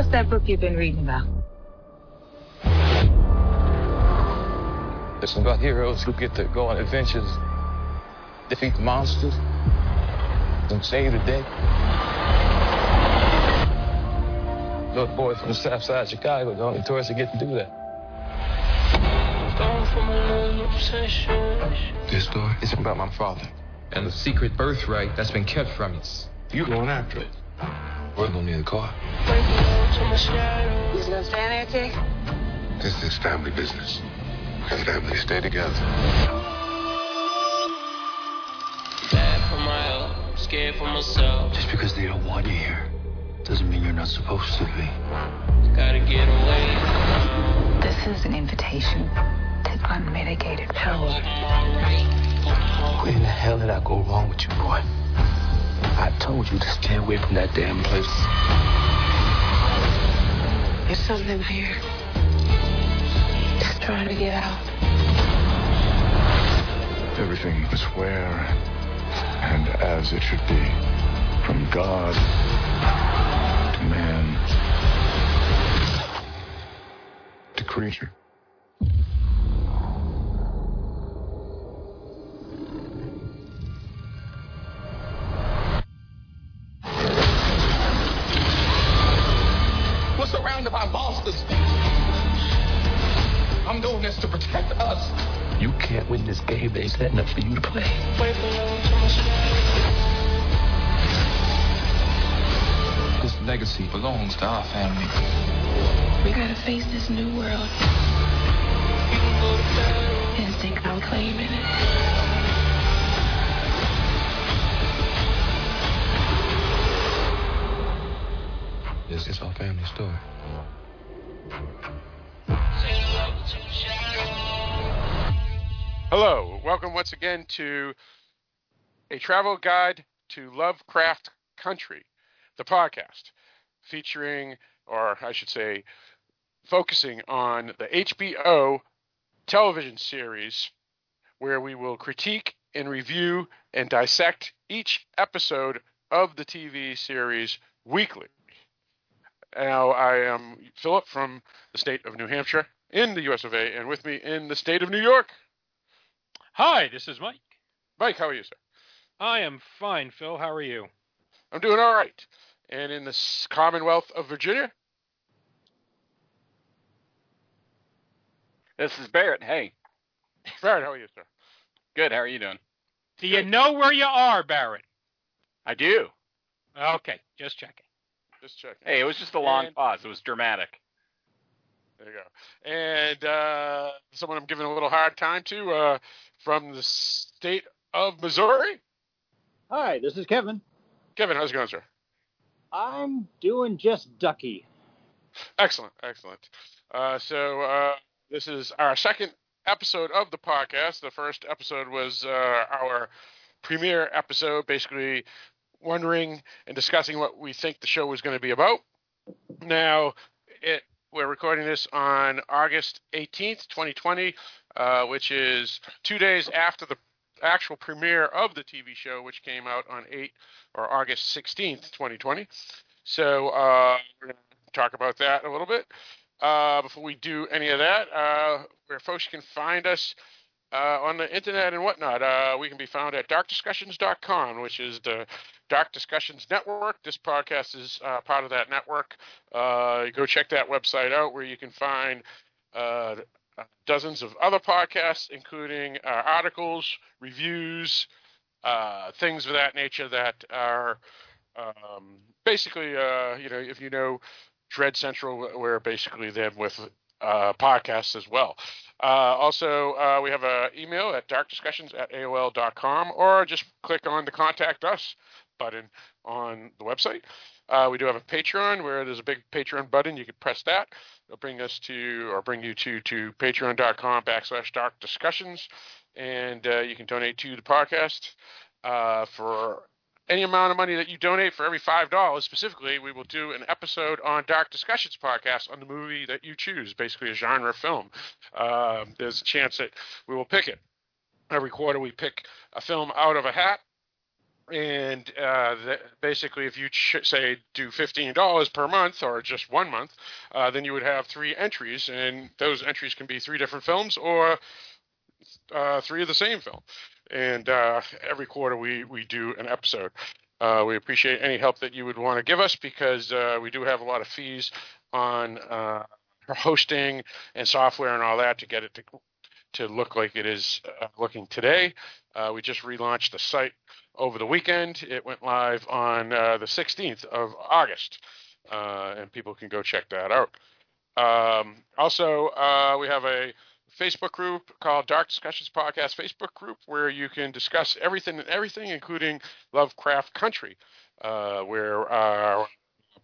What's that book you've been reading about? It's about heroes who get to go on adventures, defeat monsters, and save the day. Little boy from the south side of Chicago, the only tourist to get to do that. This story is about my father and the secret birthright that's been kept from us. You're going after it. We're gonna need a car. You gonna stand? This is family business. And families stay together. Bad for my health, scared for myself. Just because they don't want you here doesn't mean you're not supposed to be. Gotta get away. This is an invitation to unmitigated power. Where in the hell did I go wrong with you, boy? I told you to stay away from that damn place. There's something here. Just trying to get out. Everything is where and as it should be. From God to man to creature. Hello, welcome once again to a travel guide to Lovecraft Country, the podcast, featuring, or I should say, focusing on the HBO television series where we will critique and review and dissect each episode of the TV series weekly. Now, I am Philip from the state of New Hampshire in the US of A, and with me in the state of New York, Hi, this is Mike. Mike, how are you, sir? I am fine, Phil. How are you? I'm doing all right. And in the Commonwealth of Virginia, This is Barrett. Hey, Barrett, how are you, sir? good. How are you doing? Do you know where you are, Barrett? I do. Okay, just checking. Just checking. Hey, it was just a long And- pause. It was dramatic. There you go. And uh, someone I'm giving a little hard time to uh, from the state of Missouri. Hi, this is Kevin. Kevin, how's it going, sir? I'm doing just ducky. Excellent, excellent. Uh, so uh, this is our second episode of the podcast. The first episode was uh, our premiere episode, basically wondering and discussing what we think the show was going to be about. Now, it, we're recording this on August 18th, 2020, uh, which is two days after the actual premiere of the TV show, which came out on 8 or August 16th, 2020. So uh, we're going to talk about that a little bit. Uh, before we do any of that, uh, where folks can find us uh, on the internet and whatnot, uh, we can be found at darkdiscussions.com, which is the Dark Discussions Network. This podcast is uh, part of that network. Uh, go check that website out where you can find uh, dozens of other podcasts, including uh, articles, reviews, things of that nature that are um, basically, you know, if you know Dread Central, we're basically them with podcasts as well. Uh, also, uh, we have an email at darkdiscussions at AOL.com or just click on the contact us button on the website. Uh, we do have a Patreon where there's a big Patreon button. You can press that. It'll bring us to, or bring you to, to patreon.com backslash dark discussions. And uh, you can donate to the podcast uh, for any amount of money that you donate for every five dollars specifically we will do an episode on dark discussions podcast on the movie that you choose basically a genre film. Um, there's a chance that we will pick it. Every quarter we pick a film out of a hat. And uh, basically, if you ch- say do fifteen dollars per month or just one month, uh, then you would have three entries, and those entries can be three different films or uh, three of the same film. And uh, every quarter we we do an episode. Uh, we appreciate any help that you would want to give us because uh, we do have a lot of fees on uh, hosting and software and all that to get it to to look like it is uh, looking today. Uh, we just relaunched the site over the weekend. It went live on the 16th of August, and people can go check that out. Um, also, we have a Facebook group called Dark Discussions Podcast Facebook group where you can discuss everything and everything, including Lovecraft Country, uh, where our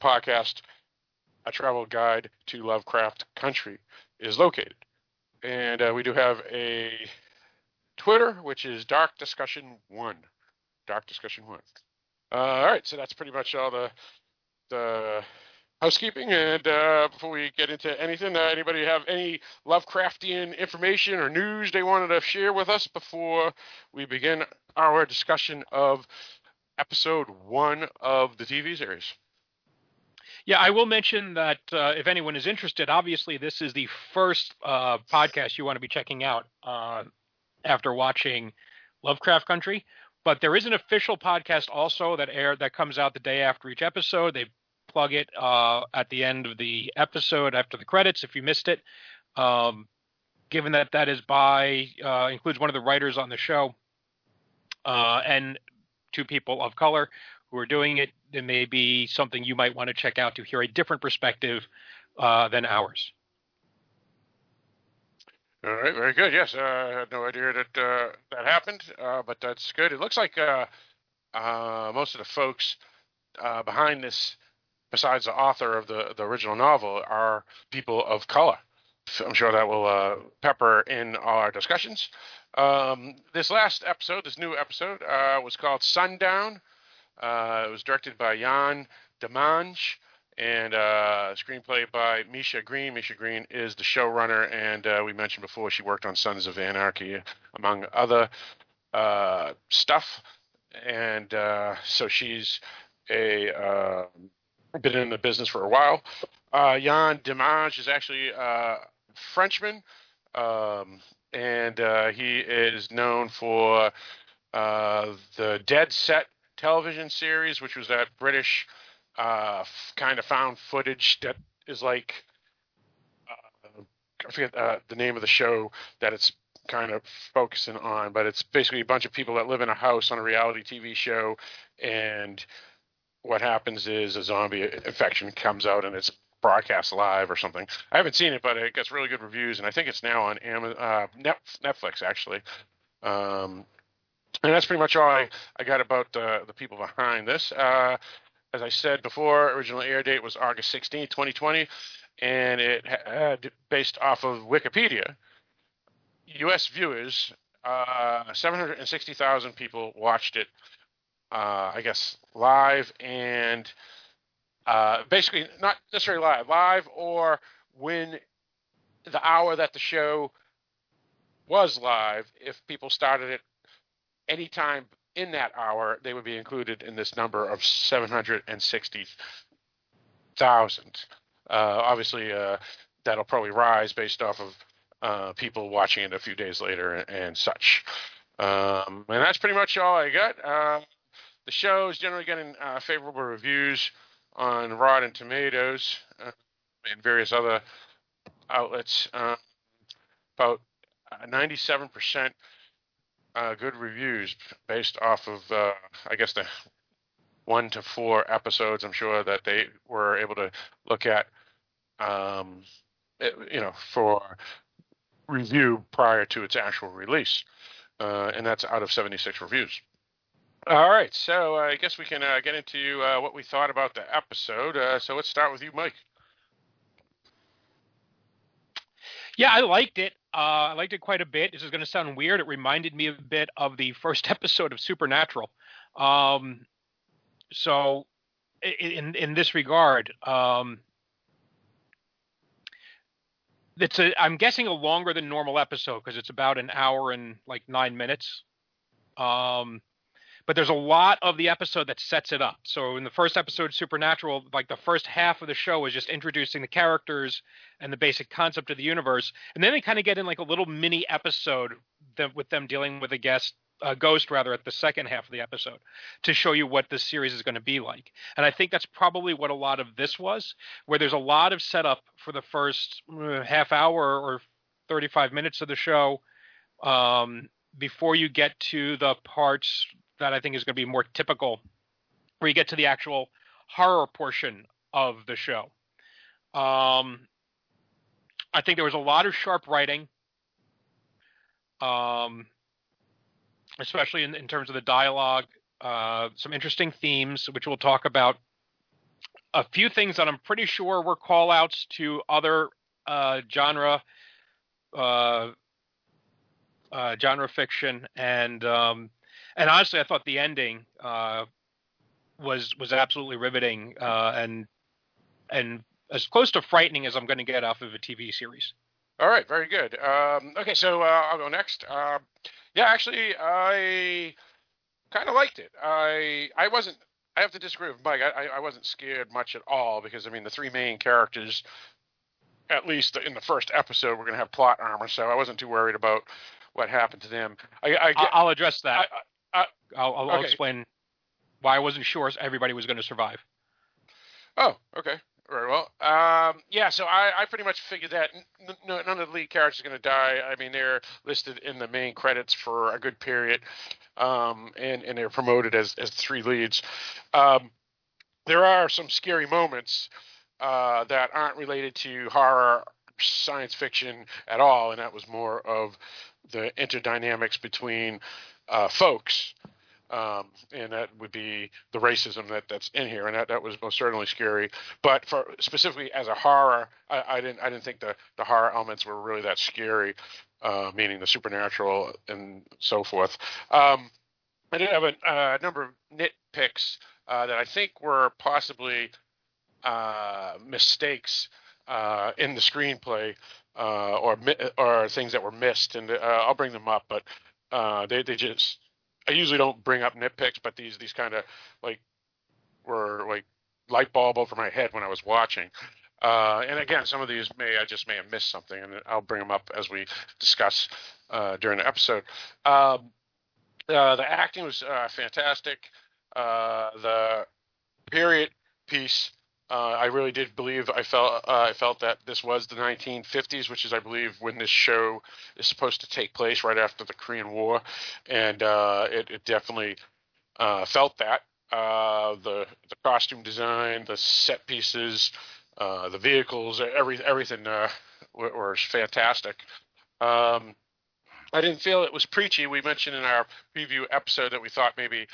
podcast, A Travel Guide to Lovecraft Country, is located. And uh, we do have a Twitter, which is Dark Discussion One. Dark Discussion One. Uh, all right, so that's pretty much all the the housekeeping. And uh, before we get into anything, uh, anybody have any Lovecraftian information or news they wanted to share with us before we begin our discussion of episode one of the TV series? Yeah, I will mention that uh, if anyone is interested, obviously this is the first uh, podcast you want to be checking out uh, after watching Lovecraft Country. But there is an official podcast also that air that comes out the day after each episode. They plug it uh, at the end of the episode after the credits if you missed it. Um, given that that is by uh, includes one of the writers on the show uh, and two people of color who are doing it, it may be something you might want to check out to hear a different perspective uh, than ours. All right, very good. Yes, uh, I had no idea that uh, that happened, but that's good. It looks like most of the folks uh, behind this, besides the author of the the original novel, are people of color. I'm sure that will uh, pepper in our discussions. Um, this last episode, this new episode, uh, was called Sundown. Uh, it was directed by Yann Demange and uh, screenplay by Misha Green. Misha Green is the showrunner, and uh, we mentioned before she worked on Sons of Anarchy, among other uh, stuff. And uh, so she's a uh, been in the business for a while. Uh, Yann Demange is actually a Frenchman, um, and uh, he is known for uh, the Dead Set television series, which was that British uh, f- kind of found footage that is like uh, I forget uh, the name of the show that it's kind of focusing on, but it's basically a bunch of people that live in a house on a reality TV show, and what happens is a zombie infection comes out and it's broadcast live or something. I haven't seen it, but it gets really good reviews, and I think it's now on Amazon, uh, Netflix actually. Um, and that's pretty much all I, I got about the, the people behind this. Uh, as I said before, original air date was August 16th, 2020, and it had, based off of Wikipedia, U.S. viewers, uh, 760,000 people watched it, uh, I guess, live and uh, basically not necessarily live, live or when the hour that the show was live, if people started it anytime in that hour, they would be included in this number of 760,000. Uh, obviously, uh, that'll probably rise based off of uh, people watching it a few days later and, and such. Um, and that's pretty much all I got. Uh, the show is generally getting uh, favorable reviews on Rotten Tomatoes uh, and various other outlets. Um, about 97% uh, good reviews based off of, uh, I guess, the one to four episodes. I'm sure that they were able to look at, um, it, you know, for review prior to its actual release, uh, and that's out of 76 reviews. All right, so uh, I guess we can uh, get into uh, what we thought about the episode. Uh, so let's start with you, Mike. Yeah, I liked it. Uh, I liked it quite a bit. This is going to sound weird. It reminded me a bit of the first episode of Supernatural. Um, so, in in this regard, um, it's a. I'm guessing a longer than normal episode because it's about an hour and like nine minutes. Um, but there's a lot of the episode that sets it up. So in the first episode, Supernatural, like the first half of the show is just introducing the characters and the basic concept of the universe, and then they kind of get in like a little mini episode with them dealing with a guest. A ghost rather at the second half of the episode to show you what this series is going to be like and i think that's probably what a lot of this was where there's a lot of setup for the first uh, half hour or 35 minutes of the show um, before you get to the parts that I think is going to be more typical, where you get to the actual horror portion of the show. Um, I think there was a lot of sharp writing, um, especially in, in terms of the dialogue. Uh, some interesting themes, which we'll talk about. A few things that I'm pretty sure were call outs to other uh, genre uh, uh, genre fiction, and um, and honestly, I thought the ending uh, was was absolutely riveting uh, and and as close to frightening as I'm going to get off of a TV series. All right, very good. Um, okay, so uh, I'll go next. Uh, yeah, actually, I kind of liked it. I I wasn't. I have to disagree with Mike. I, I wasn't scared much at all because I mean the three main characters, at least in the first episode, we're going to have plot armor, so I wasn't too worried about what happened to them. I, I, I'll address that. I, I, I'll, I'll, I'll okay. explain why I wasn't sure everybody was going to survive. Oh, okay. Very well. Um, yeah, so I, I pretty much figured that n- n- none of the lead characters are going to die. I mean, they're listed in the main credits for a good period, um, and, and they're promoted as, as three leads. Um, there are some scary moments uh, that aren't related to horror, science fiction at all, and that was more of the interdynamics between uh, folks um, and that would be the racism that, that's in here, and that, that was most certainly scary. But for specifically as a horror, I, I didn't I didn't think the, the horror elements were really that scary, uh, meaning the supernatural and so forth. Um, I did have a, number of nitpicks uh, that I think were possibly uh, mistakes uh, in the screenplay uh, or or things that were missed, and I'll bring them up, but uh, they they just I usually don't bring up nitpicks, but these these kind of like were like light bulb over my head when I was watching. Uh, and again, some of these may I just may have missed something, and I'll bring them up as we discuss uh, during the episode. Um, uh, the acting was uh, fantastic. Uh, the period piece, uh, I really did believe. I felt I felt that this was the 1950s, which is, I believe, when this show is supposed to take place right after the Korean War, and it, it, definitely felt that. the the costume design, the set pieces, uh, the vehicles, every everything uh, was fantastic. Um, I didn't feel it was preachy. We mentioned in our preview episode that we thought maybe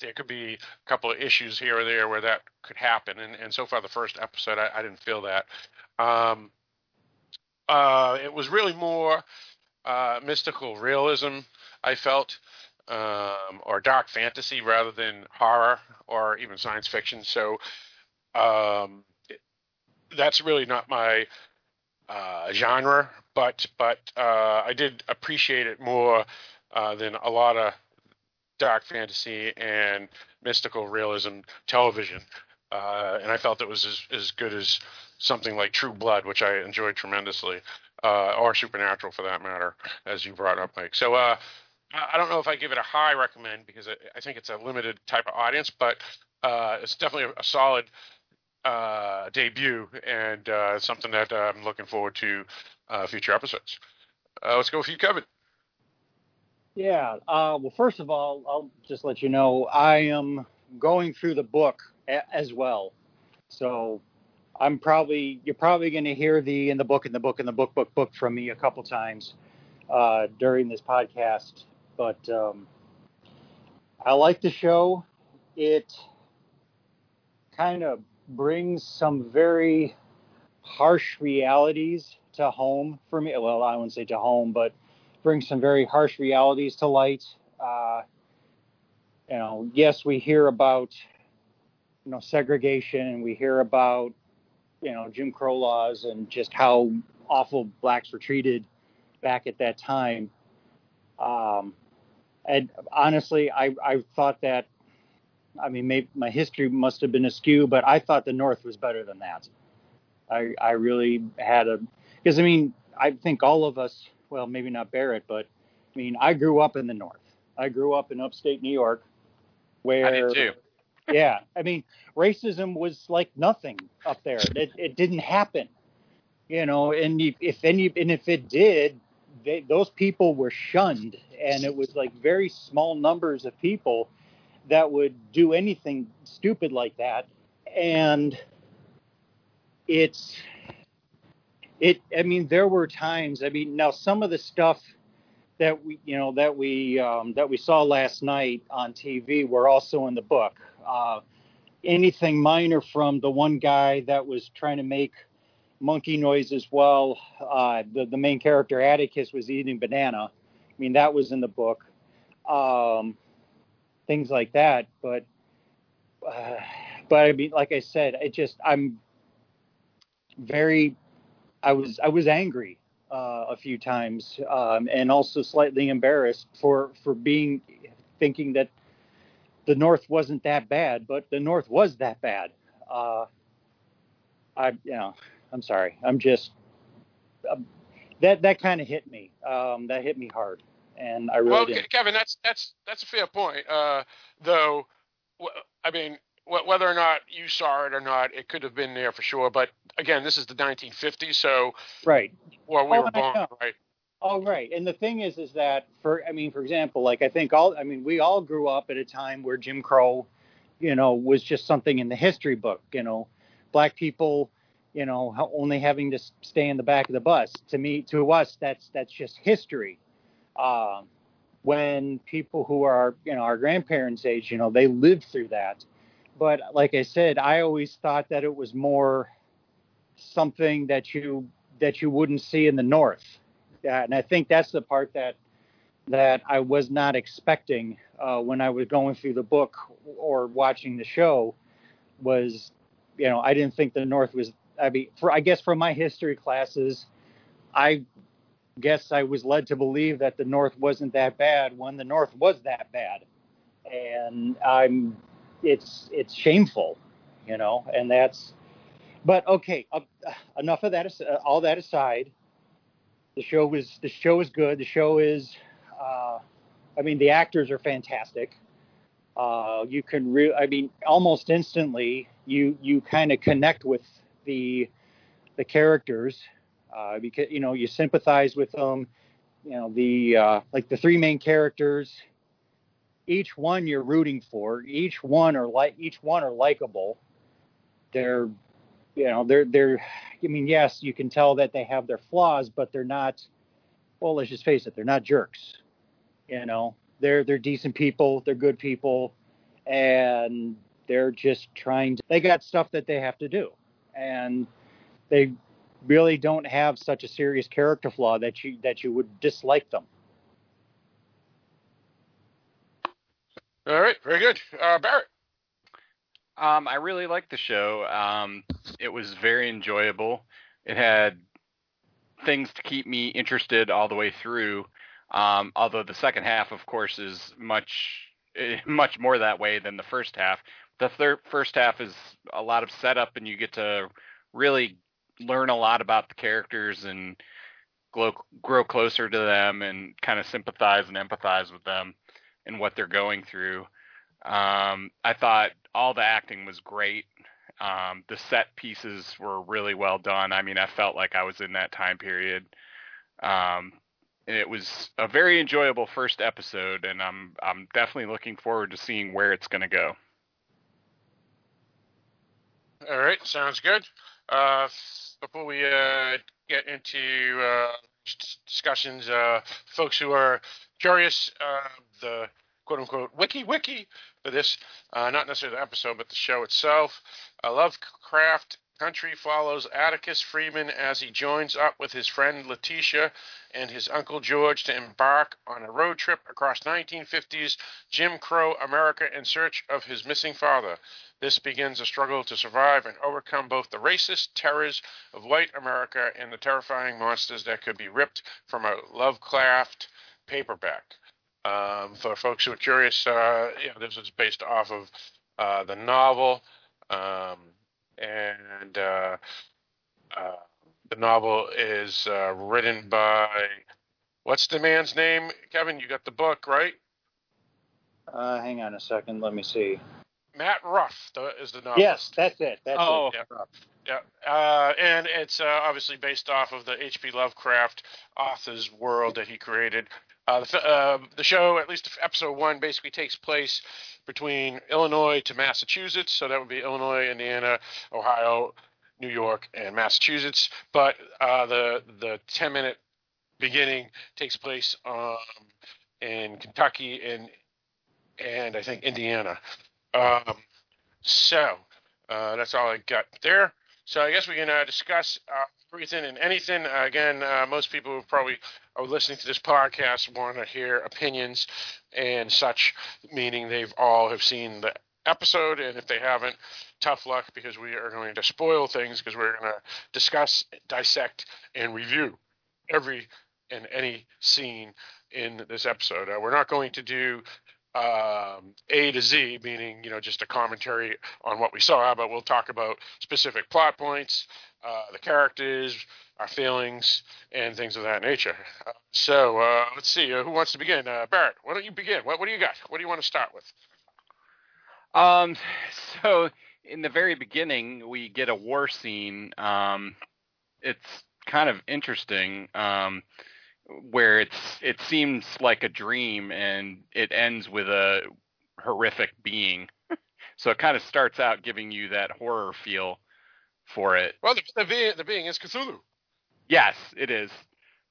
there could be a couple of issues here or there where that could happen, and, and so far the first episode I, I didn't feel that. Um, uh, it was really more uh, mystical realism. I felt. Um, or dark fantasy rather than horror or even science fiction. So um, that's really not my uh, genre, but but uh, I did appreciate it more uh, than a lot of dark fantasy and mystical realism television, uh, and I felt it was as, as good as something like True Blood, which I enjoyed tremendously, uh, or Supernatural for that matter, as you brought up, Mike. So. Uh, I don't know if I give it a high recommend because I think it's a limited type of audience, but it's definitely a solid uh, debut and uh, something that I'm looking forward to uh, future episodes. Uh, let's go with you, Kevin. Yeah. Uh, well, first of all, I'll just let you know I am going through the book a- as well. So I'm probably you're probably going to hear the in the book in the book in the book book book from me a couple times uh, during this podcast. But um, I like the show. It kind of brings some very harsh realities to home for me. Well, I wouldn't say to home, but brings some very harsh realities to light. Uh, you know, yes, we hear about you know segregation, and we hear about you know Jim Crow laws and just how awful blacks were treated back at that time. Um, and honestly, I I thought that. I mean, maybe my history must have been askew, but I thought the North was better than that. I I really had a because I mean I think all of us, well maybe not Barrett, but I mean I grew up in the North. I grew up in upstate New York, where I did too. yeah, I mean racism was like nothing up there. It it didn't happen, you know. And if, any and if it did, they, those people were shunned, and it was like very small numbers of people that would do anything stupid like that. And it's it. I mean, there were times. I mean, now some of the stuff that we you know that we um, that we saw last night on TV were also in the book. Uh, anything minor from the one guy that was trying to make monkey noises while uh, the the main character Atticus was eating banana. I mean that was in the book. Um, things like that, but uh, but I mean, like I said, it just I'm very I was I was angry uh, a few times um, and also slightly embarrassed for for being thinking that the North wasn't that bad, but the North was that bad. Uh, I you know I'm sorry. I'm just um, that that kind of hit me. Um, that hit me hard, and I really well, didn't. Kevin, that's that's that's a fair point. Uh, though, I mean, whether or not you saw it or not, it could have been there for sure. But again, this is the 1950s, so Right. well, we Oh, were born, right? Oh, right. And the thing is, is that for, I mean, for example, like I think all, I mean, we all grew up at a time where Jim Crow, you know, was just something in the history book. You know, black people, you know, only having to stay in the back of the bus. To me, to us, that's that's just history. Um, when people who are, you know, our grandparents' age, you know, they lived through that. But like I said, I always thought that it was more something that you that you wouldn't see in the North. And I think that's the part that that I was not expecting uh, when I was going through the book or watching the show was, you know, I didn't think the North was. I mean, for I guess from my history classes, I guess I was led to believe that the North wasn't that bad when the North was that bad, and I'm, it's it's shameful, you know, and that's. But okay, uh, enough of that. Uh, all that aside, the show was the show is good. The show is, uh, I mean, the actors are fantastic. Uh, you can re- I mean, almost instantly, you you kind of connect with the the characters uh, because you know you sympathize with them. You know the uh, like the three main characters. Each one you're rooting for. Each one are like each one are likable. They're you know they're they're i mean yes you can tell that they have their flaws but they're not well let's just face it they're not jerks you know they're they're decent people they're good people and they're just trying to they got stuff that they have to do and they really don't have such a serious character flaw that you that you would dislike them All right, very good. Uh, Barrett. Um, I really liked the show. Um, it was very enjoyable. It had things to keep me interested all the way through. Um, although the second half, of course, is much eh, much more that way than the first half. The third first half is a lot of setup, and you get to really learn a lot about the characters and grow, grow closer to them and kind of sympathize and empathize with them and what they're going through. Um, I thought all the acting was great. Um, the set pieces were really well done. I mean, I felt like I was in that time period. Um, it was a very enjoyable first episode, and I'm I'm definitely looking forward to seeing where it's going to go. All right, sounds good. Uh, before we uh, get into uh, discussions, uh, folks who are curious, uh, the quote unquote wiki wiki for this, uh, not necessarily the episode, but the show itself. Uh, Lovecraft Country follows Atticus Freeman as he joins up with his friend Letitia and his uncle George to embark on a road trip across 1950s Jim Crow America in search of his missing father. This begins a struggle to survive and overcome both the racist terrors of white America and the terrifying monsters that could be ripped from a Lovecraft paperback. Um, for folks who are curious, uh, you know, this is based off of uh, the novel, um, and uh, uh, the novel is uh, written by what's the man's name? Kevin, you got the book right? Uh, hang on a second. Let me see. Matt Ruff is the novel. Yes, that's it. That's Oh, it. Yeah, uh, and it's uh, obviously based off of the H.P. Lovecraft author's world that he created. Uh, the, uh, the show, at least episode one, basically takes place between Illinois to Massachusetts. So that would be Illinois, Indiana, Ohio, New York, and Massachusetts. But uh, the the ten minute beginning takes place um, in Kentucky and and I think Indiana. Um, so uh, that's all I got there. So I guess we can uh, discuss everything and anything. Uh, again, uh, most people who probably are listening to this podcast want to hear opinions and such, meaning they've all have seen the episode, and if they haven't, tough luck because we are going to spoil things because we're going to discuss, dissect, and review every and any scene in this episode. Uh, we're not going to do um, A to Z, meaning you know just a commentary on what we saw, but we'll talk about specific plot points, uh, the characters, our feelings, and things of that nature. So uh, let's see, uh, who wants to begin? Uh, Barrett, why don't you begin? What, what do you got? What do you want to start with? Um, so in the very beginning, we get a war scene. Um, it's kind of interesting. Um, where it's it seems like a dream and it ends with a horrific being. so it kind of starts out giving you that horror feel for it. Well, the, the, being, the being is Cthulhu. Yes, it is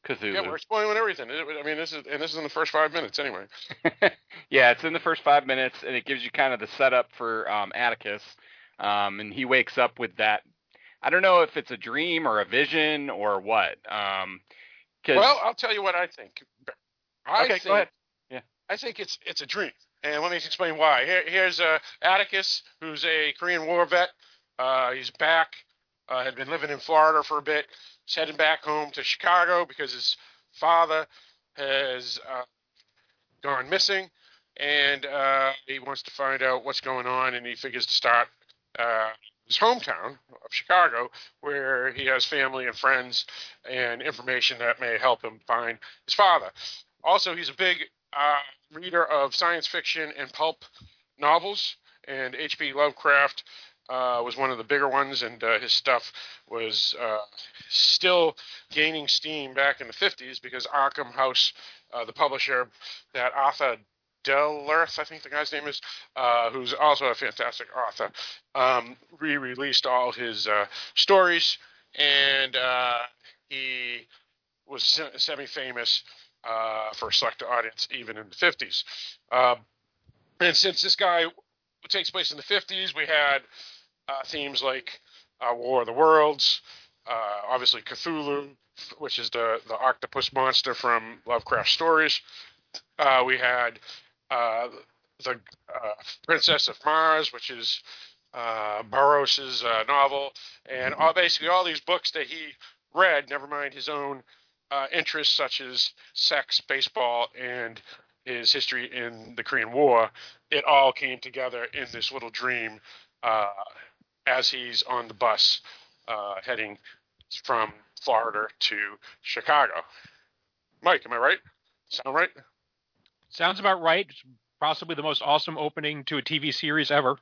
Cthulhu. Yeah, we're spoiling everything. I mean, this is and this is in the first five minutes anyway. yeah, it's in the first five minutes, and it gives you kind of the setup for um, Atticus. Um, and he wakes up with that. I don't know if it's a dream or a vision or what. Um, well, I'll tell you what I think. I okay, think, go ahead. Yeah, I think it's it's a dream, and let me explain why. Here, here's uh, Atticus, who's a Korean War vet. Uh, he's back. Uh, had been living in Florida for a bit. He's heading back home to Chicago because his father has uh, gone missing, and uh, he wants to find out what's going on, and he figures to start uh, his hometown of Chicago, where he has family and friends and information that may help him find his father. Also, he's a big uh, reader of science fiction and pulp novels, and H.P. Lovecraft uh, was one of the bigger ones, and uh, his stuff was uh, still gaining steam back in the 50s because Arkham House, uh, the publisher that Arthur Derleth, I think the guy's name is, uh, who's also a fantastic author, um, re-released all his uh, stories, and he was semi-famous uh, for a select audience even in the 50s. Um, and since this guy takes place in the 50s, we had uh, themes like uh, War of the Worlds, obviously Cthulhu, which is the, the octopus monster from Lovecraft stories. we had uh, the uh, Princess of Mars, which is uh, Burroughs's uh, novel, and all, basically all these books that he read, never mind his own uh, interests such as sex, baseball, and his history in the Korean War, it all came together in this little dream uh, as he's on the bus uh, heading from Florida to Chicago. Mike, am I right? Sound right? Sounds about right. Possibly the most awesome opening to a TV series ever.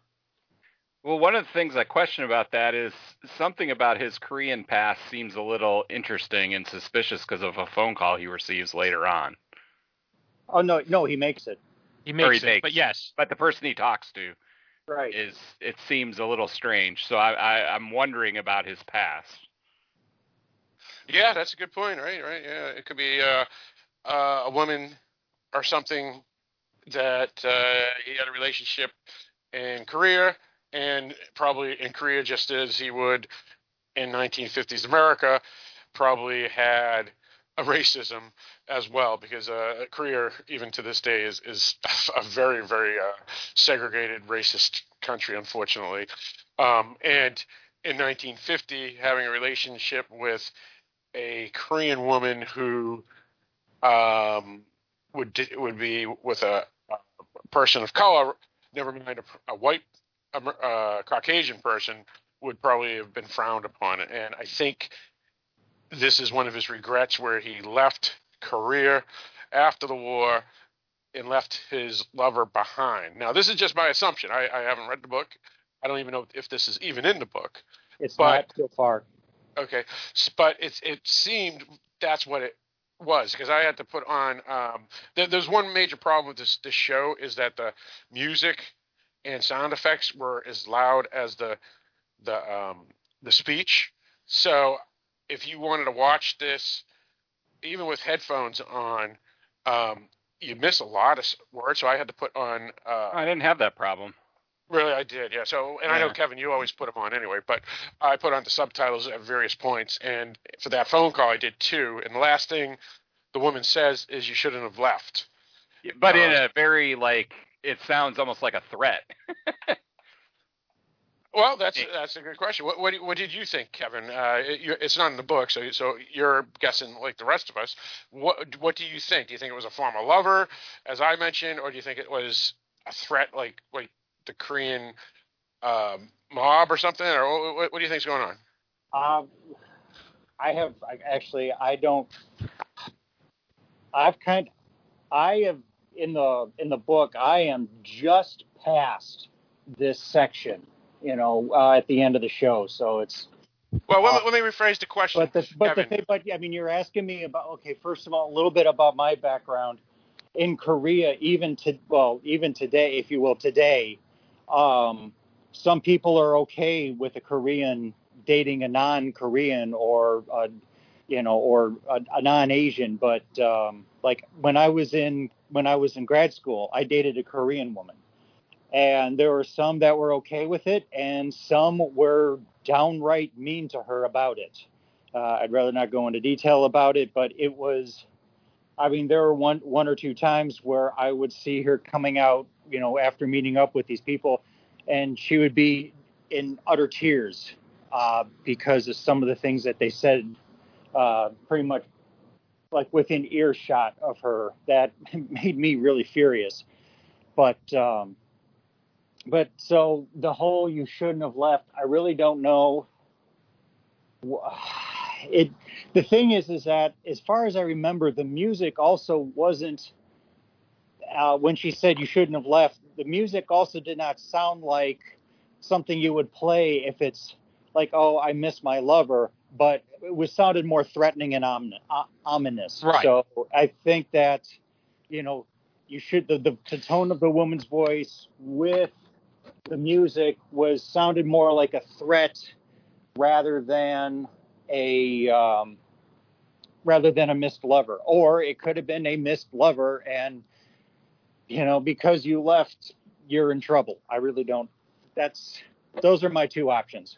Well, one of the things I question about that is something about his Korean past seems a little interesting and suspicious because of a phone call he receives later on. Oh no, no, he makes it. He makes he it, makes but yes, But the person he talks to Right. is it seems a little strange. So I, I I'm wondering about his past. Yeah, that's a good point. Right, right. Yeah, it could be uh, uh, a woman or something that uh, he had a relationship in Korea, and probably in Korea, just as he would in 1950s America, probably had a racism as well, because uh, Korea, even to this day, is is a very very uh, segregated, racist country, unfortunately. Um, and in 1950, having a relationship with a Korean woman who um, would would be with a, a person of color, never mind a, a white um, uh, Caucasian person, would probably have been frowned upon. And I think this is one of his regrets where he left Korea after the war and left his lover behind. Now, this is just my assumption. I, I haven't read the book. I don't even know if this is even in the book. It's But- not so far. Okay, but it's it seemed that's what it was because I had to put on. Um, there, there's one major problem with this this show is that the music and sound effects were as loud as the the um, the speech. So if you wanted to watch this, even with headphones on, um, you miss a lot of words. So I had to put on. Uh, I didn't have that problem. Really, I did, yeah. So, and I know Kevin, you always put them on anyway, but I put on the subtitles at various points, and for that phone call, I did too. And the last thing the woman says is, "You shouldn't have left." But in Uh, a very like, it sounds almost like a threat. Well, that's that's a good question. What what, what did you think, Kevin? Uh, it, it's not in the book, so so you're guessing like the rest of us. What what do you think? Do you think it was a former lover, as I mentioned, or do you think it was a threat, like like the Korean um, mob or something, or what, what do you think's going on? Um, I have I, actually I don't. I've kind I have in the in the book I am just past this section, you know, uh, at the end of the show. So it's Well, let, Uh, me, let me rephrase the question. but the but the Kevin. thing, but I mean, you're asking me about okay. First of all, a little bit about my background in Korea. Even to well, even today, if you will, today, um, some people are okay with a Korean dating a non-Korean or a, you know or a, a non-Asian. But um, like when I was in when I was in grad school, I dated a Korean woman. And there were some that were okay with it, and some were downright mean to her about it. Uh, I'd rather not go into detail about it, but it was. I mean, there were one one or two times where I would see her coming out, you know, after meeting up with these people, and she would be in utter tears uh, because of some of the things that they said, uh, pretty much like within earshot of her. That made me really furious. But um, but so the whole you shouldn't have left. I really don't know. It the thing is is that as far as I remember, the music also wasn't. Uh, when she said you shouldn't have left, the music also did not sound like something you would play if it's like, oh, I miss my lover, but it was sounded more threatening and omni- o- ominous. Right. So I think that, you know, you should the, the the tone of the woman's voice with the music was sounded more like a threat rather than a um, rather than a missed lover, or it could have been a missed lover, and you know because you left, you're in trouble. I really don't. That's those are my two options.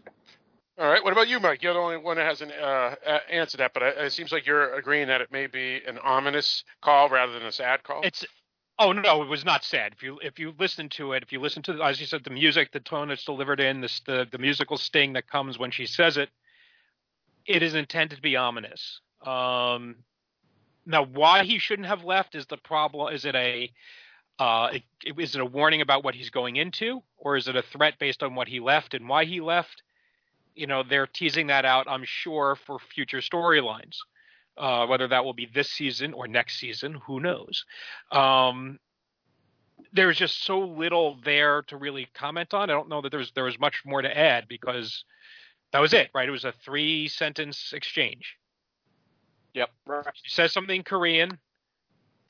All right. What about you, Mike? You're the only one that hasn't uh, a- answered that, but it, it seems like you're agreeing that it may be an ominous call rather than a sad call. It's oh no, it was not sad. If you if you listen to it, if you listen to as you said, the music, the tone it's delivered in, the the musical sting that comes when she says it, it is intended to be ominous. Um, now, why he shouldn't have left is the problem. Is it a uh, it a warning about what he's going into, or is it a threat based on what he left and why he left? You know, they're teasing that out, I'm sure, for future storylines. Uh, whether that will be this season or next season, who knows? Um, there's just so little there to really comment on. I don't know that there's there was much more to add because that was it, right? It was a three sentence exchange. Yep. She says something in Korean,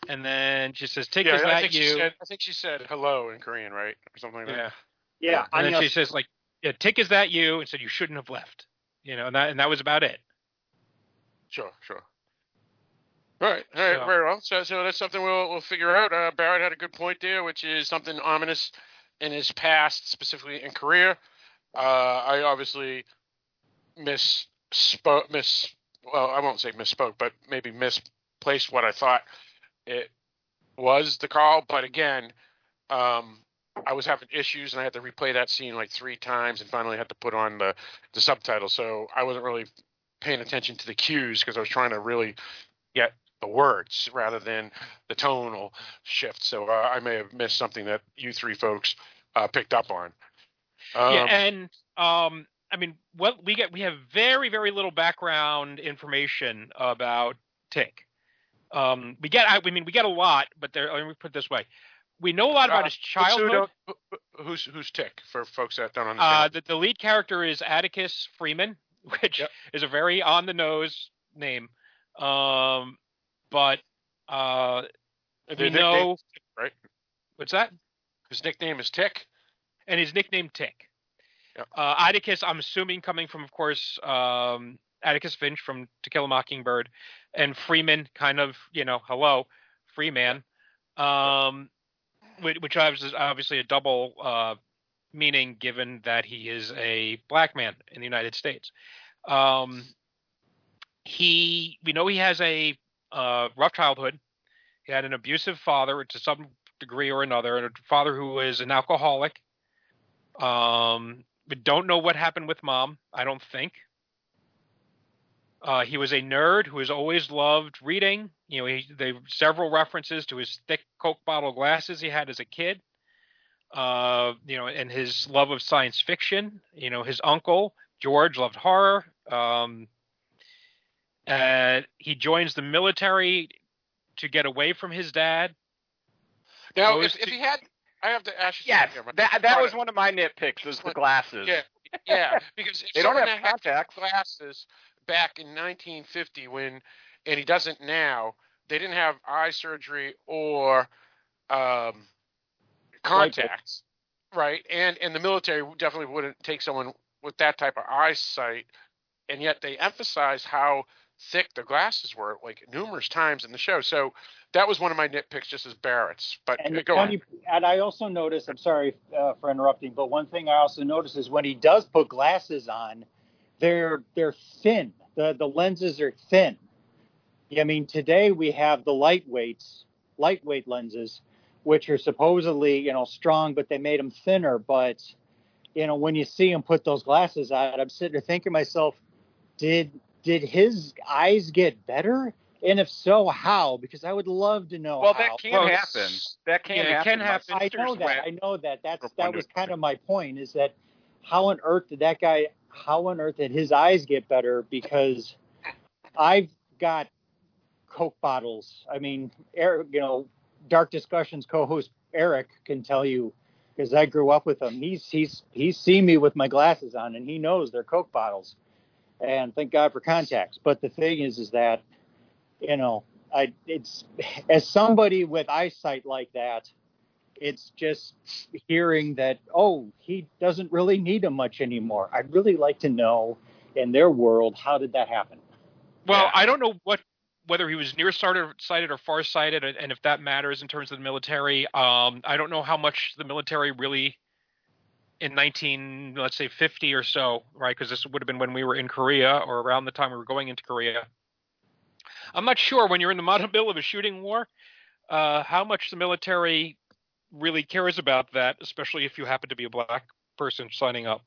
and then she says, "Take yeah, is I that think she you?" said. I think she said hello in Korean, right, or something like that. yeah. Yeah, And then I'm she says like, "Yeah, Tic is that you?" and said you shouldn't have left. You know, and that and that was about it. Sure, sure. All right, all right, So- very well. So, so that's something we'll we'll figure out. Uh, Barrett had a good point there, which is something ominous in his past, specifically in Korea. Uh, I obviously misspoke, miss. Well, I won't say misspoke, but maybe misplaced what I thought it was the call. But again, um, I was having issues, and I had to replay that scene like three times, and finally had to put on the the subtitles. So I wasn't really paying attention to the cues because I was trying to really get the words rather than the tonal shift. So uh, I may have missed something that you three folks uh, picked up on. Um, yeah, and um, I mean, what we get, we have very, very little background information about Tic. Um, we get, I mean, we get a lot, but there. Let me put it this way: we know a lot about Uh, his childhood. who's who's Tic for folks that don't Uh, understand? the, the lead character is Atticus Freeman, which Yep. is a very on the nose name. Um, but uh, we know Tic, right? what's that? His nickname is Tic. and his nickname Tic. Yep. Uh, Atticus, I'm assuming, coming from, of course, um, Atticus Finch from To Kill a Mockingbird, and Freeman, kind of, you know, hello, Freeman, um, which, which is obviously a double uh, meaning given that he is a black man in the United States. Um, he, we know he has a uh, rough childhood. He had an abusive father to some degree or another, and a father who is an alcoholic. Um, we don't know what happened with mom. I don't think. Uh, he was a nerd who has always loved reading. You know, he, there several references to his thick Coke bottle glasses he had as a kid. Uh, you know, and his love of science fiction. You know, his uncle George loved horror. Um, uh, he joins the military to get away from his dad. Now, Goes if, if he had, I have to ask you. Yes, here, that that Right. was one of my nitpicks. Was the glasses? Yeah, yeah, because if They don't have had contacts. glasses back in 1950 when, and he doesn't now, they didn't have eye surgery or um, contacts, right? And and the military definitely wouldn't take someone with that type of eyesight, and yet they emphasize how thick the glasses were, like numerous times in the show. So that was one of my nitpicks, just as Barrett's. But And, go on. and I also noticed, I'm sorry uh, for interrupting, but one thing I also noticed is when he does put glasses on, they're they're thin. The the lenses are thin. I mean, today we have the lightweights, lightweight lenses, which are supposedly you know strong, but they made them thinner. But you know, when you see him put those glasses on, I'm sitting there thinking to myself, did did his eyes get better? And if so, how? Because I would love to know. Well, how. that can Well, happen. That can yeah, happen. can happen. I know that. I know that. That's that was kind of my point. Is that how on earth did that guy? How on earth did his eyes get better? Because I've got Coke bottles. I mean, Eric, you know, Dark Discussions co-host Eric can tell you because I grew up with him. He's he's he's seen me with my glasses on, and he knows they're Coke bottles. And thank God for contacts. But the thing is, is that you know, I it's as somebody with eyesight like that, it's just hearing that oh he doesn't really need him much anymore. I'd really like to know in their world how did that happen? Well, Yeah. I don't know what whether he was nearsighted or farsighted, and if that matters in terms of the military. Um, I don't know how much the military really in 19, let's say 50 or so, right? Because this would have been when we were in Korea or around the time we were going into Korea. I'm not sure when you're in the middle of a shooting war, uh, how much the military really cares about that, especially if you happen to be a black person signing up.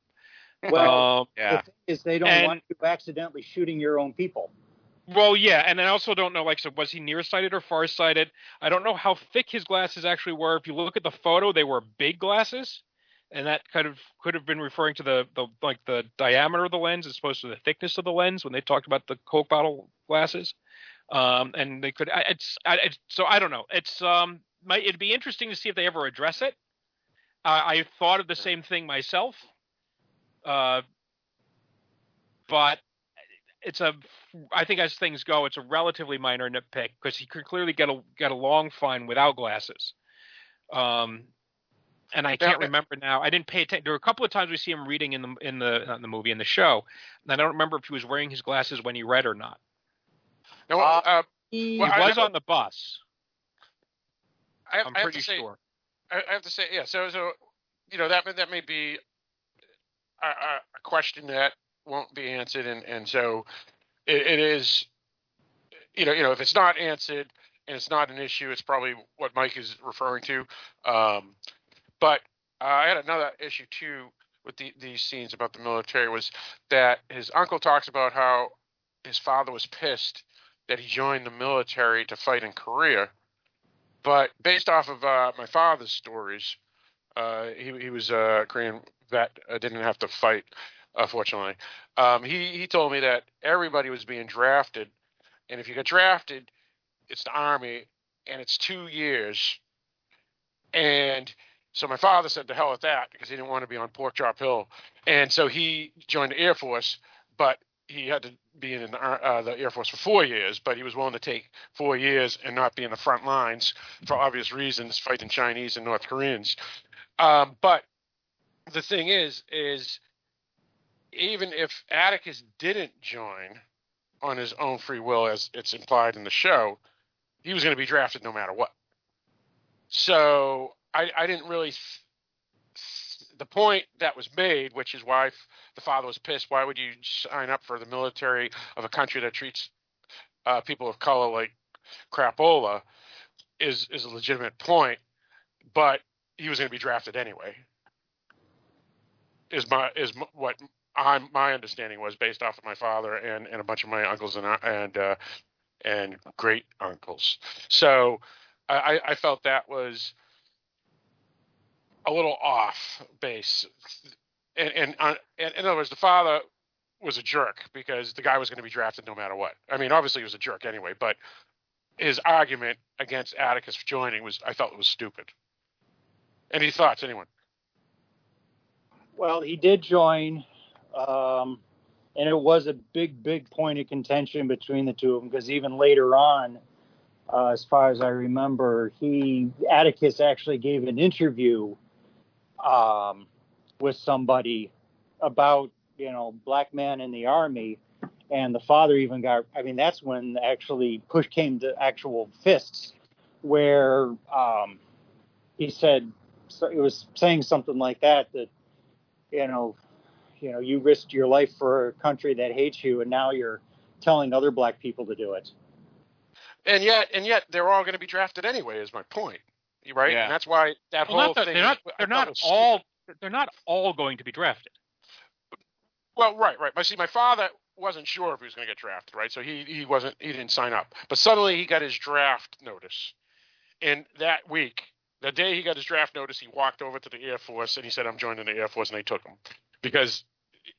Well, Um, Yeah. the thing is they don't And- want you accidentally shooting your own people. Well, yeah, and I also don't know, like, so was he nearsighted or farsighted? I don't know how thick his glasses actually were. If you look at the photo, they were big glasses, and that kind of could have been referring to the, the like the diameter of the lens as opposed to the thickness of the lens when they talked about the Coke bottle glasses. Um, and they could, it's, it's, so I don't know. It's, um, might it'd be interesting to see if they ever address it. Uh, I thought of the same thing myself, uh, but it's a I think as things go, it's a relatively minor nitpick because he could clearly get a get along fine without glasses. Um, and I can't Now- remember now. I didn't pay attention. There were a couple of times we see him reading in the in the in the movie in the show, and I don't remember if he was wearing his glasses when he read or not. Now, Uh, uh, He, Well, he I was never- on the bus. I have, I'm I have pretty to say, sure. I, I have to say, yeah. So, so you know that may- that may be a, a, a question that won't be answered, and and so it, it is, you know, you know, if it's not answered and it's not an issue, it's probably what Mike is referring to. Um, but uh, I had another issue too with the, these scenes about the military was that his uncle talks about how his father was pissed that he joined the military to fight in Korea. But based off of uh, my father's stories, uh, he, he was a Korean vet, uh, didn't have to fight, unfortunately. Um, he, he told me that everybody was being drafted, and if you get drafted, it's the Army, and it's two years. And so my father said, to hell with that, because he didn't want to be on Pork Chop Hill. And so he joined the Air Force, but he had to be in uh, the Air Force for four years, but he was willing to take four years and not be in the front lines for obvious reasons, fighting Chinese and North Koreans. Um, but the thing is, is even if Atticus didn't join on his own free will, as it's implied in the show, he was going to be drafted no matter what. So I, I didn't really. The point that was made, which is why the father was pissed. Why would you sign up for the military of a country that treats uh, people of color like crapola? Is is a legitimate point, but he was going to be drafted anyway. Is my is what I'm my understanding was based off of my father and, and a bunch of my uncles and and uh, and great uncles. So I, I felt that was a little off base. And, and, uh, and in other words, the father was a jerk because the guy was going to be drafted no matter what. I mean, obviously he was a jerk anyway, but his argument against Atticus joining was I felt it was stupid. Any thoughts, anyone? Well, he did join, um, and it was a big, big point of contention between the two of them because even later on, uh, as far as I remember, he Atticus actually gave an interview um, with somebody about you know black man in the army, and the father even got. I mean, that's when actually push came to actual fists, where um, he said so it was saying something like that that you know you know you risked your life for a country that hates you and now you're telling other black people to do it and yet and yet they're all going to be drafted anyway is my point right Yeah. and that's why that Well, whole not that- thing they're not. They're not was all. They're not all going to be drafted. Well, right, right. But see, my father wasn't sure if he was going to get drafted, right? So he he wasn't he didn't sign up. But suddenly he got his draft notice, and that week, the day he got his draft notice, he walked over to the Air Force and he said, "I'm joining the Air Force," and they took him because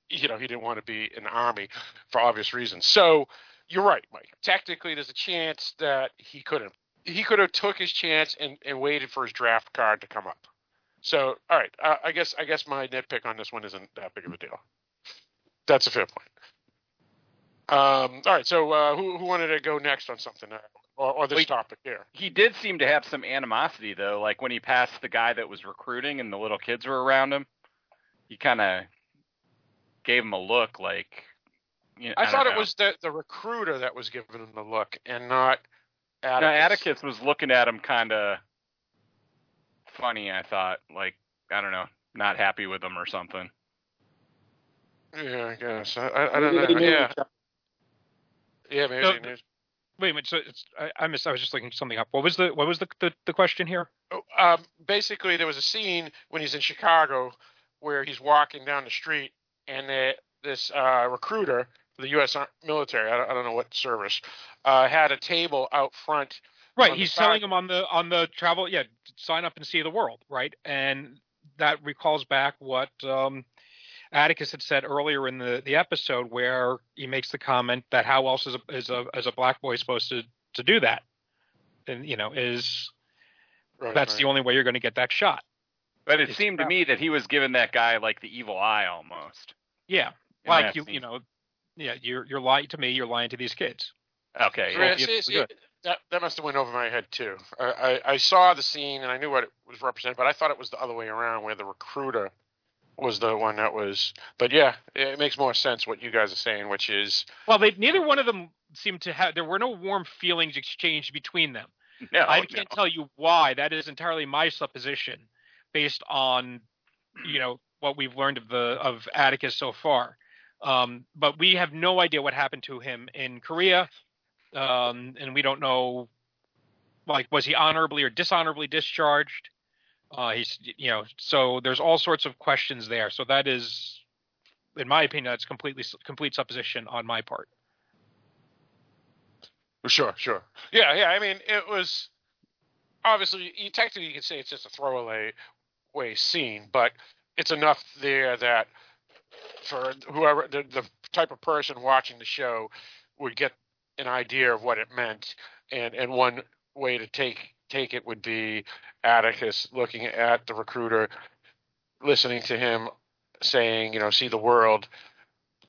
you know he didn't want to be in the Army for obvious reasons. So you're right, Mike. Technically, there's a chance that he couldn't. He could have took his chance and, and waited for his draft card to come up. So, all right, uh, I guess I guess my nitpick on this one isn't that big of a deal. That's a fair point. Um, all right, so uh, who who wanted to go next on something uh, or, or this Wait. topic here? He did seem to have some animosity though, like when he passed the guy that was recruiting and the little kids were around him. He kind of gave him a look like. You know, I, don't thought it was the the recruiter that was giving him the look, and not No, Atticus. Atticus was looking at him kind of funny. I thought, like, I don't know, not happy with him or something. Yeah, I guess. I, I, I don't Maybe know. they Yeah, each yeah, maybe. So- they knew. Wait a minute. So it's, I, I missed. I was just looking something up. What was the What was the the, the question here? Oh, Um, basically, there was a scene when he's in Chicago where he's walking down the street, and the, this uh, recruiter for the U.S. Military, I don't, I don't know what service, uh, had a table out front. Right. On the He's side- telling him on the on the travel. Yeah, sign up and see the world. Right. And that recalls back what um, Atticus had said earlier in the the episode, where he makes the comment that how else is a is a as a black boy supposed to to do that? And you know, is Right, that's right. the only way you're going to get that shot. But it It's seemed to me that he was giving that guy like the evil eye almost. Yeah. in Like you scene. you know, yeah, you're you're lying to me. You're lying to these kids. Okay. Yeah, yeah. see, see, it's that that must have went over my head too. I, I, I saw the scene and I knew what it was represented, but I thought it was the other way around, where the recruiter was the one that was. But yeah, it makes more sense what you guys are saying, which is Well, they neither one of them seemed to have. There were no warm feelings exchanged between them. No, I can't tell you why. That is entirely my supposition, based on you know what we've learned of the of Atticus so far. Um, but we have no idea what happened to him in Korea, um, and we don't know. Like, was he honorably or dishonorably discharged? Uh, he's you know, so there's all sorts of questions there. So that is, in my opinion, that's completely complete supposition on my part. Sure, sure. Yeah, yeah. I mean, it was obviously you, technically you can say it's just a throwaway way scene, but it's enough there that for whoever the, the type of person watching the show would get an idea of what it meant, and and one way to take take it would be Atticus looking at the recruiter, listening to him saying, you know, see the world,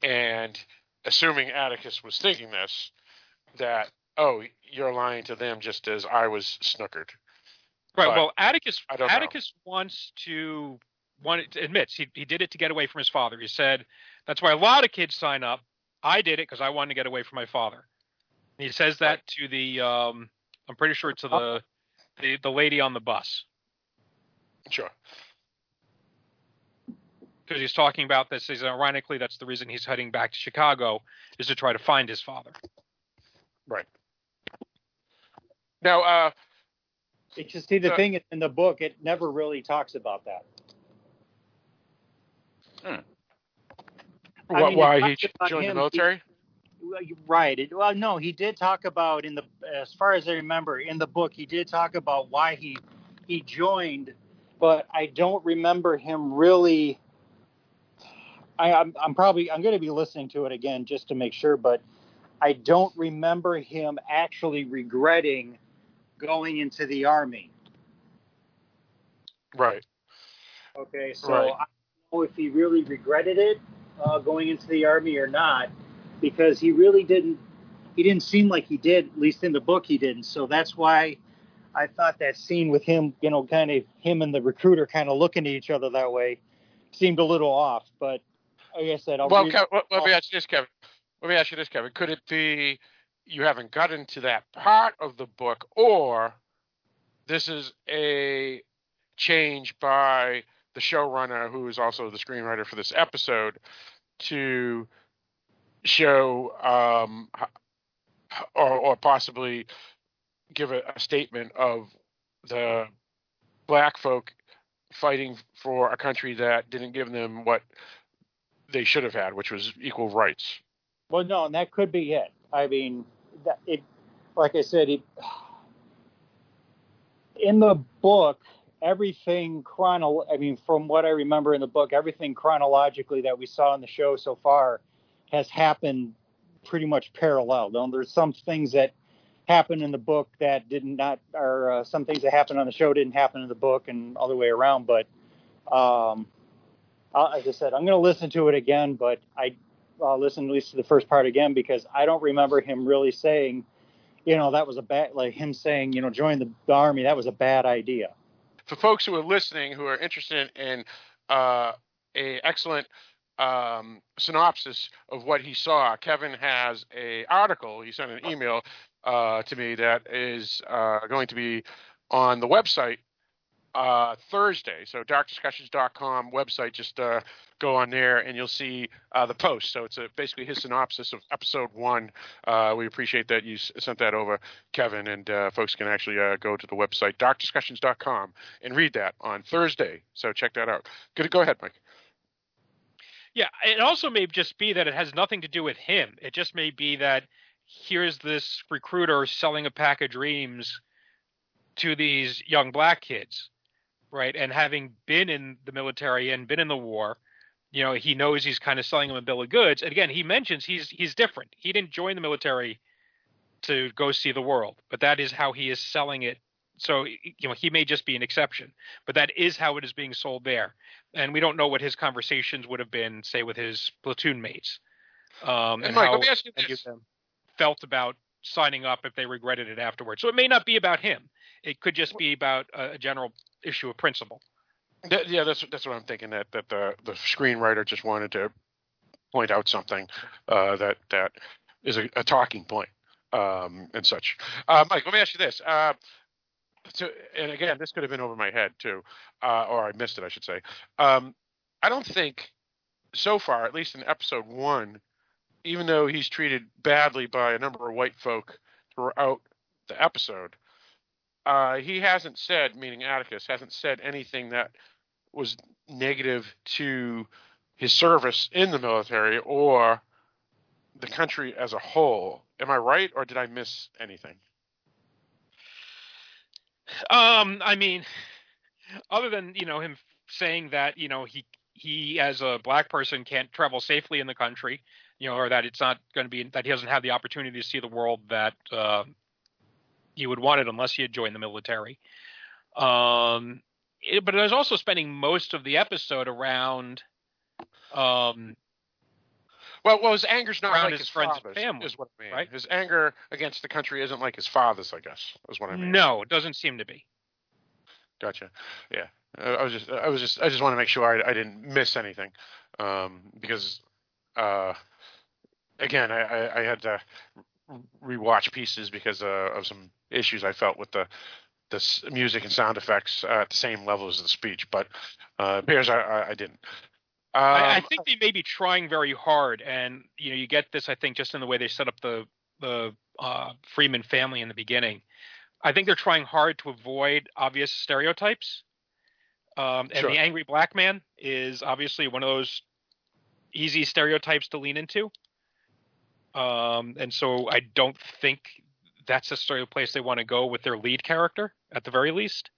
and assuming Atticus was thinking this, that oh, you're lying to them just as I was snookered. Right. But well, Atticus don't know. Atticus wants to one admits he he did it to get away from his father. He said that's why a lot of kids sign up. I did it because I wanted to get away from my father. And he says that to the um, I'm pretty sure to the, the the lady on the bus Sure. because he's talking about this. He's ironically that's the reason he's heading back to Chicago is to try to find his father. Right. Now, uh, It's just see the Uh, thing in the book, it never really talks about that. Hmm. I wh- mean, why he joined the military? You- Right. It, well, no, he did talk about in the, as far as I remember, in the book, he did talk about why he he joined, but I don't remember him really. I, I'm I'm probably I'm going to be listening to it again just to make sure, but I don't remember him actually regretting going into the army. Right. Okay, so Right. If he really regretted it uh, going into the army or not, because he really didn't. He didn't seem like he did, at least in the book he didn't. So that's why I thought that scene with him, you know, kind of him and the recruiter kind of looking at each other that way, seemed a little off. But like I said, I'll Well, read- Kev, let, let me ask you this, Kevin. Let me ask you this, Kevin. Could it be you haven't gotten to that part of the book, or this is a change by the showrunner, who is also the screenwriter for this episode, to show um, or, or possibly give a, a statement of the black folk fighting for a country that didn't give them what they should have had, which was equal rights. Well, no, and that could be it. I mean, that it, like I said, it, in the book, everything chrono. I mean, from what I remember in the book, everything chronologically that we saw in the show so far has happened pretty much parallel. Though there's some things that happened in the book that did not, or uh, some things that happened on the show didn't happen in the book, and other way around. But um, uh, as I said, I'm going to listen to it again, but I I'll listen at least to the first part again because I don't remember him really saying, you know, that was a bad, like him saying, you know, join the, the army, that was a bad idea. For folks who are listening, who are interested in uh, a excellent um, synopsis of what he saw, Kevin has a article. He sent an email uh, to me that is uh, going to be on the website uh, Thursday. So darkdiscussions.com website, just uh, go on there and you'll see uh, the post. So it's a, basically his synopsis of episode one. Uh, we appreciate that you s- sent that over, Kevin, and uh, folks can actually uh, go to the website darkdiscussions.com and read that on Thursday. So check that out. Good, go ahead, Mike. Yeah, it also may just be that it has nothing to do with him. It just may be that here's this recruiter selling a pack of dreams to these young black kids, right? And having been in the military and been in the war, you know, he knows he's kind of selling him a bill of goods. And again, he mentions he's he's different. He didn't join the military to go see the world, but that is how he is selling it. So, you know, he may just be an exception, but that is how it is being sold there. And we don't know what his conversations would have been, say, with his platoon mates. Um, And and Mike, how let me ask you this. them felt about signing up if they regretted it afterwards. So it may not be about him. It could just be about a, general issue of principle. Yeah, that's that's what I'm thinking. That that the the screenwriter just wanted to point out something uh, that that is a, a talking point um, and such. Uh, Mike, let me ask you this. Uh, and again, this could have been over my head too, uh, or I missed it, I should say. Um, I don't think so far, at least in episode one, even though he's treated badly by a number of white folk throughout the episode, uh, he hasn't said, meaning Atticus, hasn't said anything that was negative to his service in the military or the country as a whole. Am I right, or did I miss anything? Um, I mean, other than you know him saying that you know he he as a black person can't travel safely in the country, you know, or that it's not going to be that he doesn't have the opportunity to see the world that uh, he would want it unless he had joined the military. Um, it, but I was also spending most of the episode around um, Well, well, his anger's not like his his, friends and family, is what I mean. right? His anger against the country isn't like his father's, I guess, is what I mean. no, it doesn't seem to be. Gotcha. Yeah, Uh, I was just, I was just, I just want to make sure I, I didn't miss anything, um, because, uh, again, I, I, I had to rewatch pieces because uh, of some issues I felt with the the music and sound effects uh, at the same level as the speech, but uh, appears I, I, didn't. Um, I, I think they may be trying very hard, and you know, you get this. I think just in the way they set up the the uh, Freeman family in the beginning. I think they're trying hard to avoid obvious stereotypes. Um, and Sure. the angry black man is obviously one of those easy stereotypes to lean into. Um, and so I don't think that's necessarily the place they want to go with their lead character, at the very least.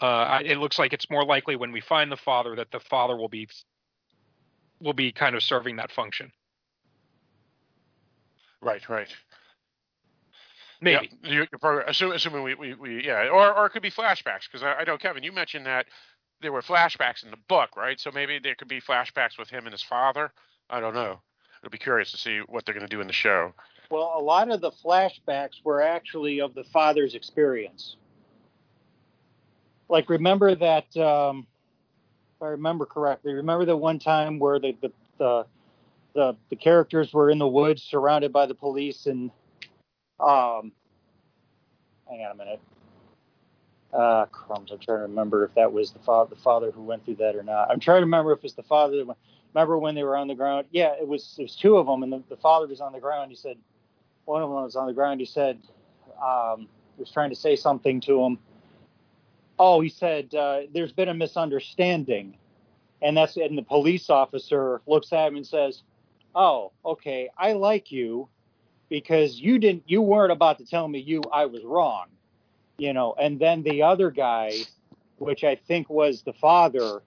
Uh, I- it looks like it's more likely when we find the father that the father will be will be kind of serving that function. right, right. Maybe. Yeah, you- you're probably, assume, assuming we, we, we, yeah, or, or it could be flashbacks because I, I know Kevin, you mentioned that there were flashbacks in the book, right? So maybe there could be flashbacks with him and his father. I don't know. It'll be curious to see what they're going to do in the show. Well, a lot of the flashbacks were actually of the father's experience. Like, remember that, um, if I remember correctly, remember the one time where the, the, the, the, the characters were in the woods surrounded by the police and, um, hang on a minute. Uh, crumbs. I'm trying to remember if that was the father, the father who went through that or not. I'm trying to remember if it's the father that went. Remember when they were on the ground? Yeah, it was. It was two of them, and the, the father was on the ground. He said, one of them was on the ground. He said, um, he was trying to say something to him. Oh, he said, uh, there's been a misunderstanding. And that's, and the police officer looks at him and says, oh, okay, I like you because you didn't, you weren't about to tell me you, I was wrong, you know. And then the other guy, which I think was the father,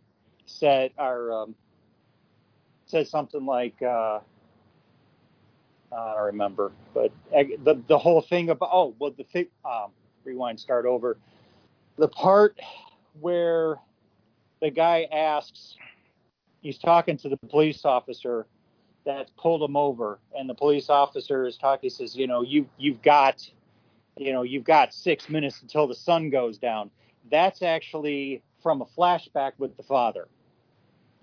said, or, um, said something like, uh, I don't remember, but uh, the the whole thing about oh well the thing um, rewind start over the part where the guy asks he's talking to the police officer that pulled him over and the police officer is talking he says you know you you've got you know you've got six minutes until the sun goes down that's actually from a flashback with the father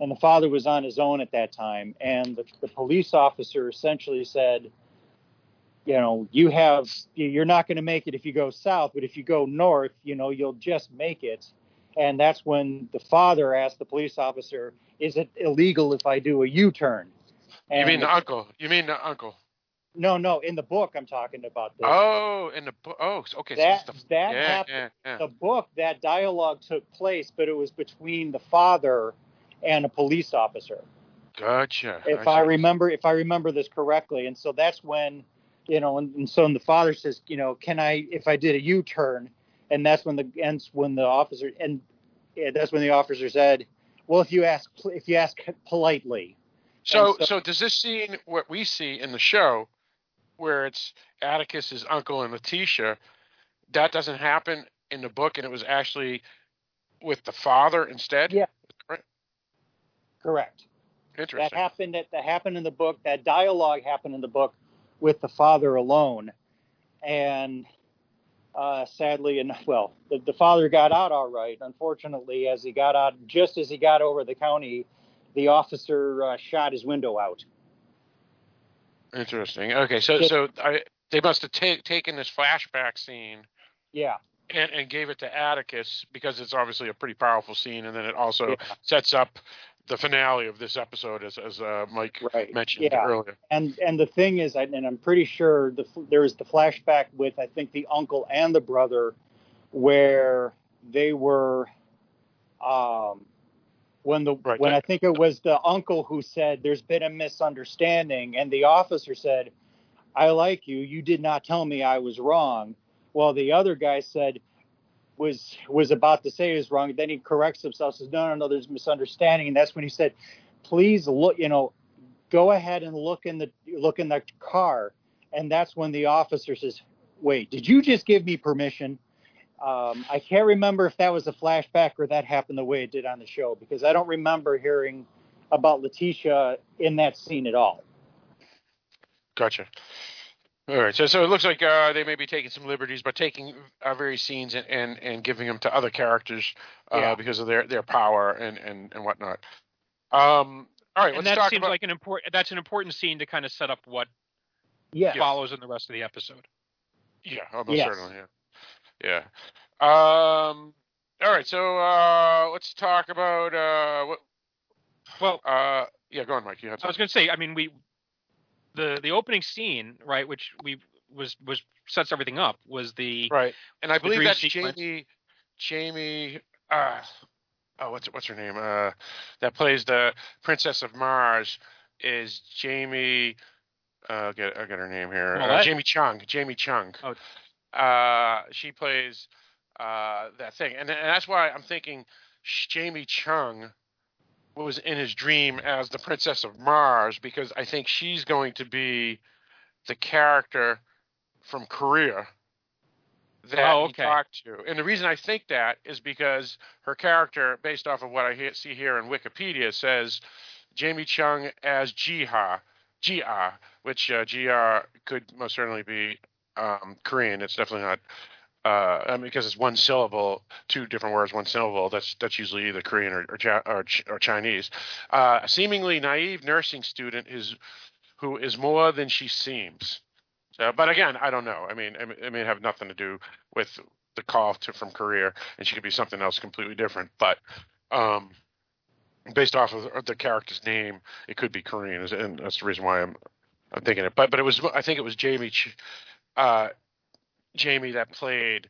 and the father was on his own at that time and the, the police officer essentially said you know you have you're not going to make it if you go south but if you go north you know you'll just make it and that's when the father asked the police officer is it illegal if i do a u-turn You mean the uncle? You mean the uncle? No no in the book i'm talking about this Oh, in the book. Oh, okay. that so the, that yeah, happened yeah, yeah. the book that dialogue took place but it was between the father and a police officer Gotcha. if gotcha. I remember if I remember this correctly. And so that's when, you know, and, and so and the father says, you know, can I if I did a U turn, and that's when the and when the officer and yeah, that's when the officer said, well, if you ask if you ask politely, So, so- so does this scene what we see in the show, where it's Atticus's uncle and Letitia, that doesn't happen in the book, and it was actually with the father instead? Yeah. Right. correct. Interesting. That happened at that happened in the book. That dialogue happened in the book with the father alone, and uh, sadly, and well, the, the father got out all right. Unfortunately, as he got out, just as he got over the county, the officer uh, shot his window out. Interesting. Okay, so so I, they must have ta- taken this flashback scene Yeah, and, and gave it to Atticus because it's obviously a pretty powerful scene, and then it also Yeah. sets up the finale of this episode, as as uh, Mike right. mentioned Yeah. earlier. and and the thing is, I, and I'm pretty sure the, there was the flashback with I think the uncle and the brother, where they were, um, when the Right. when I think it was the uncle who said there's been a misunderstanding, and the officer said, "I like you. You did not tell me I was wrong." Well, the other guy said was was about to say he was wrong. Then he corrects himself, says, "No, no, no. There's misunderstanding." And that's when he said, "Please look. You know, go ahead and look in the look in the car." And that's when the officer says, "Wait, did you just give me permission?" Um, I can't remember if that was a flashback or that happened the way it did on the show because I don't remember hearing about Letitia in that scene at all. Gotcha. All right. So so it looks like uh, they may be taking some liberties, by taking uh, various scenes and, and, and giving them to other characters uh, Yeah. because of their, their power and, and, and whatnot. Um. All right. and let's that talk seems about. like an important. That's an important scene to kind of set up what Yeah. follows in the rest of the episode. yeah. Almost Yes. certainly. Yeah. Yeah. Um. All right. So uh, let's talk about uh, what. Well, Uh. Yeah. Go on, Mike. You had I was going to say. I mean, we the the opening scene, right, which we was was sets everything up, was the Right. And I believe that's sequence. Jamie. Jamie. Uh, oh, what's what's her name? Uh, that plays the Princess of Mars is Jamie. Uh, I'll get I got her name here. Uh, Jamie Chung. Jamie Chung. Oh. Uh, she plays uh that thing, and, and that's why I'm thinking Jamie Chung was in his dream as the Princess of Mars because I think she's going to be the character from Korea that Oh, he okay. talked to. And the reason I think that is because her character, based off of what I he- see here in Wikipedia, says Jamie Chung as Jiha, Jia, which uh, Jia could most certainly be um, Korean. It's definitely not. Uh, I mean, because it's one syllable, two different words, one syllable. That's that's usually either Korean or or, or, or Chinese. Uh, a seemingly naive nursing student is who is more than she seems. So, but again, I don't know. I mean, it may- have nothing to do with the call to from Korea, and she could be something else completely different. But um, based off of the character's name, it could be Korean, and that's the reason why I'm I'm thinking it. But but it was I think it was Jamie, uh, Jamie that played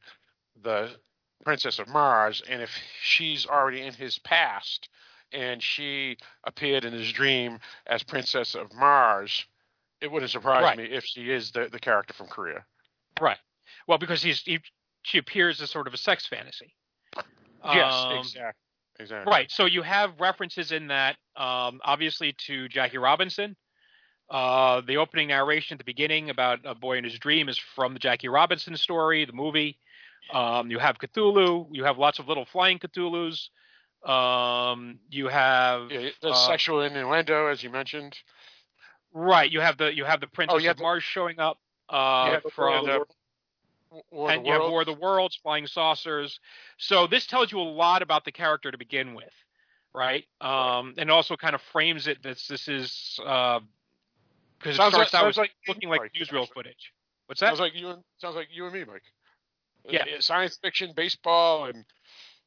the Princess of Mars, and if she's already in his past, and she appeared in his dream as Princess of Mars, it wouldn't surprise Right. me if she is the the character from Korea. right. Well, because he's he, she appears as sort of a sex fantasy. Yes, Um, exactly. Exactly. Right. So you have references in that, um, obviously, to Jackie Robinson. Uh, the opening narration at the beginning about a boy in his dream is from the Jackie Robinson story, the movie. Um, you have Cthulhu. You have lots of little flying Cthulhus. Um, you have Yeah, the uh, sexual innuendo, as you mentioned. right. You have the you have the Princess you have of the- Mars showing up uh, from and, uh, War and you have. War of the Worlds, Flying Saucers. So this tells you a lot about the character to begin with, right? Um, and also kind of frames it that this is because it Sounds like- starts out sounds with like looking like Mike, newsreel actually. footage. What's that? Sounds like you and sounds like you and me, Mike. Yeah. Uh, science fiction, baseball, and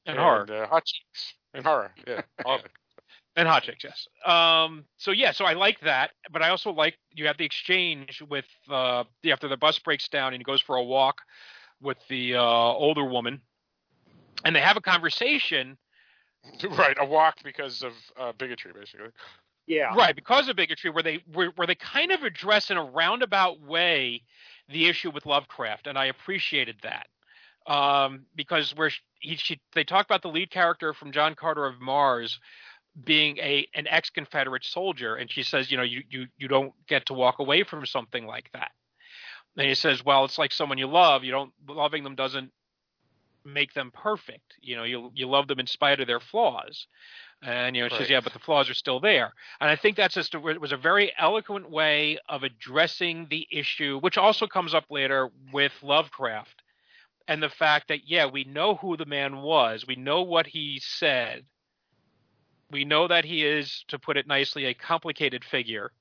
and horror uh, hot chicks and horror. Yeah, all of it. and hot chicks, yes. Um, so yeah, so I like that, but I also like you have the exchange with uh, after the bus breaks down and he goes for a walk with the uh, older woman, and they have a conversation. right. A walk because of uh, bigotry, basically. Yeah. right because of bigotry where they where, where they kind of address in a roundabout way the issue with lovecraft and i appreciated that um, because where he, she, they talk about the lead character from john carter of mars being a an ex-confederate soldier and she says you know you, you you don't get to walk away from something like that and he says well it's like someone you love you don't loving them doesn't make them perfect. You know you you love them in spite of their flaws. And you know she says yeah but the flaws are still there. And I think that's just a, it was a very eloquent way of addressing the issue, which also comes up later with Lovecraft, and the fact that yeah, we know who the man was, we know what he said, we know that he is, to put it nicely, a complicated figure.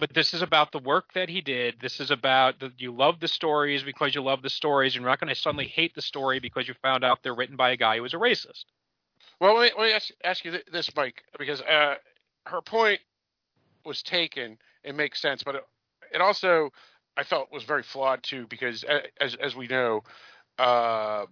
But this is about the work that he did. This is about you love the stories because you love the stories. You're not going to suddenly hate the story because you found out they're written by a guy who was a racist. Well, let me, let me ask, ask you this, Mike, because uh, her point was taken. It makes sense, but it, it also I felt was very flawed too, because as as we know, uh,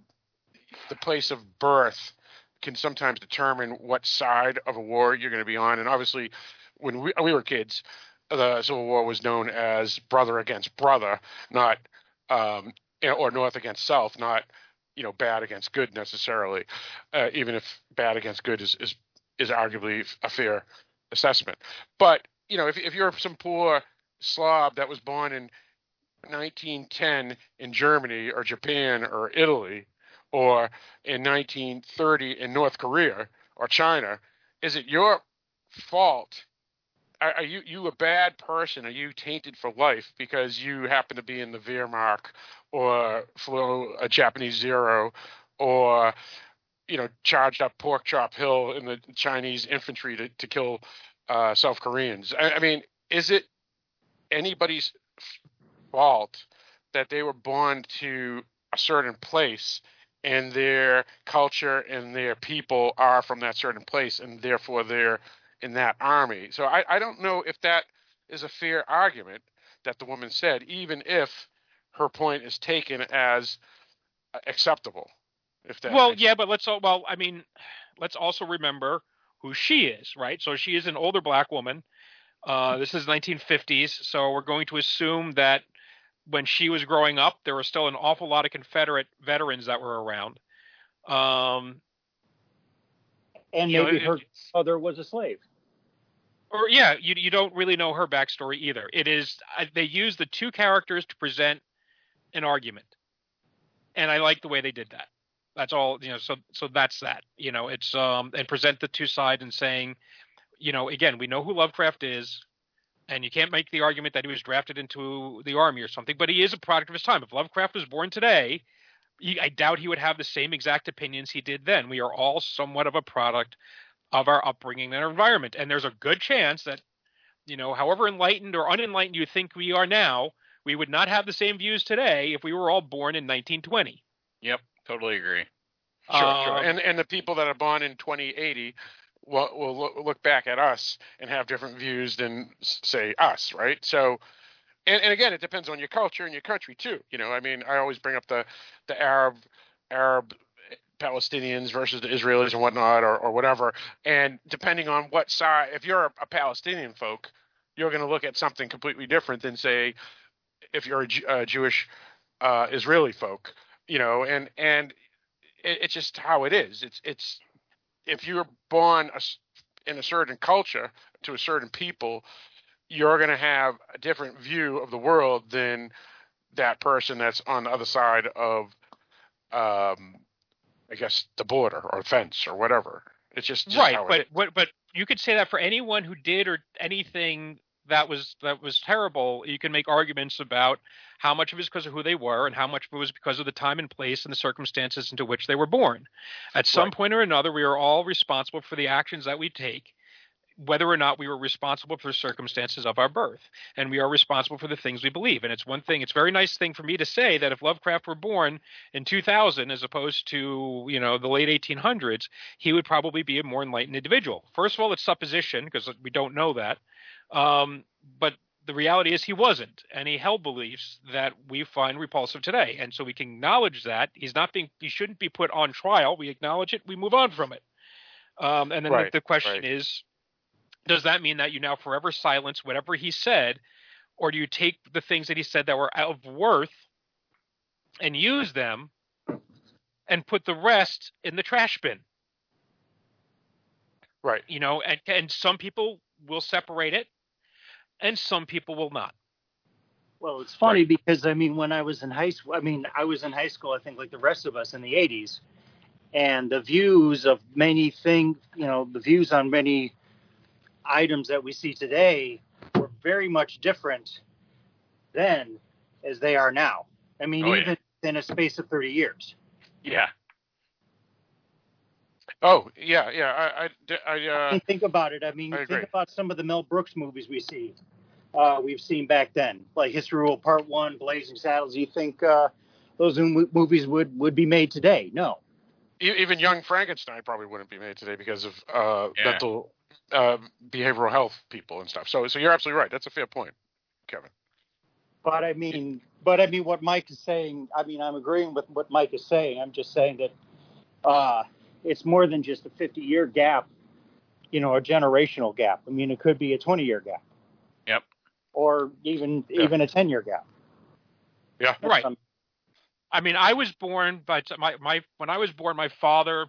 the place of birth can sometimes determine what side of a war you're going to be on. And obviously, when we, we were kids, the Civil War was known as brother against brother, not um, or North against South, not you know bad against good necessarily. Uh, even if bad against good is is is arguably a fair assessment. But you know, if if you're some poor slob that was born in 1910 in Germany or Japan or Italy or in 1930 in North Korea or China, is it your fault? Are, are you you a bad person? Are you tainted for life because you happen to be in the Wehrmacht or flew a Japanese Zero or you know charged up Pork Chop Hill in the Chinese infantry to, to kill uh, South Koreans? I, I mean, is it anybody's fault that they were born to a certain place and their culture and their people are from that certain place and therefore they're in that army. So I, I don't know if that is a fair argument that the woman said, even if her point is taken as acceptable. If that well, yeah, but let's well, I mean, let's also remember who she is, right? So she is an older black woman. Uh, this is 1950s, so we're going to assume that when she was growing up, there were still an awful lot of Confederate veterans that were around. Um, and you know, maybe it- her mother was a slave. Or yeah, you you don't really know her backstory either. It is they use the two characters to present an argument, and I like the way they did that. That's all you know. So so that's that. You know, it's um and present the two sides and saying, you know, again, we know who Lovecraft is, and you can't make the argument that he was drafted into the army or something. But he is a product of his time. If Lovecraft was born today, he, I doubt he would have the same exact opinions he did then. We are all somewhat of a product of our upbringing and our environment. And there's a good chance that, you know, however enlightened or unenlightened you think we are now, we would not have the same views today if we were all born in 1920. Yep, totally agree. Sure, Um, sure. And and the people that are born in 2080 will will look, look back at us and have different views than say us, right? So, and, and again, it depends on your culture and your country too. You know, I mean, I always bring up the the Arab Arab Palestinians versus the Israelis and whatnot, or or whatever. And depending on what side, if you're a, Palestinian folk, you're going to look at something completely different than say if you're a, Jewish uh, Israeli folk. You know, and and it, it's just how it is. It's it's if you're born a in a certain culture to a certain people, you're going to have a different view of the world than that person that's on the other side of, um, I guess, the border or fence or whatever. It's just, just right, but is. but you could say that for anyone who did or anything that was that was terrible. You can make arguments about how much of it is because of who they were and how much of it was because of the time and place and the circumstances into which they were born. At some Right. point or another, we are all responsible for the actions that we take, whether or not we were responsible for the circumstances of our birth, and we are responsible for the things we believe. And it's one thing; it's a very nice thing for me to say that if Lovecraft were born in 2000 as opposed to you know the late 1800s, he would probably be a more enlightened individual. First of all, it's supposition because we don't know that. Um, but the reality is he wasn't, and he held beliefs that we find repulsive today. And so we can acknowledge that he's not being, he shouldn't be put on trial. We acknowledge it, we move on from it. Um, and then Right, the, the question right. is, does that mean that you now forever silence whatever he said, or do you take the things that he said that were of worth and use them, and put the rest in the trash bin? right. you know and, and some people will separate it and some people will not Well, it's funny because I mean, when I was in high school, I mean, I was in high school, I think, like the rest of us in the '80s, and the views of many things, you know, the views on many items that we see today were very much different then as they are now. I mean, Oh, yeah. even in a space of 30 years. Yeah. Oh, yeah, yeah. I, I, I, I uh, mean, think about it. I mean, I think agree. about some of the Mel Brooks movies we see, uh, we've seen back then, like History Rule Part One, Blazing Saddles. You think uh, those movies would would be made today? No. e- even Young Frankenstein probably wouldn't be made today because of uh, Yeah. mental, uh, behavioral health people and stuff. So, so you're absolutely right. That's a fair point, Kevin. But I mean, but I mean, what Mike is saying. I mean, I'm agreeing with what Mike is saying. I'm just saying that uh, it's more than just a 50 year gap, you know, a generational gap. I mean, it could be a 20 year gap. Yep. Or even Yeah. even a 10 year gap. Yeah. Right. Um, I mean, I was born, but my my when I was born, my father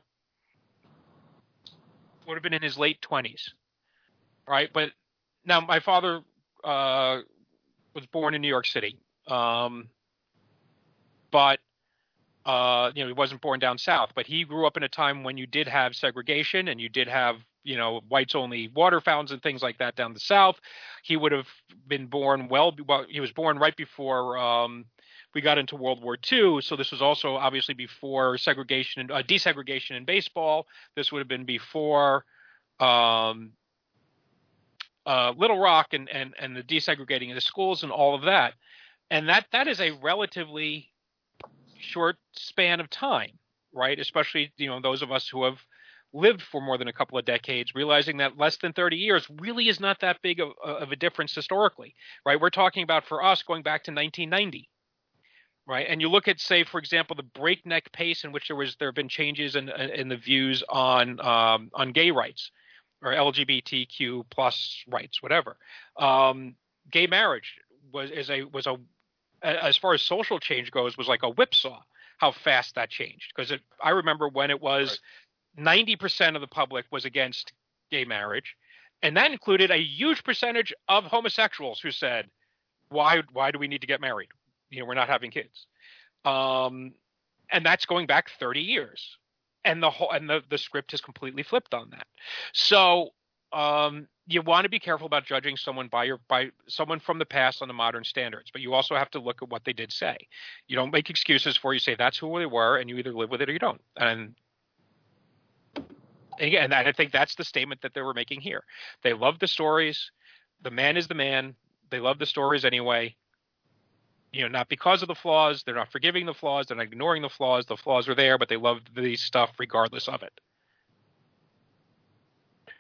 would have been in his late twenties, right? But now my father uh, was born in New York City, um, but uh, you know he wasn't born down south. But he grew up in a time when you did have segregation and you did have you know whites only water fountains and things like that down the south. He would have been born well. Well, he was born right before. Um, we got into World War II, so this was also obviously before segregation, uh, desegregation in baseball. This would have been before um, uh, Little Rock and, and and the desegregating of the schools and all of that, and that that is a relatively short span of time, right? Especially you know those of us who have lived for more than a couple of decades, realizing that less than 30 years really is not that big of, of a difference historically, right? We're talking about for us going back to 1990 right? And you look at, say, for example, the breakneck pace in which there was there have been changes in in the views on um, on gay rights or LGBTQ plus rights, whatever. Um, gay marriage was is a was a as far as social change goes was like a whipsaw. How fast that changed because I remember when it was ninety percent of the public was against gay marriage, and that included a huge percentage of homosexuals who said, "Why why do we need to get married? You know we're not having kids. Um and that's going back 30 years. And the whole and the the script has completely flipped on that. So um you want to be careful about judging someone by your by someone from the past on the modern standards but you also have to look at what they did say. You don't make excuses for you say that's who they were and you either live with it or you don't. And again i think that's the statement that they were making here. They love the stories. The man is the man. They love the stories anyway you know, not because of the flaws. They're not forgiving the flaws. They're not ignoring the flaws. The flaws are there, but they love the stuff regardless of it.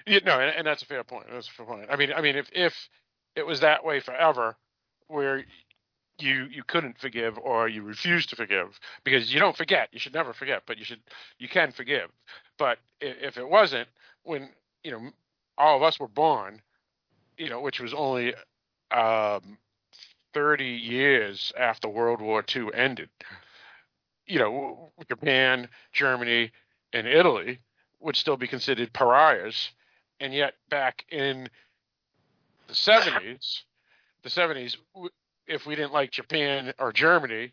Yeah, no, and, and that's a fair point. That's a fair point. I mean, I mean, if if it was that way forever, where you you couldn't forgive or you refuse to forgive because you don't forget, you should never forget, but you should you can forgive. But if it wasn't, when you know all of us were born, you know, which was only um, thirty years after World War II ended, you know, Japan, Germany, and Italy would still be considered pariahs and yet back in the 70s the 70s if we didn't like japan or germany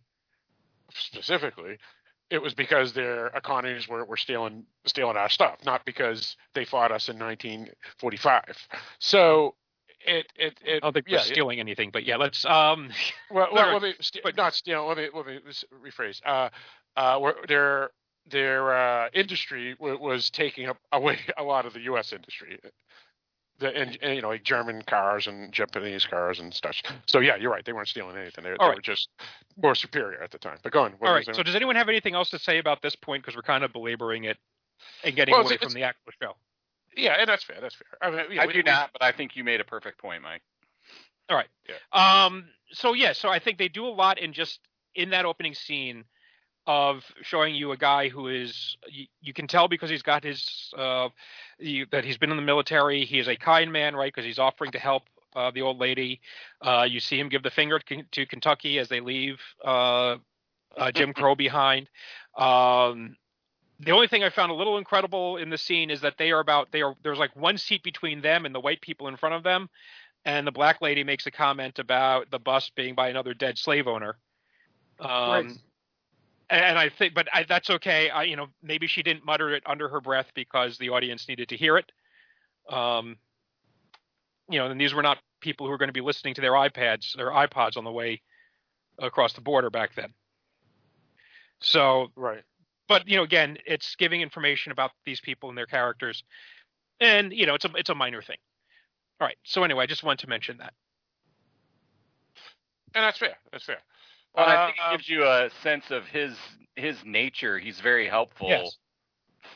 specifically it was because their economies were, were stealing stealing our stuff not because they fought us in 1945 so it it, it I don't think yeah, it- stealing anything, but yeah, let's. Um, well, well let me st- but- not steal. Let me let me rephrase. Uh, uh, where their their uh, industry w- was taking up away a lot of the U.S. industry. The and, and, you know like German cars and Japanese cars and stuff. So yeah, you're right. They weren't stealing anything. They, they All were just more superior at the time. But go on. What all right. it? So, does anyone have anything else to say about this point? Because we're kind of belaboring it and getting Well, away from the actual show. Yeah, and that's fair. That's fair. I mean, yeah, I we- do we- not, but I think you made a perfect point, Mike. All right. Yeah. Um. So yeah. So I think they do a lot in just in that opening scene of showing you a guy who is you, you can tell because he's got his uh you, that he's been in the military. He is a kind man, right? Because he's offering to help uh, the old lady. Uh, you see him give the finger to, to Kentucky as they leave uh, uh, Jim Crow behind. Um, the only thing I found a little incredible in the scene is that they are about they are there's like one seat between them and the white people in front of them, and the black lady makes a comment about the bus being by another dead slave owner. Um, Right. And I think, but I, that's okay. I, you know, maybe she didn't mutter it under her breath because the audience needed to hear it. Um, you know, and these were not people who were going to be listening to their iPads, their iPods on the way across the border back then. So right. But you know again it's giving information about these people and their characters and you know it's a it's a minor thing all right so anyway i just wanted to mention that And that's fair. That's fair. Well, I Uh, think it um, gives you a sense of his his nature. He's very helpful Yes.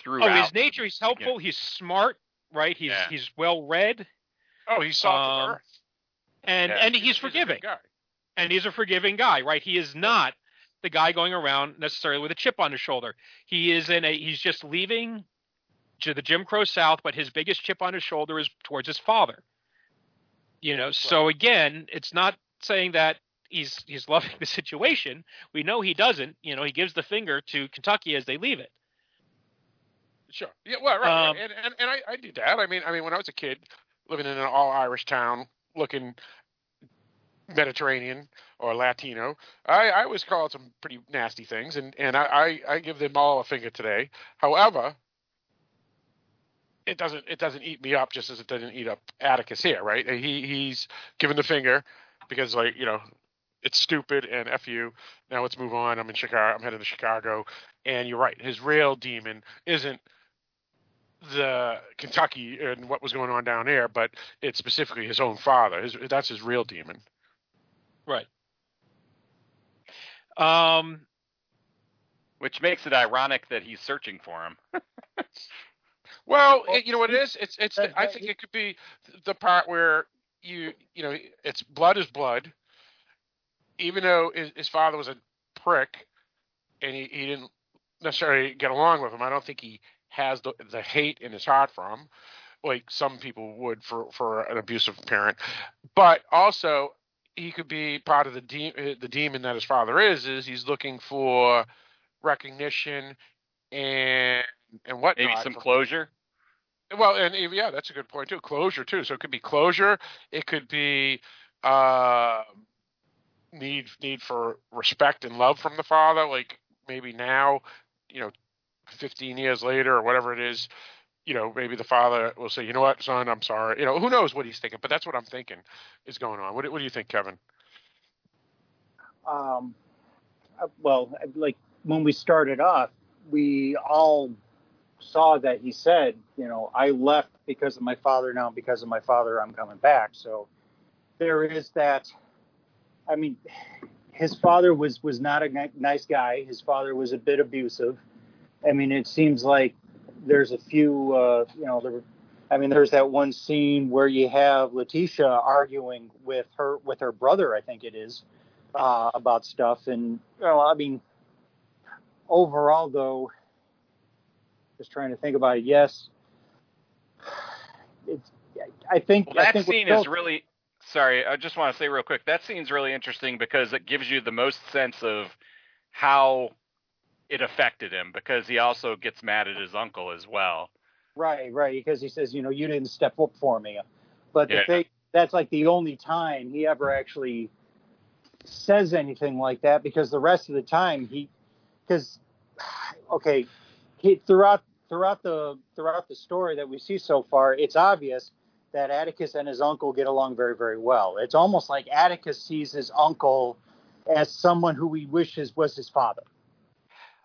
throughout. oh his nature he's helpful he's smart right he's Yeah. he's well read oh, he's soft um, earth. and Yeah. and he's He's a forgiving guy. and he's a forgiving guy right he is not the guy going around necessarily with a chip on his shoulder he is in a he's just leaving to the Jim Crow South, but his biggest chip on his shoulder is towards his father. You know, so again, it's not saying that he's he's loving the situation. We know he doesn't. You know, he gives the finger to Kentucky as they leave it. Sure. Yeah. Well, right. Um, right. And and, and I, I did that. I mean, I mean, when I was a kid, living in an all Irish town, looking Mediterranean or Latino, I, I was called some pretty nasty things, and and I, I I give them all a finger today. However, it doesn't it doesn't eat me up just as it doesn't eat up Atticus here, right? He he's given the finger because like you know it's stupid and f you. Now let's move on. I'm in Chicago. I'm headed to Chicago, and you're right. His real demon isn't the Kentucky and what was going on down there, but it's specifically his own father. His, that's his real demon. Right. Um, Which makes it ironic that he's searching for him. Well, it, you know what it is? It's it's. that- I think it could be the part where you you know it's blood is blood. Even though his, his father was a prick, and he, he didn't necessarily get along with him, I don't think he has the the hate in his heart for him, like some people would for for an abusive parent. But also, he could be part of the de- the demon that his father is. Is he's looking for recognition and and what Maybe some closure. well, and uh, yeah, that's a good point too. Closure too. So it could be closure. It could be uh, need need for respect and love from the father. Like maybe now, you know, 15 years later or whatever it is, you know, maybe the father will say, you know what, son, I'm sorry. You know, who knows what he's thinking, but that's what I'm thinking is going on. What, what do you think, Kevin? Um, uh, well, like when we started off, we all saw that he said, you know, I left because of my father. Now because of my father, I'm coming back. So there is that. I mean, his father was was not a nice guy. His father was a bit abusive. I mean, it seems like there's a few, uh, you know, there. were- I mean, there's that one scene where you have Letitia arguing with her with her brother. I think it is uh, about stuff. And you know, I mean, overall though, just trying to think about it. Yes, it's. I think Well, I that think scene is really. Sorry, I just want to say real quick. That scene's really interesting because it gives you the most sense of how it affected him because he also gets mad at his uncle as well. right, right, because he says, you know, you didn't step up for me. But the Yeah. thing that's like the only time he ever actually says anything like that because the rest of the time he because okay he throughout throughout the throughout the story that we see so far it's obvious that Atticus and his uncle get along very very well it's almost like Atticus sees his uncle as someone who he wishes was his father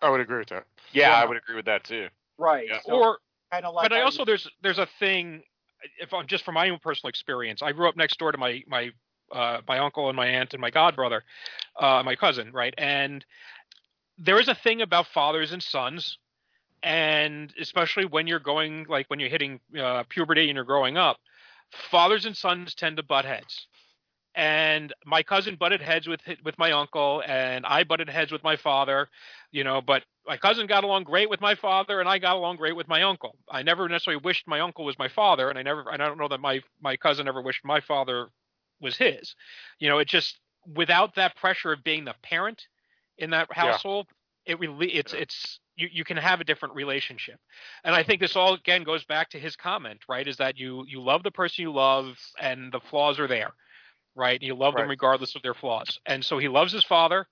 I would agree with that. Yeah, Yeah. I would agree with that too. right Yeah. or kind of like but I also you- there's there's a thing if I'm just from my own personal experience. I grew up next door to my my uh, my uncle and my aunt and my godbrother, uh, my cousin, right? And there is a thing about fathers and sons, and especially when you're going like when you're hitting uh, puberty and you're growing up, fathers and sons tend to butt heads. And my cousin butted heads with with my uncle, and I butted heads with my father, you know. But my cousin got along great with my father, and I got along great with my uncle. I never necessarily wished my uncle was my father, and I never, and I don't know that my my cousin ever wished my father was his. You know, it just without that pressure of being the parent in that Yeah. household, it really it's Yeah. it's you, you can have a different relationship. And I think this all again goes back to his comment, right? Is that you you love the person you love and the flaws are there. Right? You love them Right. regardless of their flaws. And so he loves his father,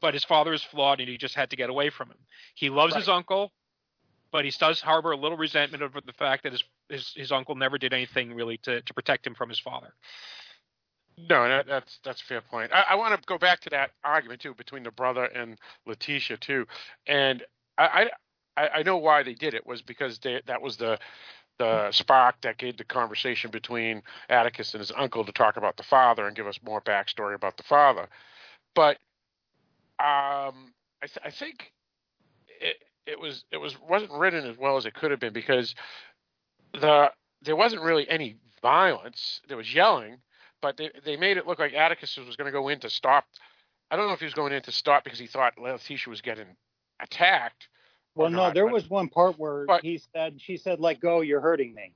but his father is flawed and he just had to get away from him. He loves his uncle, but he does harbor a little resentment over the fact that his his, his uncle never did anything really to, to protect him from his father. No, that, that's that's a fair point. I, I want to go back to that argument too between the brother and Letitia too, and I I, I know why they did it was because they, that was the the spark that gave the conversation between Atticus and his uncle to talk about the father and give us more backstory about the father. But um, I, th- I think it it was it was wasn't written as well as it could have been because the there wasn't really any violence. There was yelling, but they they made it look like Atticus was going to go in to stop. I don't know if he was going in to stop because he thought Letitia was getting attacked, Well, no, not, there but- was one part where But- he said, she said, "Let go, you're hurting me."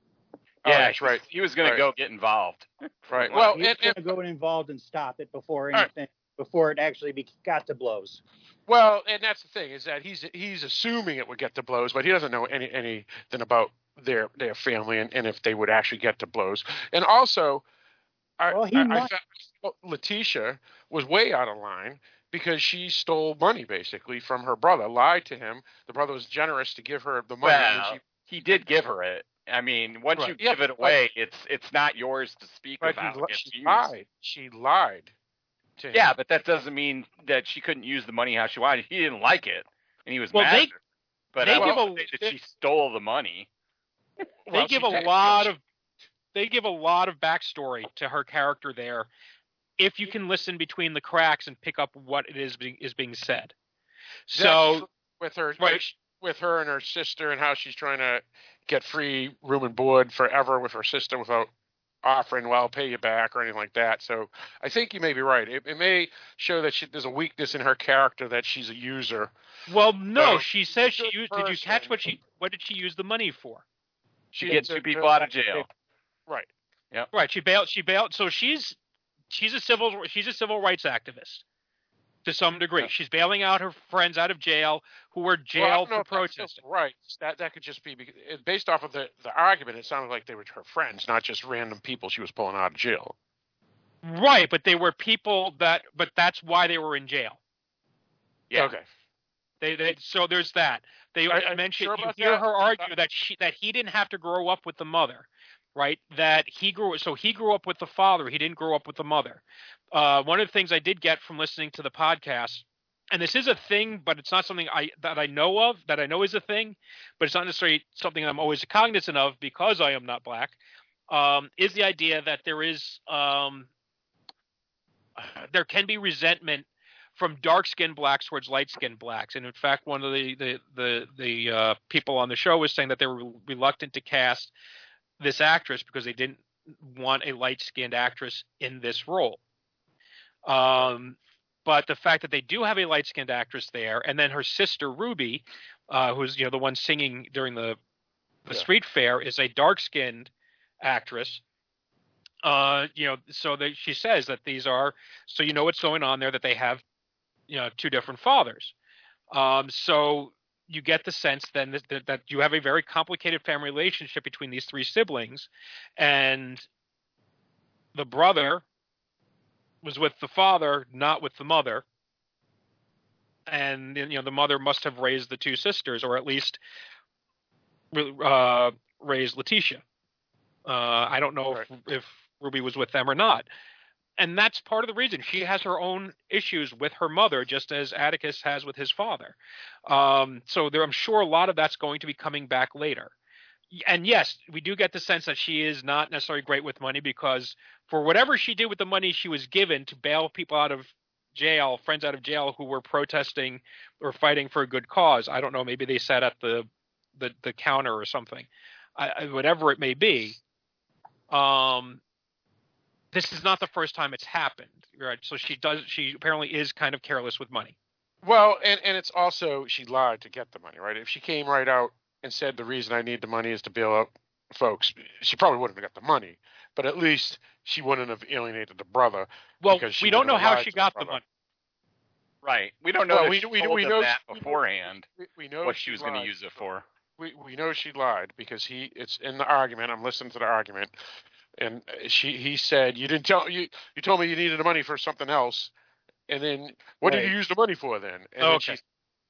Oh, yeah, that's right. He was going Right. to go get involved. Right. Well, Well, he was going to go involved and stop it before right. anything, before it actually be, got to blows. Well, and that's the thing is that he's he's assuming it would get to blows, but he doesn't know any anything about their their family and, and if they would actually get to blows. And also, I, Well, he I, I might- felt oh, Letitia was way out of line because she stole money basically from her brother, lied to him. The brother was generous to give her the money. and Well, she, he did give her it. I mean, once Right. you Yeah, give it but- away, it's it's not yours to speak but of he, it she used. lied. She lied to him. Yeah, but that doesn't mean that she couldn't use the money how she wanted. He didn't like it, and he was Well, mad. they- but they I give a- say that she stole the money. they Well, give a did. lot of they give a lot of backstory to her character there if you can listen between the cracks and pick up what it is being, is being said. So with her right. with her and her sister and how she's trying to get free room and board forever with her sister without offering well I'll pay you back or anything like that. So i think you may be right. It, it may show that she, there's a weakness in her character that she's a user. Well no So, she says she good used did you catch what she what did she use the money for? She She gets to- two people out of jail. right. Yeah. right she bailed she bailed so she's she's a civil she's a civil rights activist to some degree Yeah. she's bailing out her friends out of jail who were Well, I jailed know for protesting right that that could just be based off of the the argument it sounded like they were her friends not just random people she was pulling out of jail right but they were people that but that's why they were in jail Yeah. okay They, they so there's that. They are mentioned sure you hear that? her argue that she that he didn't have to grow up with the mother, right? That he grew so he grew up with the father. He didn't grow up with the mother. Uh, one of the things I did get from listening to the podcast, and this is a thing, but it's not something I that I know of that I know is a thing, but it's not necessarily something I'm always cognizant of because I am not black. Um, is the idea that there is um, there can be resentment from dark skinned blacks towards light skinned blacks. And in fact, one of the the the, the uh, people on the show was saying that they were reluctant to cast this actress because they didn't want a light skinned actress in this role. Um, but the fact that they do have a light skinned actress there, and then her sister Ruby, uh, who's you know the one singing during the the Yeah. street fair, is a dark skinned actress. Uh, you know, so that she says that these are so you know what's going on there that they have you know two different fathers um, so you get the sense then that, that, that you have a very complicated family relationship between these three siblings and the brother was with the father not with the mother. And you know the mother must have raised the two sisters or at least uh, raised letitia. Uh, i don't know if, if ruby was with them or not and that's part of the reason she has her own issues with her mother, just as Atticus has with his father. Um, so there, I'm sure a lot of that's going to be coming back later. And yes, we do get the sense that she is not necessarily great with money because for whatever she did with the money she was given to bail people out of jail, friends out of jail who were protesting or fighting for a good cause. I don't know. Maybe they sat at the the, the counter or something. I, whatever it may be. Um, this is not the first time it's happened, right? So she does. She apparently is kind of careless with money. Well, and and it's also she lied to get the money, right? If she came right out and said the reason I need the money is to bail out folks, she probably wouldn't have got the money. But at least she wouldn't have alienated the brother. Well, because we don't know how she got the brother. money. Right. We don't know Well, we- we- we know that she- beforehand. We, we know What she was going to use it for. We we know she lied because he it's in the argument. I'm listening to the argument, and she he said you didn't tell you you told me you needed the money for something else, and then what did you use the money for then? And then Okay. she,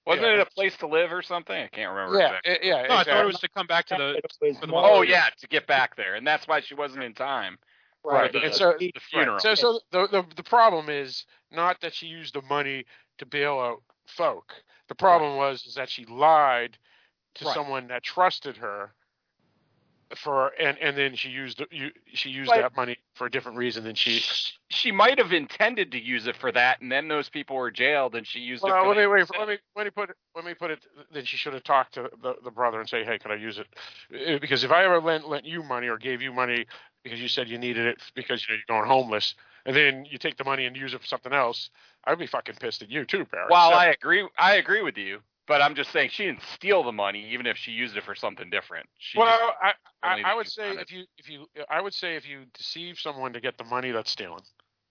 Wasn't Yeah. it a place to live or something? I can't remember. yeah, exactly. eh, yeah, No, I thought it was to come back to the. It was for the Oh yeah, to get back there, and that's why she wasn't in time Right, the, and so- the funeral. So, so the, the the problem is not that she used the money to bail out folk. The problem was is that she lied to Right. someone that trusted her for, and and then she used you she used that money for a different reason than she. she might have intended to use it for that, and then those people were jailed, and she used it. For let me wait. Let me let me put it. Let me put it. Then she should have talked to the, the brother and say, "Hey, could I use it?" Eh, Because if I ever lent lent you money or gave you money because you said you needed it because you know, you're going homeless, and then you take the money and use it for something else, I'd be fucking pissed at you too, Barry. well So- I agree, I agree with you. But I'm just saying she didn't steal the money, even if she used it for something different. She well, I, I, I would say if you if you I would say if you deceive someone to get the money, that's stealing.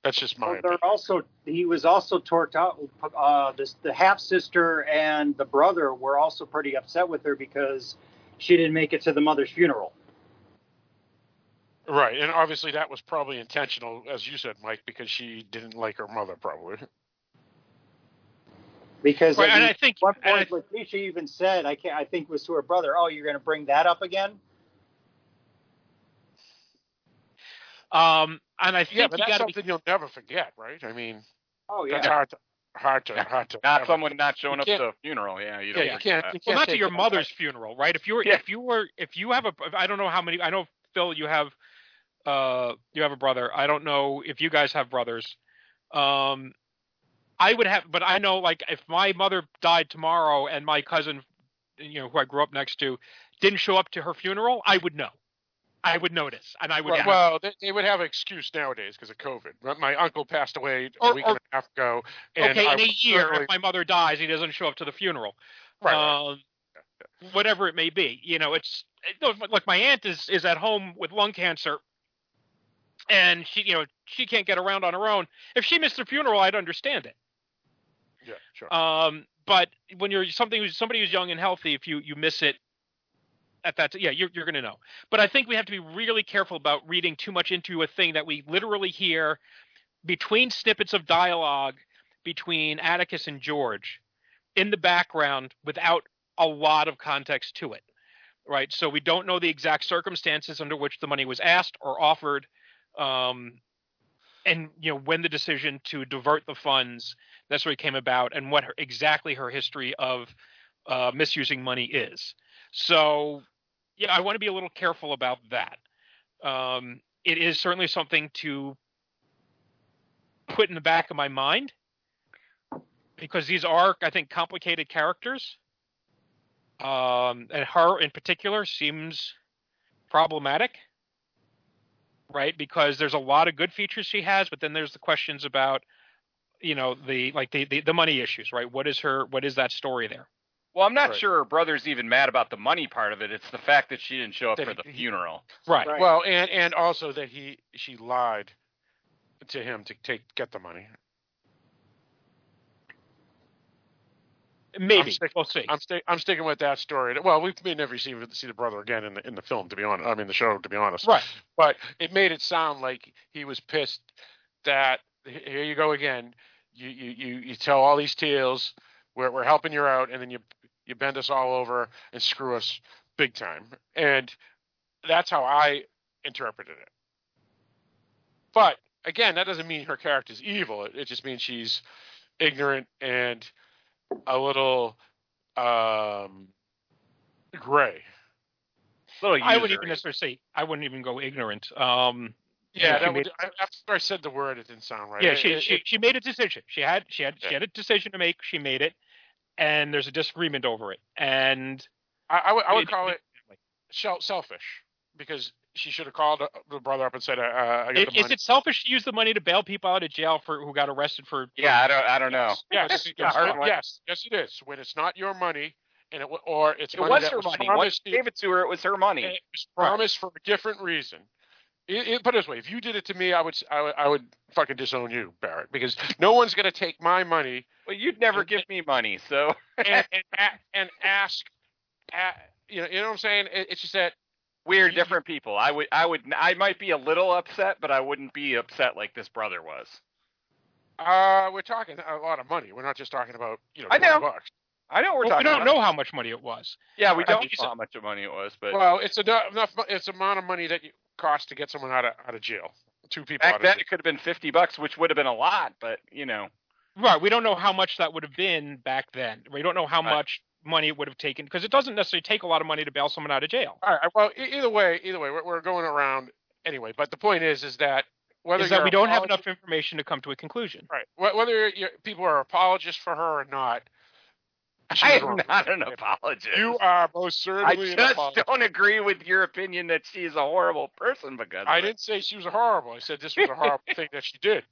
That's just my Well, they're also he was also torqued out. Uh, this, the half sister and the brother were also pretty upset with her because she didn't make it to the mother's funeral. Right, and obviously that was probably intentional, as you said, Mike, because she didn't like her mother, probably. Because Right, at and I think one and I point, Letitia even said, "I can't." I think was to her brother, "Oh, you're going to bring that up again?" Um, and I think Yeah, but you that's be something you'll never forget, right? I mean, Oh that's yeah. hard to hard to hard to. not ever- someone not showing up to a funeral. Yeah, you Yeah, don't. you can't. that. You well, can't not to your it- mother's funeral, right? If you were, Yeah. if you were, if you have a, I don't know how many. I know Phil, you have, uh, you have a brother. I don't know if you guys have brothers. Um, I would have, but I know like if my mother died tomorrow and my cousin, you know, who I grew up next to, didn't show up to her funeral, I would know. I would notice, and I would. Right, have- well, they, they would have an excuse nowadays because of COVID. My- My uncle passed away a Or- week or- and a half ago. And okay, I in a year, certainly- if my mother dies, he doesn't show up to the funeral. right, um, whatever it may be. You know, it's look. My aunt is is at home with lung cancer, and she, you know, she can't get around on her own. If she missed the funeral, I'd understand it. Yeah, sure. Um, but when you're something who's somebody who's young and healthy, if you you miss it at that, yeah, you're you're going to know. But I think we have to be really careful about reading too much into a thing that we literally hear between snippets of dialogue between Atticus and George in the background without a lot of context to it. Right. So we don't know the exact circumstances under which the money was asked or offered. Um, and you know when the decision to divert the funds necessarily came about and what her, exactly her history of uh, misusing money is. So yeah, I want to be a little careful about that. Um, it is certainly something to put in the back of my mind because these are, I think, complicated characters. Um, and her in particular seems problematic, right? Because there's a lot of good features she has, but then there's the questions about, you know, the like the the, the money issues, right? What is her? What is that story there? Well, I'm not Right. sure her brother's even mad about the money part of it. It's the fact that she didn't show up That for the he- funeral. Right. Right. Well, and and also that he she lied to him to take get the money. Maybe stick- we'll see. I'm sti- I'm sticking with that story. Well, we may never see see the brother again in the in the film. To be honest, I mean the show. To be honest, right. but it made it sound like he was pissed that here you go again. You you you, you tell all these tales. We're we're helping you out, and then you you bend us all over and screw us big time. And that's how I interpreted it. But again, that doesn't mean her character's evil. It, it just means she's ignorant and a little um gray. Little I wouldn't even necessarily say I wouldn't even go ignorant. Um, Yeah, she that would, I, after I said the word, it didn't sound right. yeah, It- she it- she she made a decision. She had she had she had a decision to make. She made it, and there's a disagreement over it. And I, I would, I would it- call it- it selfish because she should have called the brother up and said, uh, uh, "I got i- the is it selfish to use the money to bail people out of jail for who got arrested for? Yeah, I don't. I don't know. Yes, yes, Hard yes, yes, it is. When it's not your money, and it, or it's It money was her was money. Once promised you to gave it to her, it was her money. it was promised for a different reason. It, it, put it this way: if you did it to me, I would, s- I would, I would fucking disown you, Barrett, because no one's going to take my money Well, you'd never And- give me money, so and and, and ask, a you know, you know what I'm saying? It, it's just that we're different people. I would. I would. I might be a little upset, but I wouldn't be upset like this brother was. uh, we're talking a lot of money. We're not just talking about you know, I know. bucks. I know we're Well, we don't about. know how much money it was. Yeah, we I don't know it's- how much of money it was, but Well, it's enough, enough. It's amount of money that you cost to get someone out of out of jail. Two people back out then of it could have been fifty bucks, which would have been a lot. But you know, Right. We don't know how much that would have been back then. We don't know how Right. much money it would have taken because it doesn't necessarily take a lot of money to bail someone out of jail. All right. Well, either way, either way, we're, we're going around anyway. But the point is, is that whether Is that we don't have enough information to come to a conclusion. right? Whether you're, people are apologists for her or not, I am wrong. not an apologist. You are most I certainly an just apologist. don't agree with your opinion that she's a horrible person because I didn't say she was horrible. I said this was a horrible thing that she did.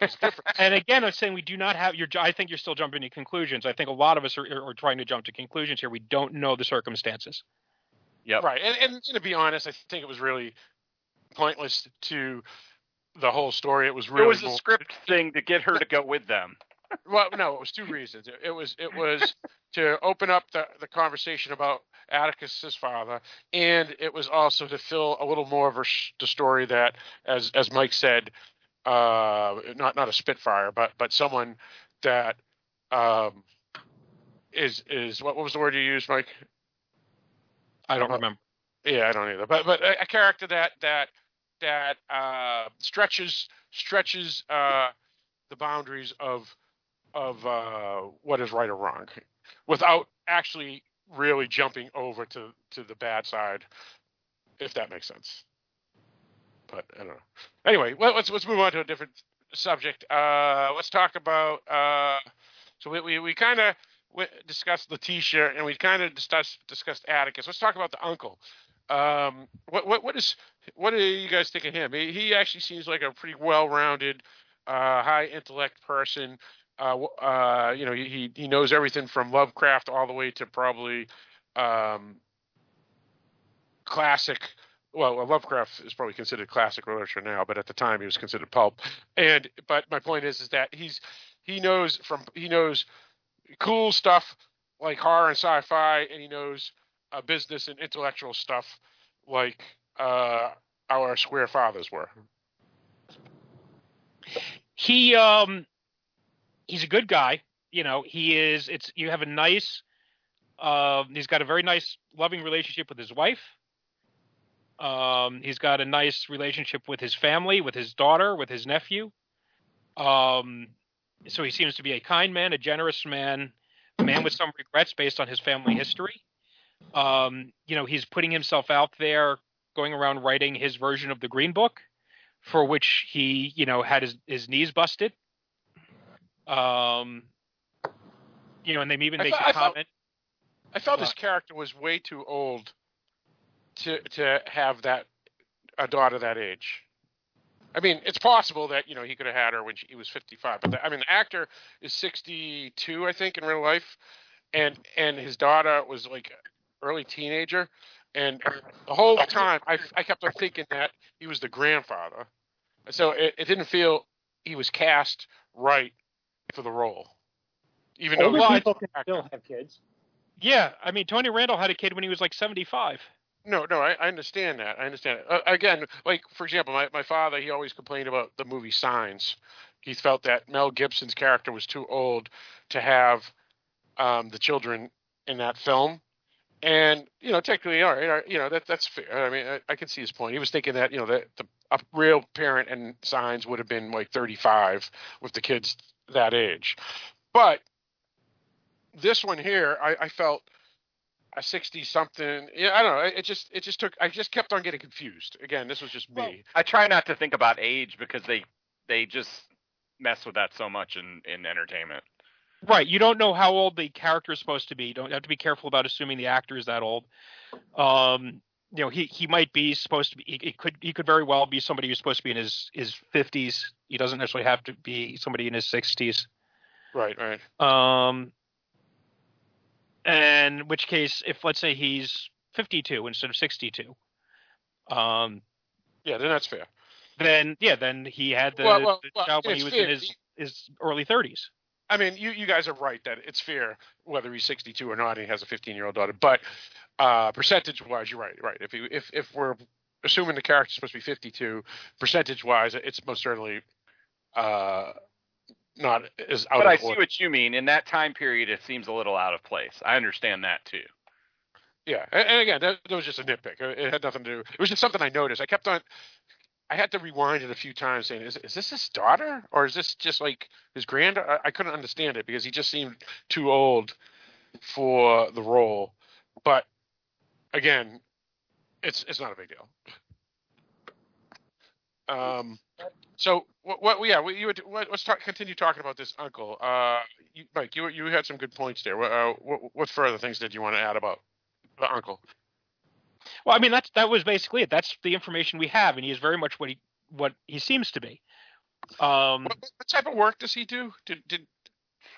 It's different. And again, I'm saying we do not have. You're, I think you're still jumping to conclusions. I think a lot of us are, are trying to jump to conclusions here. We don't know the circumstances. Yep. Right, and, and to be honest, I think it was really pointless to the whole story. It was really It was a more- script thing to get her to go with them. Well, no, it was two reasons. It, it was it was to open up the the conversation about Atticus's father, and it was also to fill a little more of a sh- the story that, as as Mike said, uh, not not a Spitfire, but but someone that um, is is what what was the word you used, Mike? I don't Uh, remember. Yeah, I don't either. But but a, a character that that that uh, stretches stretches uh, the boundaries of of uh, what is right or wrong, without actually really jumping over to to the bad side, if that makes sense. But I don't know. Anyway, well, let's let's move on to a different subject. Uh, let's talk about. Uh, so we we, we kind of discussed Letitia and we kind of discussed discussed Atticus. Let's talk about the uncle. Um, what what what is what do you guys think of him? He, he actually seems like a pretty well-rounded, uh, high intellect person. Uh, uh, you know, he he knows everything from Lovecraft all the way to probably um, classic. Well, Lovecraft is probably considered classic literature now, but at the time he was considered pulp. And but my point is, is that he's he knows from he knows cool stuff like horror and sci-fi, and he knows uh, business and intellectual stuff like uh, our square fathers were. He um he's a good guy. You know, he is it's you have a nice um he's got a very nice loving relationship with his wife. Um he's got a nice relationship with his family, with his daughter, with his nephew. Um so he seems to be a kind man, a generous man, a man with some regrets based on his family history. Um, you know, he's putting himself out there, going around writing his version of the Green Book, for which he, you know, had his, his knees busted. Um, you know, and they even I make thought- a I comment. I felt his character was way too old to to have that a daughter that age. I mean, it's possible that you know he could have had her when she, he was 55, but the, I mean, the actor is 62, I think, in real life, and and his daughter was like early teenager, and the whole time I I kept on thinking that he was the grandfather, so it, it didn't feel he was cast right for the role, even though Older he was people can still have kids. Yeah, I mean, Tony Randall had a kid when he was like 75. No, no, I, I understand that. I understand it. Uh, again, like for example, my, my father, he always complained about the movie Signs. He felt that Mel Gibson's character was too old to have um, the children in that film. And you know, technically, all right, all right, you know that that's fair. I mean, I, I can see his point. He was thinking that you know that the a real parent in Signs would have been like 35 with the kids that age, but this one here, I, I felt a 60 something yeah i don't know it just it just took i just kept on getting confused again this was just me I try not to think about age because they they just mess with that so much in in entertainment. Right. You don't know how old the character is supposed to be. You don't have to be careful about assuming the actor is that old. Um, you know, he, he might be supposed to be. He, he could he could very well be somebody who's supposed to be in his his fifties. He doesn't necessarily have to be somebody in his sixties. right right Um, and in which case, if let's say he's fifty two instead of sixty two, um, yeah then that's fair then yeah, then he had the, Well, well, the well, when he was fair. in his his early thirties. I mean you you guys are right that it's fair whether he's 62 or not and he has a 15 year old daughter but uh percentage wise you're right right if you if if we're assuming the character's supposed to be 52 percentage wise it's most certainly uh not as out But I of see what you mean. In that time period, it seems a little out of place. I understand that too. Yeah, and, and again, that, that was just a nitpick. It it had nothing to do. It was just something I noticed. I kept on. I had to rewind it a few times, saying, "Is is this his daughter, or is this just like his grand?" I, I couldn't understand it because he just seemed too old for the role. But again, it's it's not a big deal. Um, So what? what yeah, we, you would, let's talk, continue talking about this uncle. Uh, you, Mike, you you had some good points there. Uh, what, what further things did you want to add about the uncle? Well, I mean that's that was basically it. That's the information we have, and he is very much what he what he seems to be. Um, What, what type of work does he do? Did did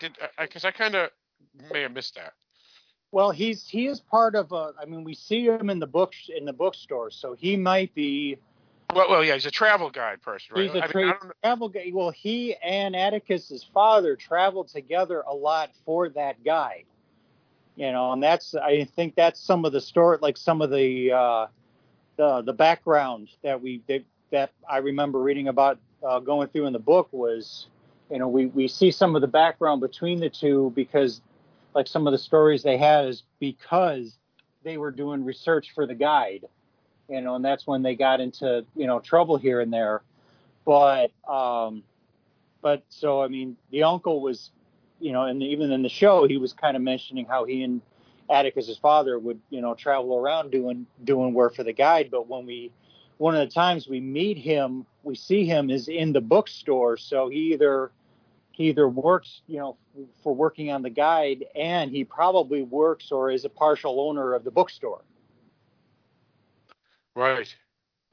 did? Because I, kind of may have missed that. Well, he's he is part of a. I mean, we see him in the books in the bookstore, so he might be. Well, well, yeah, he's a travel guide person, right? He's a I mean, tra- I don't travel guy. Well, he and Atticus's father traveled together a lot for that guide. You know, and that's I think that's some of the story, like some of the uh, the the background that we that, that I remember reading about uh, going through in the book was, you know, we we see some of the background between the two because, like some of the stories they had is because they were doing research for the guide, you know, and that's when they got into you know trouble here and there, but um, but so I mean the uncle was, you know, and even in the show he was kind of mentioning how he and Atticus, his father would you know travel around doing doing work for the guide, but when we one of the times we meet him, we see him is in the bookstore, so he either he either works, you know, for working on the guide, and he probably works or is a partial owner of the bookstore. Right.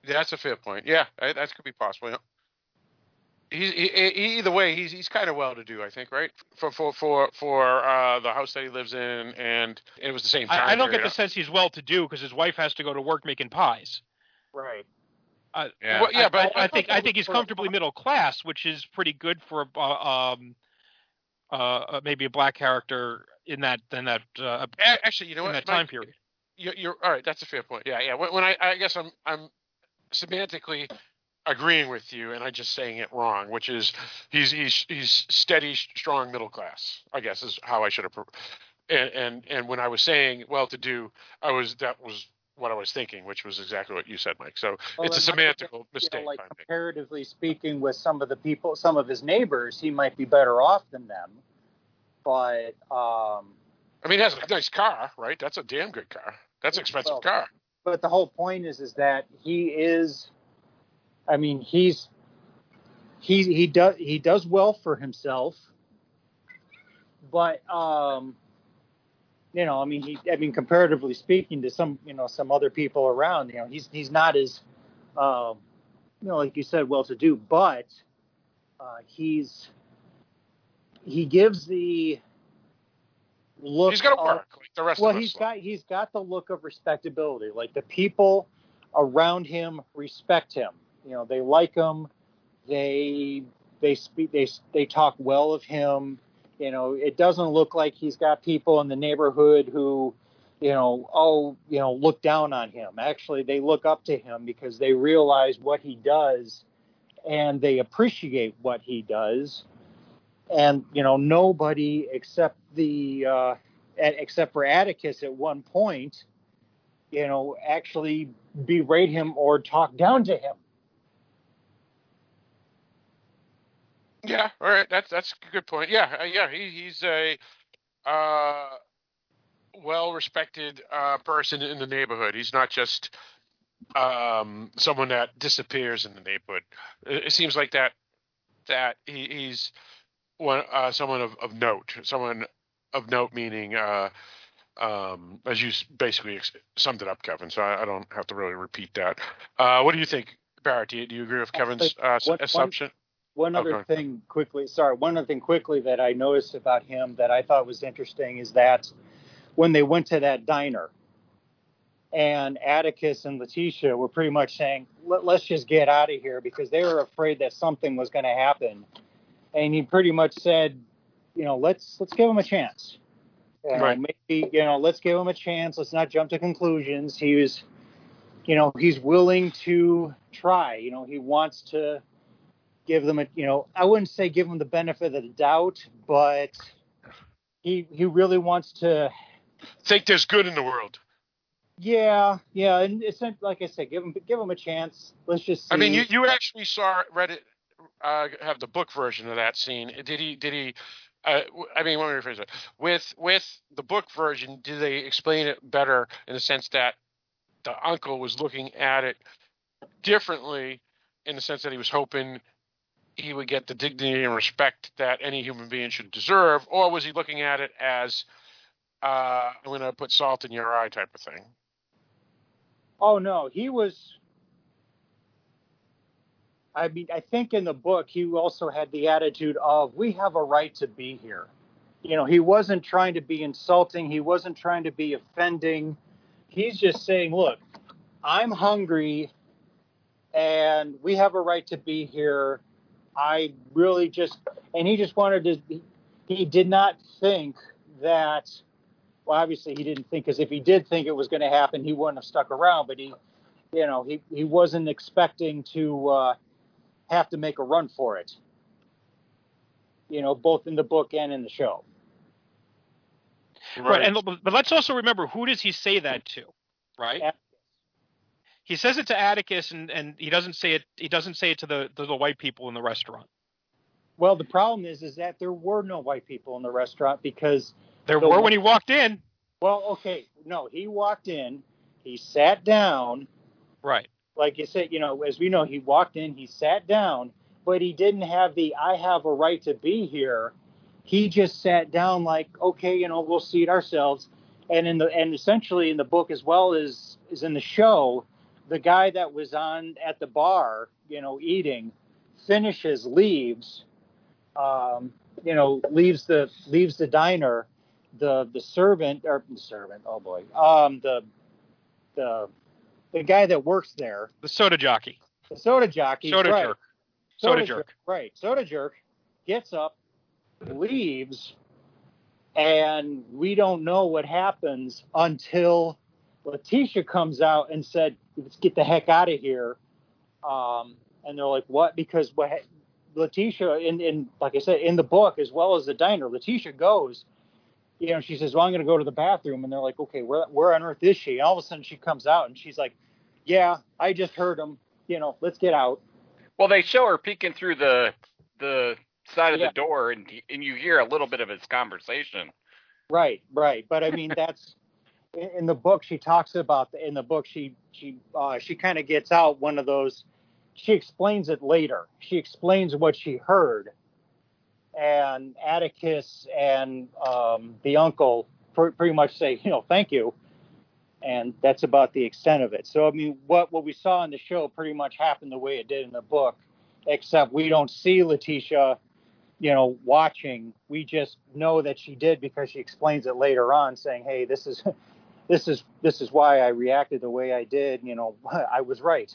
That's a fair point. Yeah, that could be possible. Yeah. He, he, either way, he's he's kind of well to do, I think, right? For for for for uh, the house that he lives in, and it was the same time. I, I don't get the sense he's well to do because his wife has to go to work making pies. Right. Uh, Yeah. Well, yeah, but I, I I think I think he's comfortably middle class, which is pretty good for a, uh, um, uh, uh, maybe a black character in that in that uh, Actually, you know in what? that Mike? time period. You're, you're all right. That's a fair point. Yeah, yeah. When, when I I guess I'm I'm semantically agreeing with you, and I'm just saying it wrong, which is he's he's he's steady, strong middle class. I guess is how I should have. And and and when I was saying well to do, I was that was what I was thinking, which was exactly what you said, Mike. So Well, it's a semantical you mistake. know, like comparatively speaking, with some of the people, some of his neighbors, he might be better off than them. But um, I mean, he has a nice car, right? That's a damn good car. That's an expensive Well, car. but the whole point is, is that he is. I mean, he's he he does he does well for himself, but um, you know, I mean, he I mean, comparatively speaking to some you know some other people around, you know, he's he's not as um, you know, like you said, well to do, but uh, he's he gives the look. He's got to of- work like the rest well, he's got he's got the look of respectability. Like the people around him respect him. You know, they like him. They they speak they they talk well of him. You know, it doesn't look like he's got people in the neighborhood who, you know, oh, you know, look down on him. Actually, they look up to him because they realize what he does and they appreciate what he does. And, you know, nobody except the uh except for Atticus at one point, you know, actually berate him or talk down to him. Yeah, all right. That's that's a good point. Yeah, uh, yeah. He, he's a uh, well-respected uh, person in the neighborhood. He's not just um, someone that disappears in the neighborhood. It, it seems like that that he, he's one uh, someone of, of note. Someone of note, meaning uh, um, as you basically ex- summed it up, Kevin. So I, I don't have to really repeat that. Uh, what do you think, Barrett? Do you, do you agree with Kevin's uh, one- assumption? One other Okay. thing quickly, sorry, one other thing quickly that I noticed about him that I thought was interesting is that when they went to that diner and Atticus and Letitia were pretty much saying, Let, let's just get out of here because they were afraid that something was going to happen. And he pretty much said, you know, let's let's give him a chance. Know, Right. maybe, you know, let's give him a chance. Let's not jump to conclusions. He was, you know, he's willing to try. You know, he wants to give them a, you know, I wouldn't say give him the benefit of the doubt, but he he really wants to. Think there's good in the world. Yeah, yeah, and it's not, like I said, give him give him a chance. Let's just. See. I mean, you, you actually saw read it, uh, have the book version of that scene. Did he? Did he? Uh, I mean, let me rephrase it. With with the book version, did they explain it better in the sense that the uncle was looking at it differently, in the sense that he was hoping he would get the dignity and respect that any human being should deserve, or was he looking at it as uh, I'm going to put salt in your eye type of thing? Oh no, he was. I mean, I think in the book he also had the attitude of we have a right to be here. You know, he wasn't trying to be insulting. He wasn't trying to be offending. He's just saying, look, I'm hungry, and we have a right to be here. I really just, and he just wanted to. He did not think that well, obviously he didn't think because if he did think it was going to happen, he wouldn't have stuck around. But he, you know, he he wasn't expecting to uh, have to make a run for it. You know, both in the book and in the show. Right. And but let's also remember who does he say that to, right? He says it to Atticus, and, and he doesn't say it. He doesn't say it to the to the white people in the restaurant. Well, the problem is, is that there were no white people in the restaurant because There The were when he walked in. Well, okay, no, he walked in, he sat down, Right. like you said, you know, as we know, he walked in, he sat down, but he didn't have the I have a right to be here. He just sat down like, okay, you know, we'll seat ourselves. And in the and essentially in the book as well as is in the show, the guy that was on at the bar, you know, eating, finishes, leaves, um, you know, leaves the leaves the diner. The the servant or the servant, oh boy, um, the the the guy that works there, The soda jockey. the soda jockey, Soda right, jerk. Soda jerk. right? Soda jerk gets up, leaves, and we don't know what happens until Letitia comes out and said, "Let's get the heck out of here." Um, and they're like, "What?" Because what Letitia, in in like I said, in the book as well as the diner, Letitia goes. You know, she says, "Well, I'm going to go to the bathroom," and they're like, "Okay, where where on earth is she?" And all of a sudden, she comes out and she's like, "Yeah, I just heard him. You know, let's get out." Well, they show her peeking through the the side of Yeah. the door, and and you hear a little bit of his conversation. Right, right. But I mean, that's in, the book. She talks about in the book. She she uh, she kind of gets out one of those. She explains it later. She explains what she heard, and Atticus and um, the uncle pr- pretty much say, you know, thank you, and that's about the extent of it. So I mean, what what we saw in the show pretty much happened the way it did in the book, except we don't see Letitia you know, watching, we just know that she did because she explains it later on, saying, "Hey, this is, this is, this is why I reacted the way I did. You know, I was right."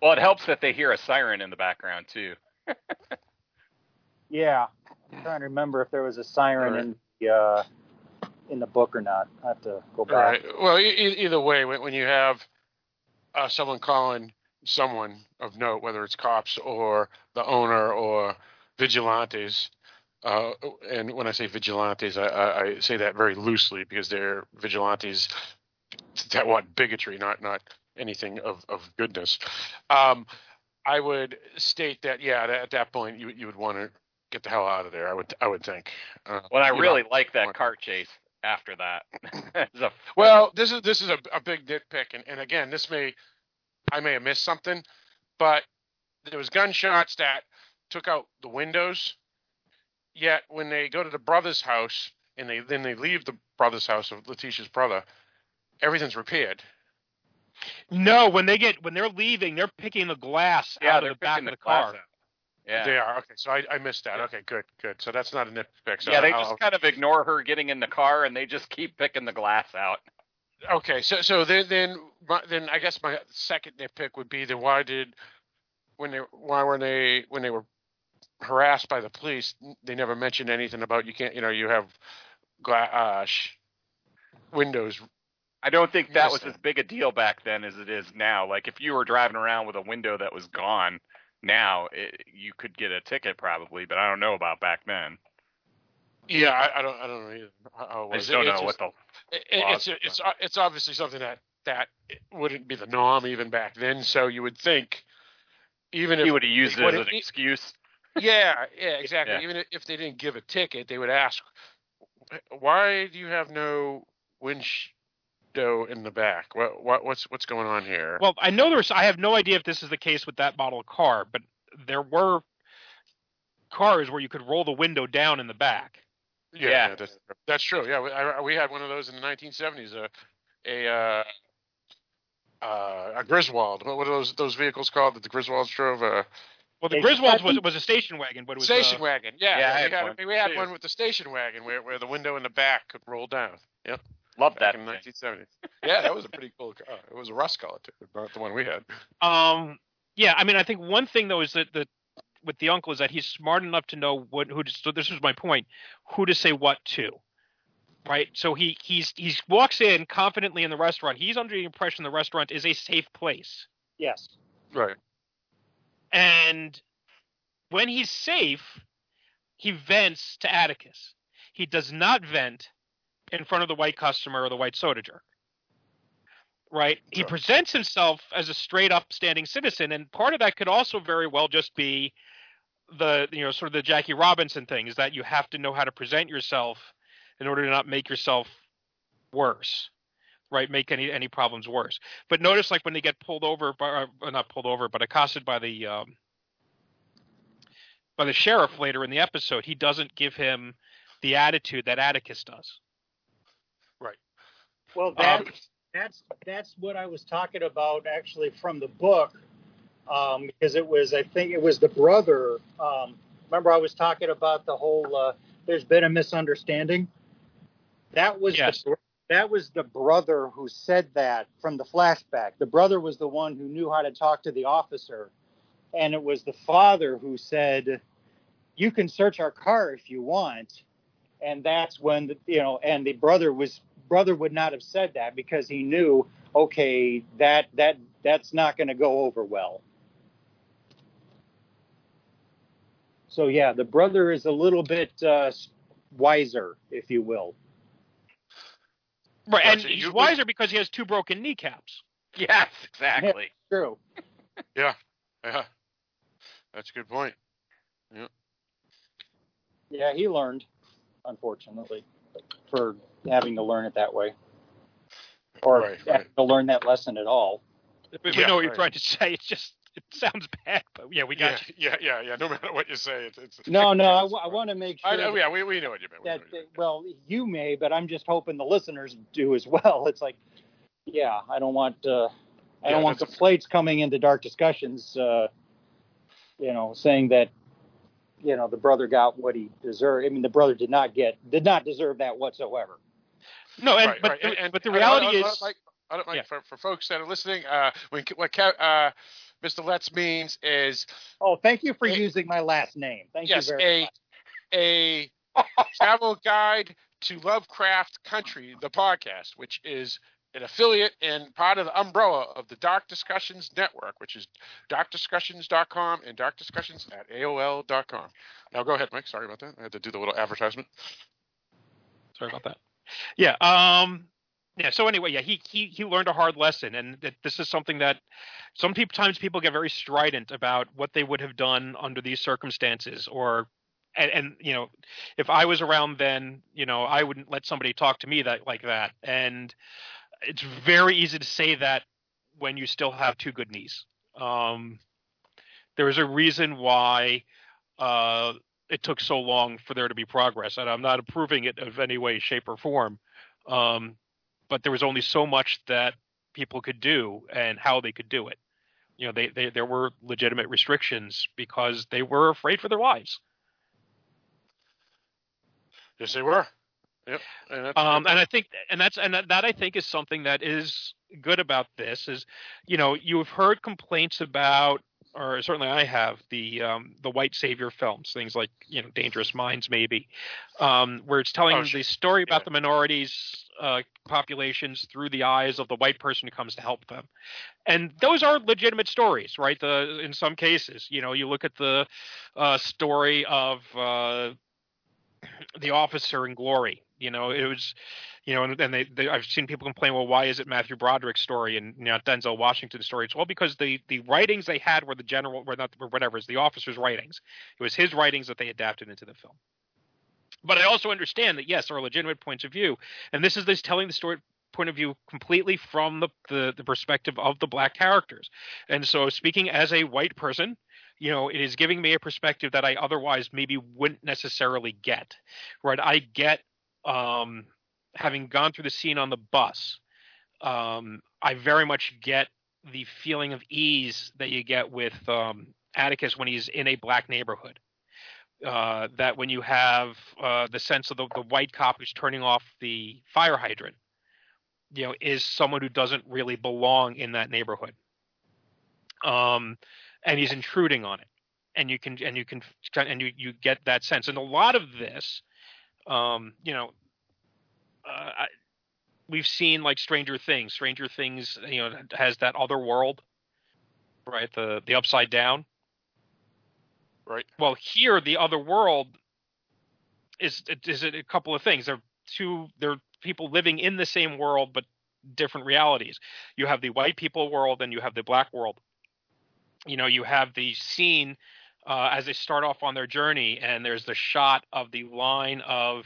Well, it helps that they hear a siren in the background too. Yeah, I'm trying to remember if there was a siren Right. in the uh, in the book or not. I have to go back. Right. Well, e- either way, when, when you have uh, someone calling someone of note, whether it's cops or the owner or vigilantes, uh, and when I say vigilantes, I, I, I say that very loosely because they're vigilantes that want bigotry, not not anything of, of goodness. Um, I would state that yeah, that, at that point you you would want to get the hell out of there. I would I would think. Uh, Well, I you know. really like that car chase after that. A- Well, this is this is a, a big nitpick, and, and again, this may I may have missed something, but there was gunshots that took out the windows. Yet when they go to the brother's house and they then they leave the brother's house of Letitia's brother, everything's repaired. No, when they get when they're leaving, they're picking the glass yeah, out of the back of picking the car. out. Yeah. They are okay. So I, I missed that. Yeah. Okay, good, good. So that's not a nitpick. So yeah, they I'll- just kind of ignore her getting in the car, and they just keep picking the glass out. Okay, so so then then my, then I guess my second nitpick would be then why did when they why were they when they were harassed by the police they never mentioned anything about you can't you know you have glass uh, sh- windows I don't think that was as big a deal back then as it is now. Like if you were driving around with a window that was gone, now it, you could get a ticket probably, but I don't know about back then. yeah I, I don't I don't know either how it I just don't It's know what the it- it- it's laws- it's it's obviously something that that wouldn't be the norm even back then so you would think even if he would have used it as it- an excuse. Yeah, yeah, exactly. Yeah. Even if they didn't give a ticket, they would ask, "Why do you have no window in the back. What what what's what's going on here? Well, I know there's. I have no idea if this is the case with that model of car, but there were cars where you could roll the window down in the back. yeah, yeah. yeah, that's, that's true. Yeah, we, I, we had one of those in the 1970s. A a uh, uh, a Griswold. What what are those those vehicles called that the Griswolds drove? Uh, Well, the Hey, Griswolds was was a station wagon, but it was station uh, wagon. Yeah, Yeah, we had had, one. we had one with the station wagon where where the window in the back could roll down. Yep. Love back that. in thing. 1970s. Yeah, that was a pretty cool car. It was a rust color too, not the one we had. Um, yeah, I mean, I think one thing though is that the with the uncle is that he's smart enough to know what who. To, so this was my point: who to say what to, right? So he he's he walks in confidently in the restaurant. He's under the impression the restaurant is a safe place, Yes. Right. And when he's safe, he vents to Atticus. He does not vent in front of the white customer or the white soda jerk. Right? He presents himself as a straight upstanding citizen, and part of that could also very well just be the you know sort of the Jackie Robinson thing is that you have to know how to present yourself in order to not make yourself worse. Right, make any any problems worse. But notice, like when they get pulled over, by, uh, not pulled over, but accosted by the um, by the sheriff later in the episode, he doesn't give him the attitude that Atticus does. Right. Well, that, Um, that's that's what I was talking about actually from the book, um, because it was I think it was the brother. Um, remember, I was talking about the whole. Uh, there's been a misunderstanding. That was Yes. the, that was the brother who said that from the flashback. The brother was the one who knew how to talk to the officer, and it was the father who said, "You can search our car if you want." And that's when the, you know, and the brother was brother would not have said that because he knew, okay, that that that's not going to go over well. So yeah, the brother is a little bit uh, wiser, if you will. Right, and Gotcha. he's You- wiser because he has two broken kneecaps. Yes, exactly. True. Yeah. yeah, That's a good point. Yeah, Yeah, he learned, unfortunately, for having to learn it that way, or Right, right. To learn that lesson at all. We, we Yeah, know what you're right. trying to say. It's just it sounds bad, but yeah, we got yeah, you. yeah, yeah, yeah. No matter what you say, it's. it's No, no, I, want to make sure I that- yeah, we, we know what you mean. We that what you mean. well you may but i'm just hoping the listeners do as well it's like yeah i don't want uh i Yeah, don't want that's- complaints coming into dark discussions uh you know saying that you know the brother got what he deserved i mean the brother did not get did not deserve that whatsoever No, and Right, but right. the, And- and but the I don't- reality I don't- is, like, I don't like Yeah. for, for folks that are listening. Uh, when what uh, Mr. Letts means is oh thank you for Hey. using my last name thank yes, you very a much a travel guide to Lovecraft Country, the podcast, which is an affiliate and part of the umbrella of the Dark Discussions Network, which is darkdiscussions.com and darkdiscussions at AOL.com. Now go ahead, Mike. Sorry about that. I had to do the little advertisement. sorry about that. Yeah. Um. Yeah. So anyway, yeah, he he he learned a hard lesson, and that this is something that sometimes people get very strident about what they would have done under these circumstances, or and, and you know, if I was around then, you know, I wouldn't let somebody talk to me that like that, and it's very easy to say that when you still have two good knees. Um, there is a reason why uh, it took so long for there to be progress, and I'm not approving it of any way, shape, or form. Um, but there was only so much that people could do and how they could do it. You know, they, they there were legitimate restrictions because they were afraid for their lives. Yes, they were. Yep. And Um, and I think, and that's, and that, that I think is something that is good about this is, you know, you've heard complaints about, or certainly I have the um, the white savior films, things like you know Dangerous Minds, maybe, um, where it's telling Oh, sure. the story about Yeah. the minorities uh, populations through the eyes of the white person who comes to help them, and those are legitimate stories, right? The in some cases, you know, you look at the uh, story of. Uh, the officer in glory you know it was you know and, and they, they i've seen people complain well why is it matthew broderick's story and you know denzel washington's story it's well because the the writings they had were the general were not or whatever it's the officer's writings it was his writings that they adapted into the film but i also understand that yes there are legitimate points of view and this is this telling the story point of view completely from the, the the perspective of the black characters. And so, speaking as a white person, you know, it is giving me a perspective that I otherwise maybe wouldn't necessarily get. Right? I get um, having gone through the scene on the bus. Um, I very much get the feeling of ease that you get with um, Atticus when he's in a black neighborhood. Uh, that when you have uh, the sense of the, the white cop who's turning off the fire hydrant, you know, is someone who doesn't really belong in that neighborhood. Um, and he's intruding on it, and you can and you can and you you get that sense. And a lot of this, um, you know, uh, I, we've seen like Stranger Things. Stranger Things, you know, has that other world, right? The the upside down. Right. Well, here the other world is is a couple of things. They're two. They're people living in the same world but different realities. You have the white people world and you have the black world. You know, you have the scene uh, as they start off on their journey, and there's the shot of the line of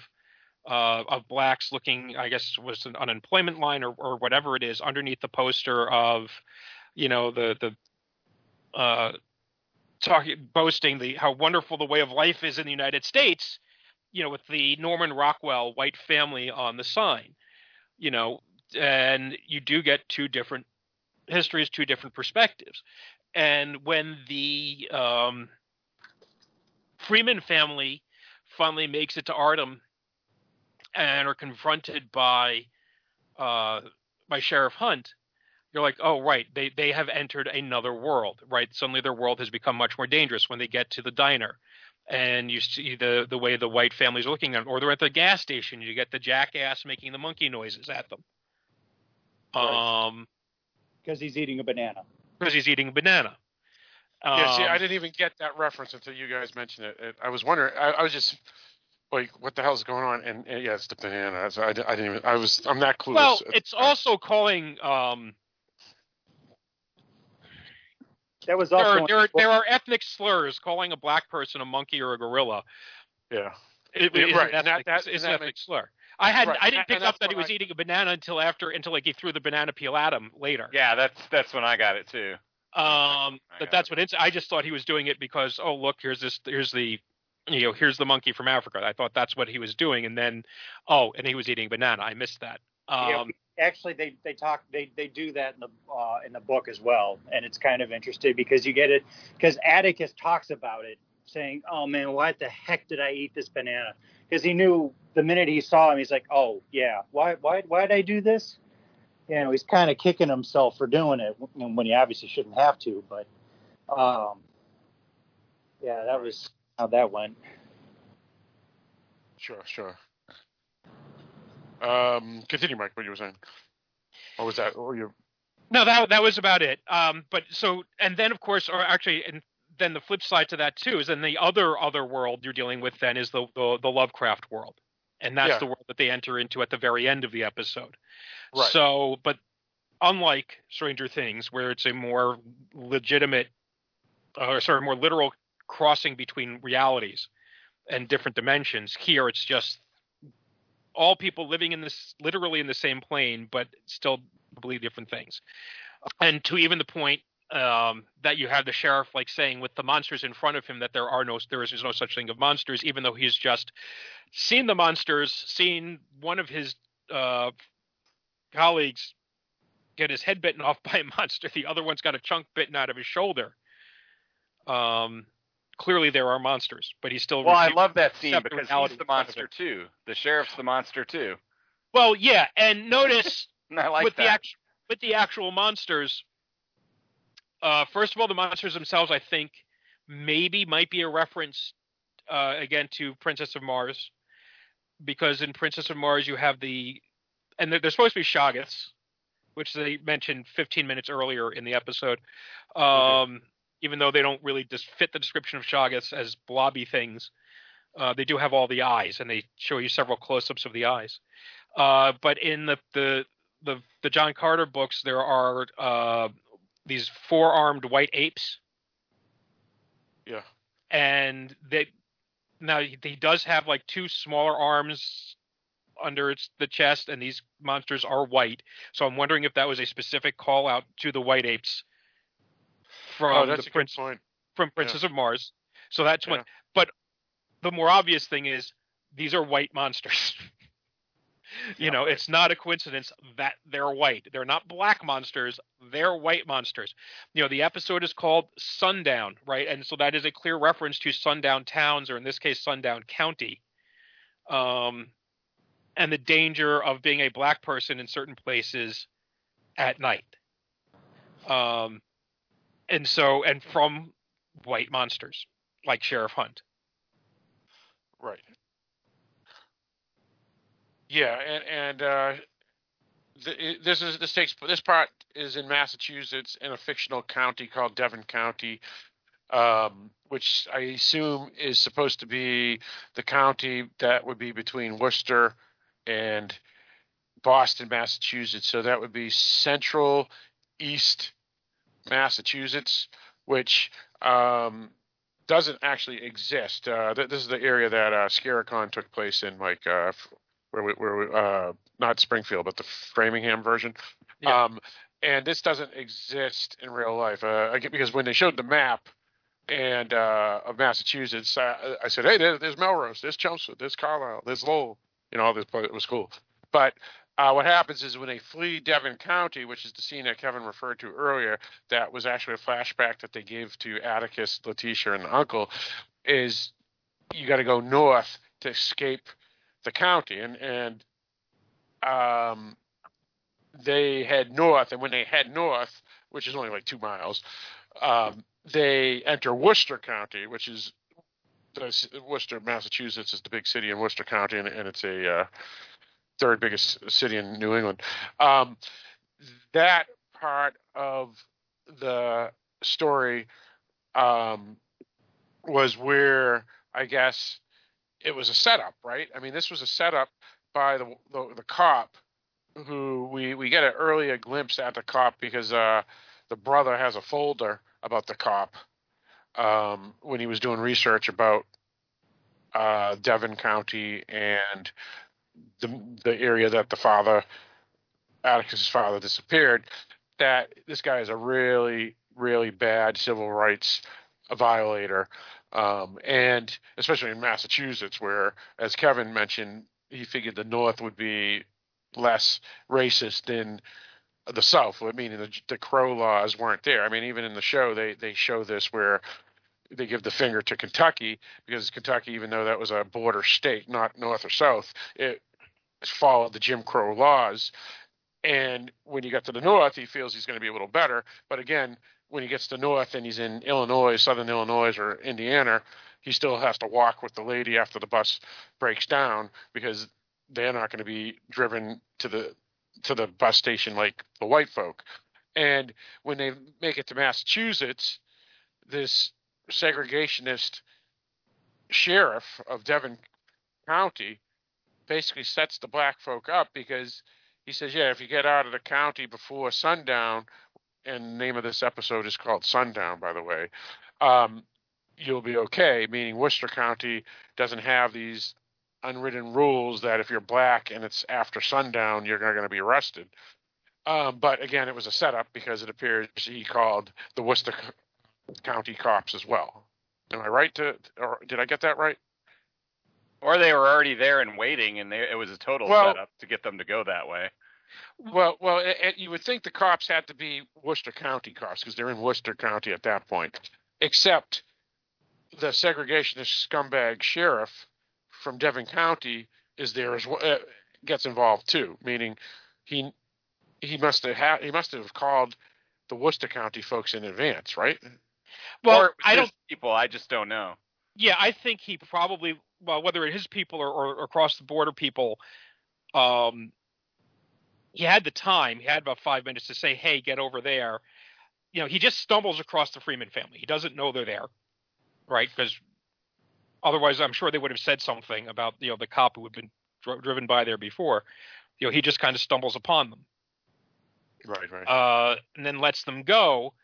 uh, of blacks looking, I guess, was an unemployment line or, or whatever it is, underneath the poster of, you know, the the uh, talking boasting the how wonderful the way of life is in the United States, you know, with the Norman Rockwell white family on the sign, you know, and you do get two different histories, two different perspectives, and when the um, Freeman family finally makes it to Ardham and are confronted by uh, by Sheriff Hunt, you're like, oh right, they they have entered another world, right? Suddenly their world has become much more dangerous when they get to the diner, and you see the the way the white families are looking at them, or they're at the gas station, you get the jackass making the monkey noises at them. Right. Um, because he's eating a banana. because he's eating a banana. yeah. See, Um, I didn't even get that reference until you guys mentioned it. it I was wondering. I, I was just like, what the hell's going on? And, and yeah, it's the banana. So I, I didn't even. I was. I'm not clueless. Well, it's also calling. Um, That was there, are, there, are, there are ethnic slurs calling a black person a monkey or a gorilla. yeah. It, Yeah, is right, an and that- ethnic, that- is an that ethnic slur. I had Right, I didn't pick and up that he was I- eating a banana until after until like he threw the banana peel at him later. Yeah, that's that's when I got it too. Um, but got that's what it's. I just thought he was doing it because oh look here's this here's the you know here's the monkey from Africa. I thought that's what he was doing, and then oh and he was eating banana. I missed that. Yeah, Um, actually they they talk they they do that in the uh, in the book as well, and it's kind of interesting because you get it because Atticus talks about it, saying, "Oh man, why the heck did I eat this banana?" Because he knew the minute he saw him, he's like, "Oh yeah, why why why did I do this?" You know, he's kind of kicking himself for doing it when when he obviously shouldn't have to, but um, yeah, that was how that went. Sure. Sure. Um, continue, Mike. What you were saying? What was that? Or? No, that that was about it. Um, but so and then of course, or actually, and then the flip side to that too is then the other other world you're dealing with then is the the, the Lovecraft world, and that's Yeah. the world that they enter into at the very end of the episode. Right. So, but unlike Stranger Things, where it's a more legitimate, uh, or sorry, more literal crossing between realities and different dimensions, here it's just all people living in this literally in the same plane, but still completely different things. And to even the point um, that you have the sheriff like saying with the monsters in front of him that there are no there is no such thing of monsters, even though he's just seen the monsters, seen one of his uh, colleagues get his head bitten off by a monster, the other one's got a chunk bitten out of his shoulder. Um, clearly there are monsters, but he's still Well, I love that scene because he's the in front of monster too. The sheriff's the monster too. Well, yeah, and notice And like with that. the actual with the actual monsters. Uh, first of all, the monsters themselves, I think, maybe might be a reference uh, again to Princess of Mars, because in Princess of Mars you have the, and they're, they're supposed to be Shoggoths, which they mentioned 15 minutes earlier in the episode. Um, Even though they don't really just fit the description of Shoggoths as blobby things, uh, they do have all the eyes, and they show you several close-ups of the eyes. Uh, but in the, the the the John Carter books, there are uh, these four-armed white apes, Yeah. and they now he he does have like two smaller arms under its the chest, and these monsters are white. So I'm wondering if that was a specific call out to the white apes from oh, the prince from Princess of Mars. So that's one. But the more obvious thing is these are white monsters. you know, it's not a coincidence that they're white. They're not black monsters. They're white monsters. You know, the episode is called Sundown, right? And so that is a clear reference to sundown towns, or in this case, Sundown County. Um, and the danger of being a black person in certain places at night. Um, and so, and from white monsters like Sheriff Hunt. Right. Yeah, and and uh, th- this is this takes this part is in Massachusetts in a fictional county called Devon County, um, which I assume is supposed to be the county that would be between Worcester and Boston, Massachusetts. So that would be central east Massachusetts, which um, doesn't actually exist. Uh, th- this is the area that uh, Scaricon took place in, like uh, f- where we, where we, uh, not Springfield, but the Framingham version. Yeah. Um, and this doesn't exist in real life. Uh, because when they showed the map and uh, of Massachusetts, I, I said, "Hey, there, there's Melrose, there's Chelmsford, there's Carlisle, there's Lowell." You know, all this it was cool. But uh, what happens is when they flee Devon County, which is the scene that Kevin referred to earlier, that was actually a flashback that they gave to Atticus, Letitia, and Uncle, is you got to go north to escape the county, and and um, they head north, and when they head north, which is only like two miles, um, they enter Worcester County, which is Worcester, Massachusetts, is the big city in Worcester County, and, and it's a uh, third biggest city in New England. Um, that part of the story um, was where I guess it was a setup, right? I mean, this was a setup by the the, the cop who we we get an earlier glimpse at the cop because uh, the brother has a folder about the cop um, when he was doing research about uh, Devon County and the the area that the father Atticus's father disappeared. That this guy is a really really bad civil rights violator, um, and especially in Massachusetts, where, as Kevin mentioned, he figured the North would be less racist than the South. Meaning the, the Crow laws weren't there. I mean, even in the show, they they show this where they give the finger to Kentucky because Kentucky, even though that was a border state, not North or South, it followed the Jim Crow laws. And when you get to the North, he feels he's going to be a little better. But again, when he gets to the North and he's in Illinois, Southern Illinois, or Indiana, he still has to walk with the lady after the bus breaks down because they're not going to be driven to the to the bus station like the white folk. And when they make it to Massachusetts, this segregationist sheriff of Devon County basically sets the black folk up because he says, yeah, if you get out of the county before sundown, and the name of this episode is called Sundown, by the way, um, you'll be okay. Meaning Worcester County doesn't have these unwritten rules that if you're black and it's after sundown, you're going to be arrested. Um, but again, it was a setup because it appears he called the Worcester County cops as well. Am I right to, or did I get that right? Or they were already there and waiting, and they, it was a total Well- setup to get them to go that way. Well, well, it, it- you would think the cops had to be Worcester County cops because they're in Worcester County at that point. Except the segregationist scumbag sheriff from Devon County is there as well, uh, gets involved too. Meaning, he he must have ha- he must have called the Worcester County folks in advance, right? Well, or I don't people. I just don't know. Yeah, I think he probably well, whether it's his people or, or across the border people, um, he had the time. He had about five minutes to say, "Hey, get over there." You know, he just stumbles across the Freeman family. He doesn't know they're there, right? Because otherwise, I'm sure they would have said something about you know the cop who had been dri- driven by there before. You know, he just kind of stumbles upon them Right, right. uh, and then lets them go.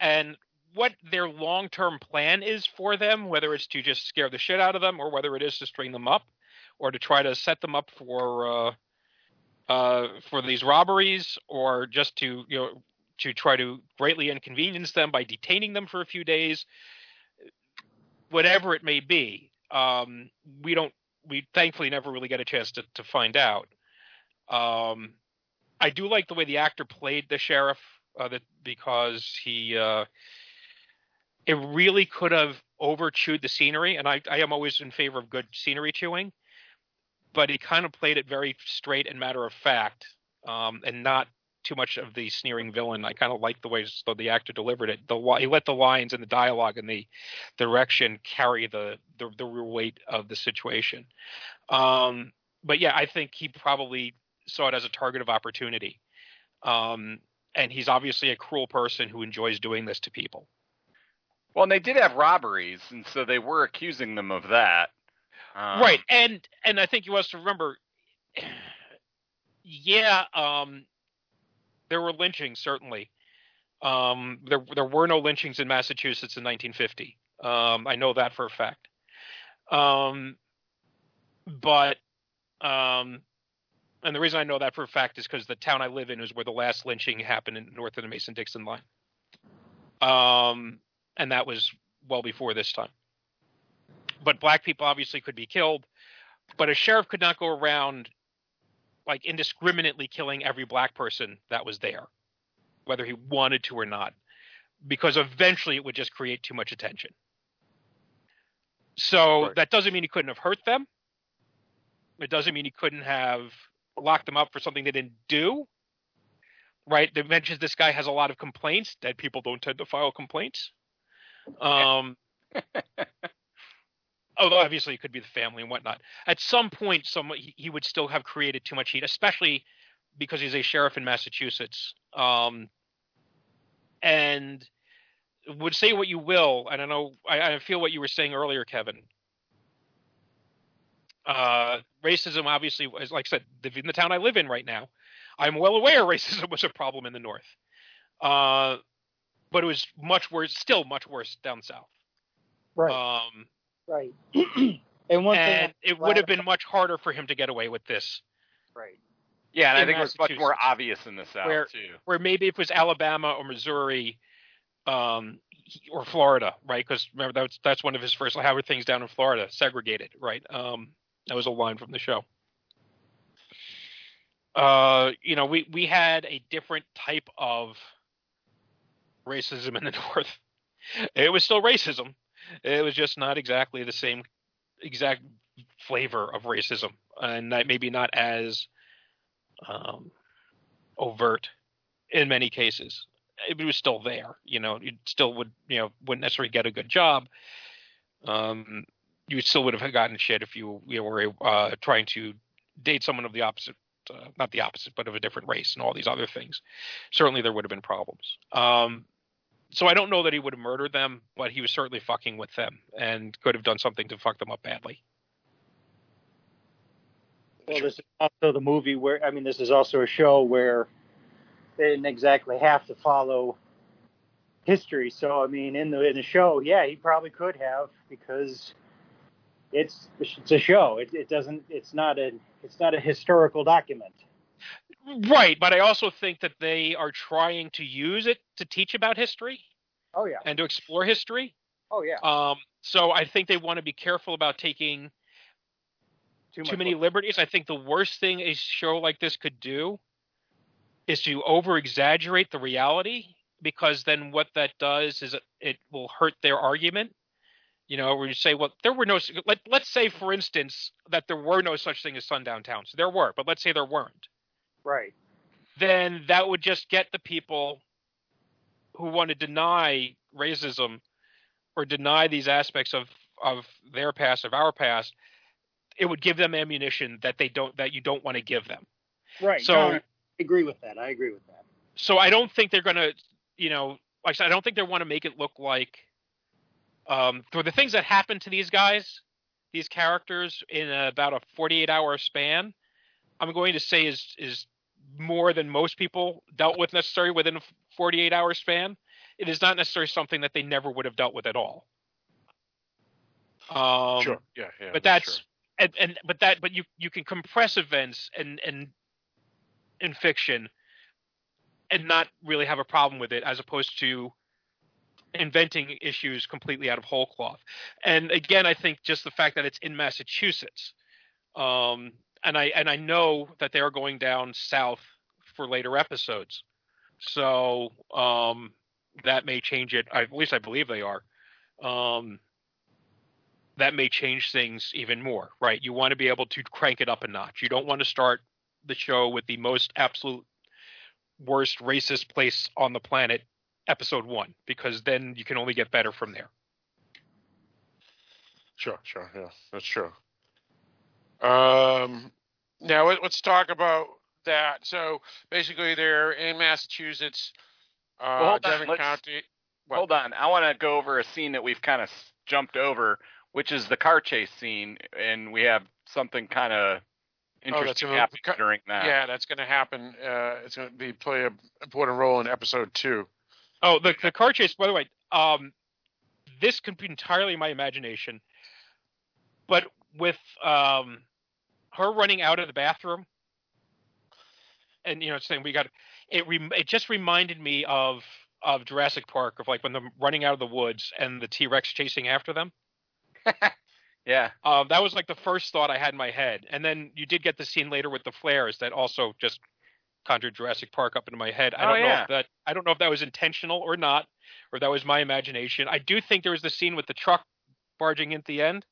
And what their long term plan is for them, whether it's to just scare the shit out of them or whether it is to string them up, or to try to set them up for uh, uh, for these robberies, or just to you know to try to greatly inconvenience them by detaining them for a few days, whatever it may be. Um, we don't. We thankfully never really get a chance to, to find out. Um, I do like the way the actor played the sheriff, uh, that because he uh, it really could have over chewed the scenery, and I, I am always in favor of good scenery chewing, but he kind of played it very straight and matter of fact, um, and not too much of the sneering villain. I kind of like the way so the actor delivered it. The he let the lines and the dialogue and the direction carry the the, the real weight of the situation. Um, but yeah, I think he probably saw it as a target of opportunity. Um, and he's obviously a cruel person who enjoys doing this to people. Well, and they did have robberies, and so they were accusing them of that. Um, right, and and I think you must remember, yeah, um, there were lynchings certainly. Um, there there were no lynchings in Massachusetts in 1950. Um, I know that for a fact. Um, but um, and the reason I know that for a fact is because the town I live in is where the last lynching happened in north of the Mason Dixon line. Um, and that was well before this time. But black people obviously could be killed, but a sheriff could not go around like indiscriminately killing every black person that was there, whether he wanted to or not, because eventually it would just create too much attention. So that doesn't mean he couldn't have hurt them. It doesn't mean he couldn't have locked them up for something they didn't do. Right? They mentions this guy has a lot of complaints. Dead people don't tend to file complaints. Um, although obviously it could be the family and whatnot. At some point, some he, would still have created too much heat, especially because he's a sheriff in Massachusetts. Um, and would say what you will, and I know I, I feel what you were saying earlier, Kevin. Uh, racism, obviously, is like I said, in the town I live in right now, I'm well aware racism was a problem in the north. Uh, but it was much worse, still much worse down south. Right, Um, right. and one and thing, it would have been much harder for him to get away with this. right, Yeah, and I think it was much more obvious in the South Where- too. Where maybe if it was Alabama or Missouri, um, or Florida, right? Because remember that's that's one of his first. How were things down in Florida? Segregated, right? Um, that was a line from the show. Uh, you know, we we had a different type of racism in the North. It was still racism. It was just not exactly the same exact flavor of racism, and maybe not as um, overt in many cases. It was still there. You know, you still would you know wouldn't necessarily get a good job. Um, you still would have gotten shit if you you know, were uh, trying to date someone of the opposite, uh, not the opposite, but of a different race and all these other things. Certainly, there would have been problems. Um, so I don't know that he would have murdered them, but he was certainly fucking with them and could have done something to fuck them up badly. Well, this is also the movie where I mean, this is also a show where they didn't exactly have to follow history. So I mean, in the in the show, yeah, he probably could have because it's it's a show. It, it doesn't. It's not a it's not a historical document. Right, but I also think that they are trying to use it to teach about history Oh yeah. and to explore history. Oh yeah. Um, so I think they want to be careful about taking too much many liberties. I think the worst thing a show like this could do is to over exaggerate the reality because then what that does is it, it will hurt their argument. You know, where you say, well, there were no, let, let's say, for instance, that there were no such thing as sundown towns. There were, but let's say there weren't. Right. Then that would just get the people who want to deny racism or deny these aspects of, of their past, of our past, it would give them ammunition that they don't that you don't want to give them. Right. So- No, I agree with that. I agree with that. So I don't think they're gonna, you know, like I said, I don't think they want to make it look like um for the things that happen to these guys, these characters in about a 48 hour span, I'm going to say is is more than most people dealt with necessarily within a 48 hour span. It is not necessarily something that they never would have dealt with at all. Um, sure. Yeah. Yeah. but that's and and but that but you you can compress events and and in fiction and not really have a problem with it as opposed to inventing issues completely out of whole cloth. And again, I think just the fact that it's in Massachusetts, um, and I and I know that they are going down south for later episodes, so um, that may change it. At least I believe they are. Um, that may change things even more, right? You want to be able to crank it up a notch. You don't want to start the show with the most absolute worst racist place on the planet episode one because then you can only get better from there. Sure, sure, yeah, that's true. Um, now let- let's talk about that. So basically, they're in Massachusetts, uh, Well, hold on, Devon let's- County. What? Hold on, I want to go over a scene that we've kind of jumped over, which is the car chase scene, and we have something kind of interesting gonna- happen during that. Yeah, that's going to happen. Uh, it's going to be play an important role in episode two. Oh, the the car chase. By the way, um, this could be entirely my imagination, but with um, her running out of the bathroom, and you know, saying we got it. Rem- it just reminded me of of Jurassic Park, of like when they're running out of the woods and the T Rex chasing after them. yeah. Um, that was like the first thought I had in my head, and then you did get the scene later with the flares that also just conjured Jurassic Park up into my head. I Oh, don't know yeah. if that I don't know if that was intentional or not, or that was my imagination. I do think there was the scene with the truck barging in at the end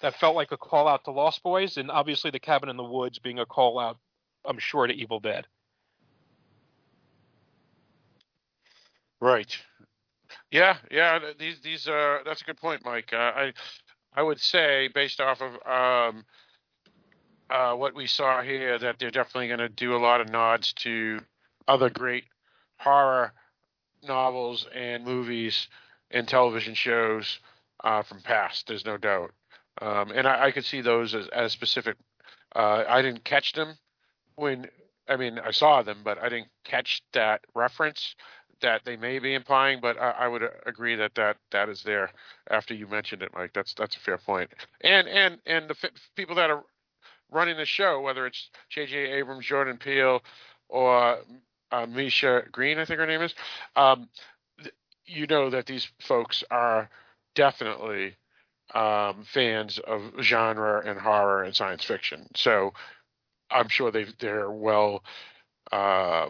that felt like a call out to Lost Boys, and obviously the cabin in the woods being a call out, I'm sure, to Evil Dead. Right. Yeah, yeah. th- These these uh that's a good point, Mike. Uh, I I would say based off of um uh what we saw here that they're definitely going to do a lot of nods to other great horror novels and movies and television shows uh from past. There's no doubt. Um and I, I could see those as, as specific uh I didn't catch them when I mean I saw them, but I didn't catch that reference that they may be implying, but I, I would uh, agree that, that that is there after you mentioned it, Mike. That's that's a fair point. And and and the f- people that are running the show, whether it's J.J. Abrams, Jordan Peele, or uh, Misha Green, I think her name is, um, you know that these folks are definitely um, fans of genre and horror and science fiction. So I'm sure they they're well. Uh,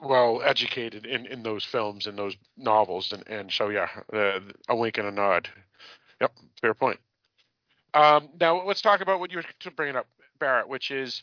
well educated in, in those films and those novels and, and so yeah a wink and a nod yep fair point um, now let's talk about what you were bringing up barrett which is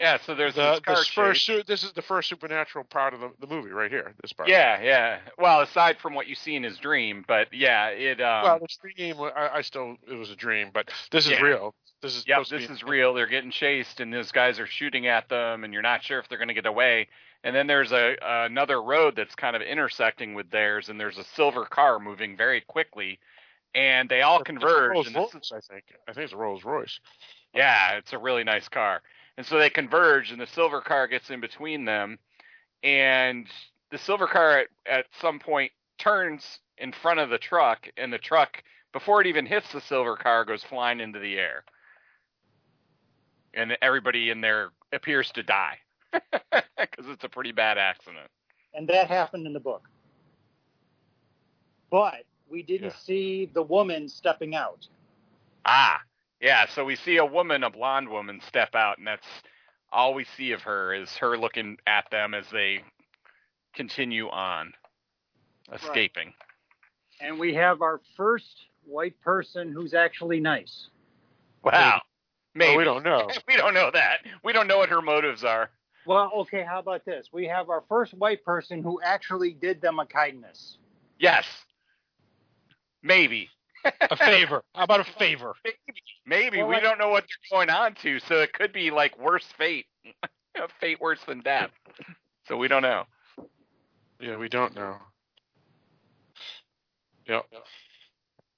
Yeah, so there's the, this this first this is the first supernatural part of the, the movie right here this part Yeah, yeah. Well, aside from what you see in his dream, but yeah, it. Um, well the dream I, I still it was a dream but this is Yeah. real this is Yep, this is real. They're getting chased, and those guys are shooting at them, and you're not sure if they're going to get away. And then there's a another road that's kind of intersecting with theirs, and there's a silver car moving very quickly, and they all It's converge. Rolls and this Royce, I think I think it's a Rolls Royce yeah, it's a really nice car. And so they converge, and the silver car gets in between them, and the silver car at, at some point turns in front of the truck, and the truck, before it even hits the silver car, goes flying into the air. And everybody in there appears to die because it's a pretty bad accident. and that happened in the book. But we didn't Yeah. see the woman stepping out. Ah, yeah. So we see a woman, a blonde woman, step out, and that's all we see of her is her looking at them as they continue on, escaping. And we have our first white person who's actually nice. Wow. Maybe Oh, we don't know we don't know that. We don't know what her motives are. Well, okay, how about this? We have our first white person who actually did them a kindness. Yes. Maybe. A favor. How about a favor? Maybe. Maybe. Well, we like- don't know what they're going on to, so it could be like worse fate. A fate worse than death. So we don't know. Yeah, we don't know. Yep.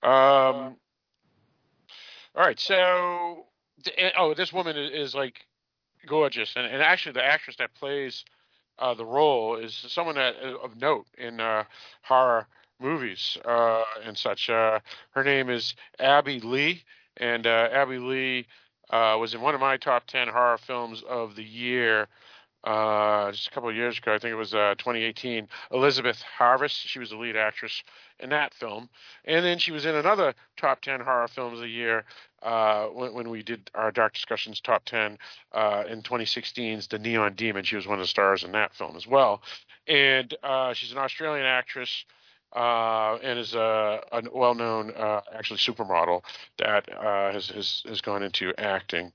Um. All right, so oh, this woman is, is like gorgeous, and, and actually the actress that plays uh, the role is someone that uh, of note in uh, horror movies uh, and such. Uh, her name is Abbey Lee, and uh, Abbey Lee uh, was in one of my top ten horror films of the year. Uh, just a couple of years ago, I think it was uh, 2018. Elizabeth Harvest, she was the lead actress in that film, and then she was in another top 10 horror films of the year when, when we did our Dark Discussions top 10 uh, in 2016's The Neon Demon. She was one of the stars in that film as well, and she's an Australian actress. Uh, and is a, a well-known, uh, actually supermodel that uh, has, has has gone into acting.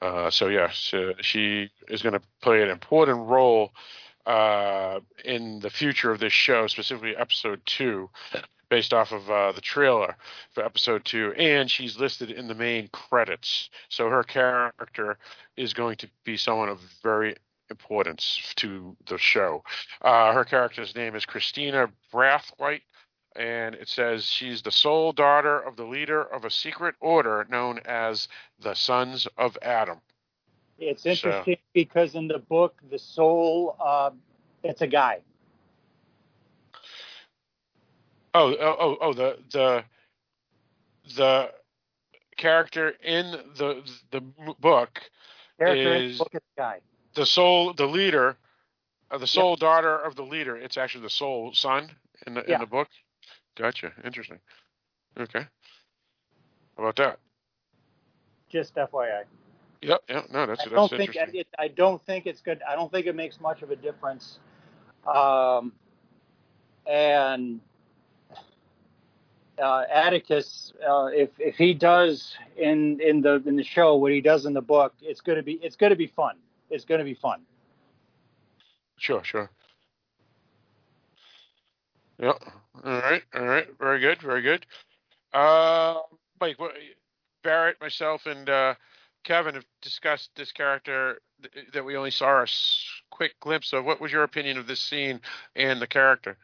Uh, so yes, uh, she is going to play an important role uh, in the future of this show, specifically episode two, based off of uh, the trailer for episode two, and she's listed in the main credits. So her character is going to be someone of very importance to the show. Uh, her character's name is Christina Braithwhite. And it says she's the sole daughter of the leader of a secret order known as the Sons of Adam. It's interesting because in the book, the sole, uh, it's a guy. Oh, oh, oh, oh, the the the character in the the book Character in is the book is a guy. The soul, the leader, uh, the sole daughter of the leader. It's actually the soul son in the Yeah. in the book. Gotcha. Interesting. Okay. How about that? Just FYI. Yep. Yep. No, that's I that's don't think interesting. it, I don't think it's good. I don't think it makes much of a difference. Um, and uh, Atticus, uh, if if he does in in the in the show what he does in the book, it's gonna be it's gonna be fun. It's gonna be fun. Sure, sure. Yep. All right. All right. Very good. Very good. Uh, Mike, what, Barrett, myself, and uh, Kevin have discussed this character th- that we only saw a quick glimpse of. What was your opinion of this scene and the character?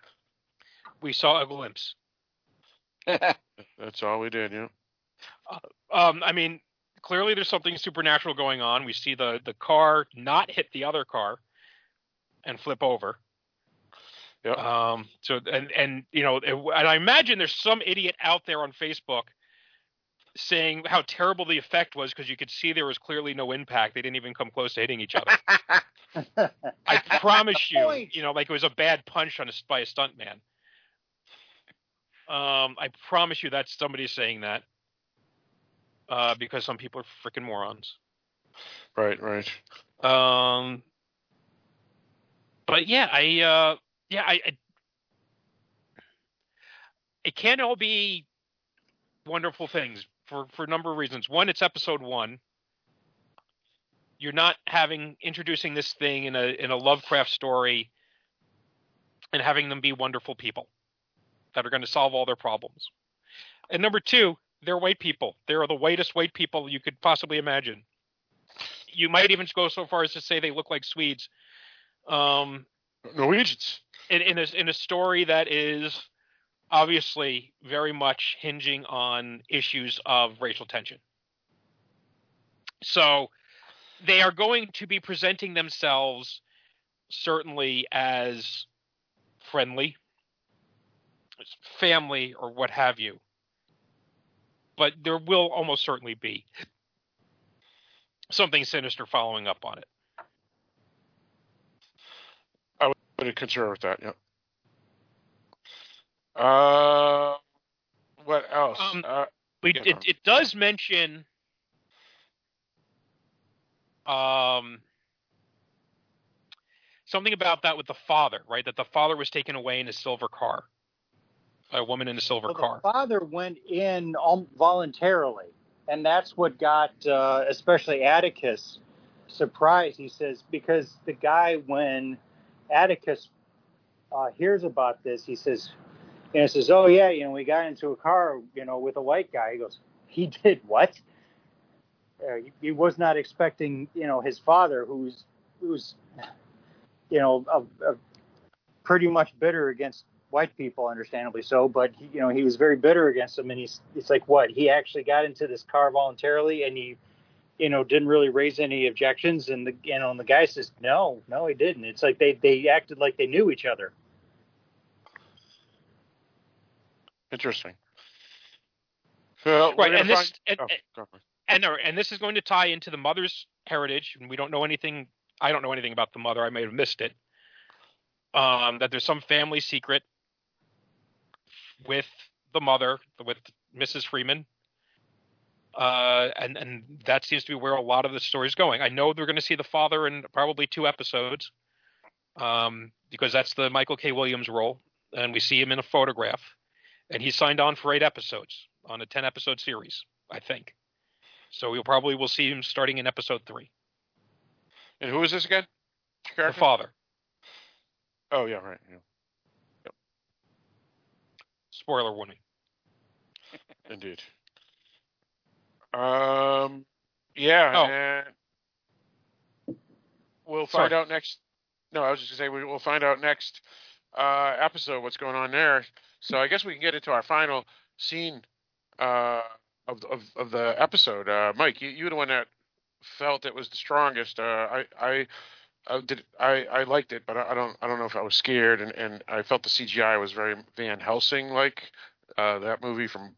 We saw a glimpse. That's all we did. Yeah. Um, I mean, clearly there's something supernatural going on. We see the the car not hit the other car and flip over. Yep. Um, so and and you know, it, and I imagine there's some idiot out there on Facebook saying how terrible the effect was because you could see there was clearly no impact. They didn't even come close to hitting each other. I promise you, you know, like it was a bad punch on a by a stuntman. Um, I promise you that's somebody saying that. Uh, because some people are freaking morons. Right. Right. Um, but yeah, I uh, yeah, I, I it can't all be wonderful things for for a number of reasons. One, it's episode one. You're not having introducing this thing in a in a Lovecraft story and having them be wonderful people that are going to solve all their problems. And number two, they're white people. They're the whitest white people you could possibly imagine. You might even go so far as to say they look like Swedes. Um, Norwegians. in, in a in a story that is obviously very much hinging on issues of racial tension. So they are going to be presenting themselves certainly as friendly, as family, or what have you. But there will almost certainly be something sinister following up on it. I would concur with that. Yep. Uh, what else? Um, uh, We, Yeah. it, it does mention um, something about that with the father, right? That the father was taken away in a silver car, a woman in a silver Well, car. the father went in voluntarily, and that's what got uh, especially Atticus surprised. He says because the guy when Atticus uh, hears about this, he says, you know, says, "Oh yeah, you know, we got into a car, you know, with a white guy." He goes, "He did what?" Uh, he, he was not expecting, you know, his father, who's who's, you know, a, a pretty much bitter against white people, understandably so. But he, you know, he was very bitter against them, and he's it's like what he actually got into this car voluntarily, and he, you know, didn't really raise any objections. And the you know, and the guy says, no, no, he didn't. It's like they they acted like they knew each other. interesting. Well, Right, and this find- and, oh, go and uh, and this is going to tie into the mother's heritage, and we don't know anything. I don't know anything about the mother. I may have missed it. Um, that there's some family secret with the mother, with Mrs. Freeman, uh, and and that seems to be where a lot of the story is going. I know they're going to see the father in probably two episodes, um, because that's the Michael K. Williams role, and we see him in a photograph, and he signed on for eight episodes on a ten episode series, I think. So we'll probably will see him starting in episode three. And who is this again? The Character? father. Oh yeah, right. Yeah. Spoiler warning. Indeed. Um, yeah, Oh. we'll find Sorry. out next. No, I was just gonna say we, we'll find out next uh, episode what's going on there. So I guess we can get into our final scene uh, of, of of the episode. Uh, Mike, you you were the one that felt it was the strongest. Uh, I I. I did I, I liked it, but I, I don't I don't know if I was scared, and, and I felt the CGI was very Van Helsing like. Uh, that movie from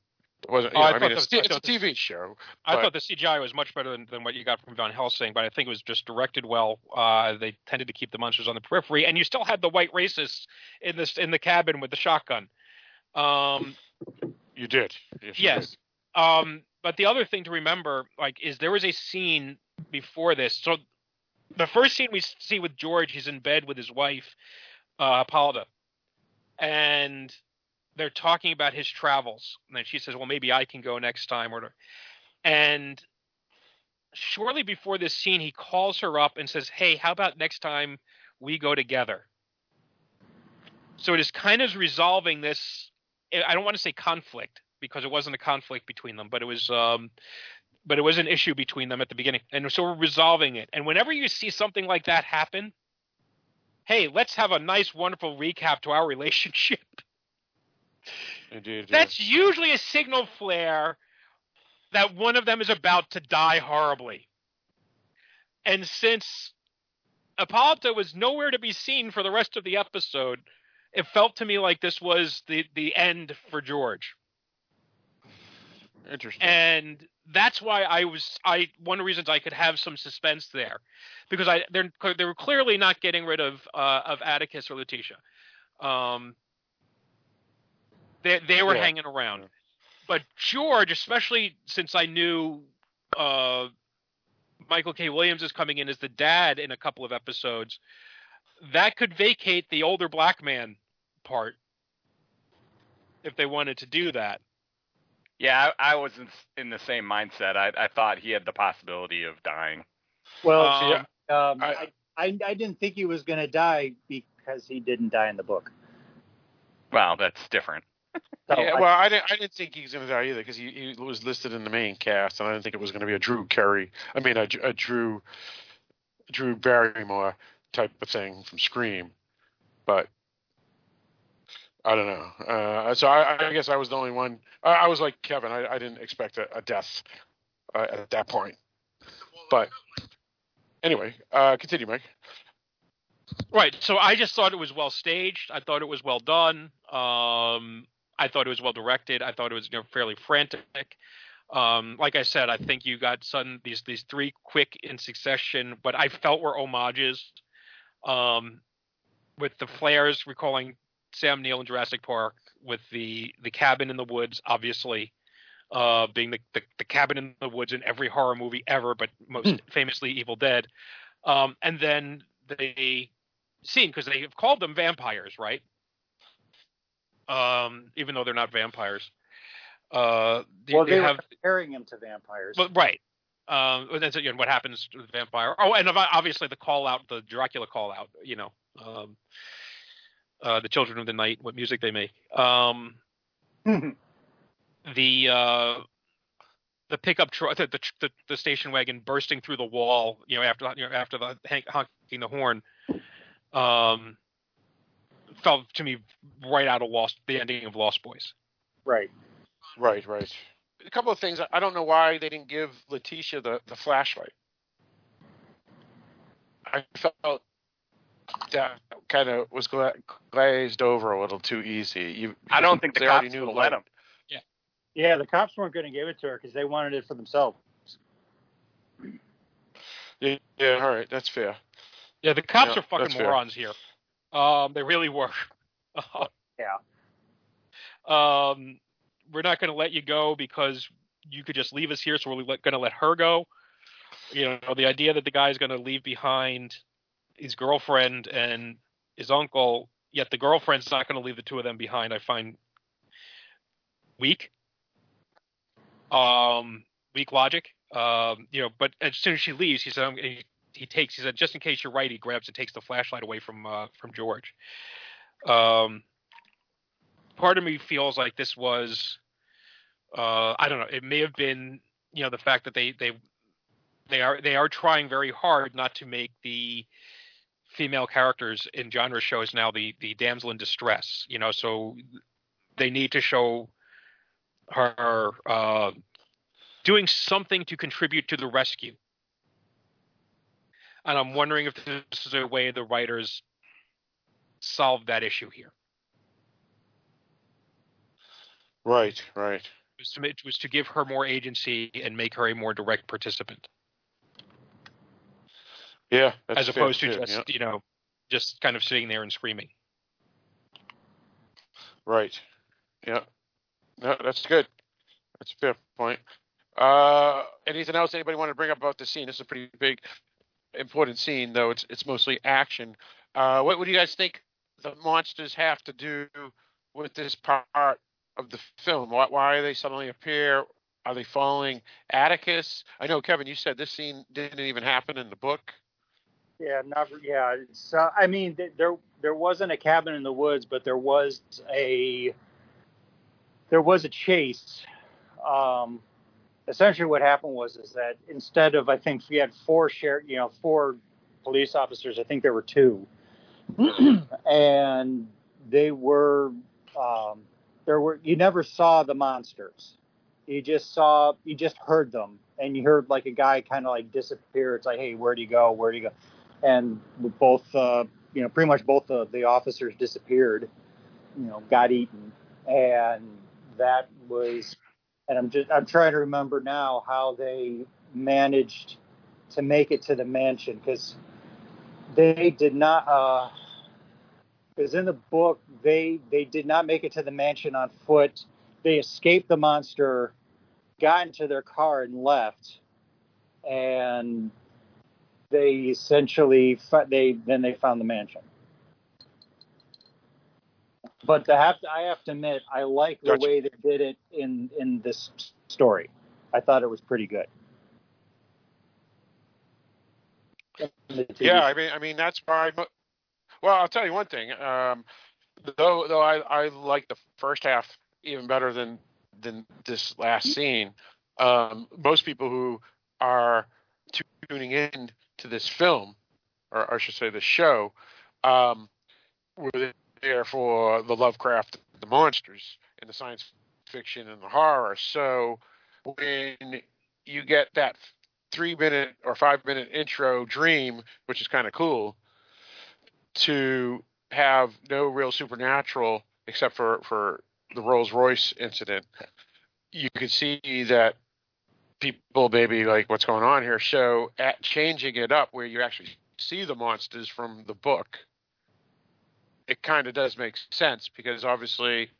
wasn't. You Oh, know, I I, mean, thought it's, it's a the- TV show. I But- thought the CGI was much better than, than what you got from Van Helsing, but I think it was just directed well. Uh, they tended to keep the monsters on the periphery, and you still had the white racists in this in the cabin with the shotgun. Um, You did. Yes. you Yes. Um, but the other thing to remember, like, is there was a scene before this. So the first scene we see with George, he's in bed with his wife, uh, Paula, and they're talking about his travels. And then she says, "Well, maybe I can go next time." Or, and shortly before this scene, he calls her up and says, "Hey, how about next time we go together?" So it is kind of resolving this. I don't want to say conflict because it wasn't a conflict between them, but it was um, but it was an issue between them at the beginning, and so we're resolving it. And whenever you see something like that happen, hey, let's have a nice, wonderful recap to our relationship. Indeed. yeah. That's usually a signal flare that one of them is about to die horribly. And since Hippolyta was nowhere to be seen for the rest of the episode, it felt to me like this was the the end for George. interesting. and that's why I was I one of the reasons I could have some suspense there because I they're they were clearly not getting rid of uh, of Atticus or Letitia. Um, they they were Yeah. hanging around, but George, especially since I knew uh, Michael K. Williams is coming in as the dad in a couple of episodes, that could vacate the older black man part if they wanted to do that. Yeah, I, I was in, in the same mindset. I, I thought he had the possibility of dying. Well, Um, um, I- I, I I didn't think he was going to die because he didn't die in the book. Well, that's different. So yeah, I- well, I didn't. I didn't think he was going to die either because he, he was listed in the main cast, and I didn't think it was going to be a Drew Carey. I mean, a, a Drew, Drew Barrymore type of thing from Scream, but I don't know. Uh, so I, I guess I was the only one. I, I was like Kevin. I, I didn't expect a, a death uh, at that point. But anyway, uh, continue, Mike. Right. So I just thought it was well staged. I thought it was well done. Um, I thought it was well directed. I thought it was you know, fairly frantic. Um, like I said, I think you got some these these three quick in succession, but I felt were homages. Um, with the flares recalling Sam Neill in Jurassic Park, with the the cabin in the woods, obviously. Uh, being the, the, the cabin in the woods in every horror movie ever, but most famously Evil Dead. Um, and then the scene because they have called them vampires, right? Um, even though they're not vampires. Uh, they, well, they they have, comparing him to vampires. but right. Um, and that's again what happens to the vampire. Oh, and obviously the call out, the Dracula call out. You know, um, uh, the Children of the Night, what music they make. Um, the uh, the pickup truck, the, the the the station wagon bursting through the wall. You know, after you know, after the hank, honking the horn. Um, felt to me right out of Lost, the ending of Lost Boys. right. Right, right. A couple of things. I don't know why they didn't give Letitia the, the flashlight. I felt that kind of was gla- glazed over a little too easy. You, I don't think the they already cops knew would let him. Yeah, yeah, the cops weren't going to give it to her because they wanted it for themselves. Yeah, yeah, all right, that's fair. Yeah, the cops Yeah, are fucking that's fair. morons here. Um, they really were. Yeah. Um, we're not going to let you go because you could just leave us here, so we're going to let her go. You know, the idea that the guy is going to leave behind his girlfriend and his uncle, yet the girlfriend's not going to leave the two of them behind, I find weak. Um, weak logic. Um, you know, but as soon as she leaves, he said, he, he takes, he said, just in case you're right, he grabs and takes the flashlight away from uh, from George. Um, part of me feels like this was, uh, I don't know, it may have been, you know, the fact that they they they are they are trying very hard not to make the female characters in genre shows now the the damsel in distress. You know, so they need to show her uh, doing something to contribute to the rescue. And I'm wondering if this is a way the writers solve that issue here. Right, right. was to, ma- was to give her more agency and make her a more direct participant, Yeah, as opposed to too, just yeah. you know just kind of sitting there and screaming. Right. Yeah. No, that's good. That's a fair point. Uh, anything else anybody want to bring up about the scene? This is a pretty big, important scene, though it's it's mostly action. Uh, what, do you guys think the monsters have to do with this part of the film? Why, why are they suddenly appear? Are they following Atticus? I know, Kevin, you said this scene didn't even happen in the book. Yeah, not yeah. Uh, I mean, th- there there wasn't a cabin in the woods, but there was a there was a chase. Um, essentially, what happened was is that instead of I think we had four share, you know, four police officers. I think there were two, and they were um, there were you never saw the monsters. You just saw you just heard them, and you heard like a guy kind of like disappear. It's like, hey, where'd he go? Where'd he go? And both uh, you know pretty much both of the officers disappeared you know got eaten. And that was and i'm just i'm trying to remember now how they managed to make it to the mansion because they did not uh because in the book they they did not make it to the mansion on foot. They escaped the monster got into their car and left. And they essentially they then they found the mansion. But to have to, I have to admit, I like the Gotcha. way they did it in in this story. I thought it was pretty good. Yeah, I mean, I mean that's why. mo- Well, I'll tell you one thing. Um, though, though I, I like the first half even better than than this last scene. Um, most people who are tuning in to this film, or I should say, the show, um, were there for the Lovecraft, the monsters, and the science fiction and the horror. So when you get that three minute or five minute intro dream, which is kind of cool, to have no real supernatural except for, for the Rolls Royce incident, you could see that people maybe like what's going on here. So at changing it up where you actually see the monsters from the book, it kind of does make sense because obviously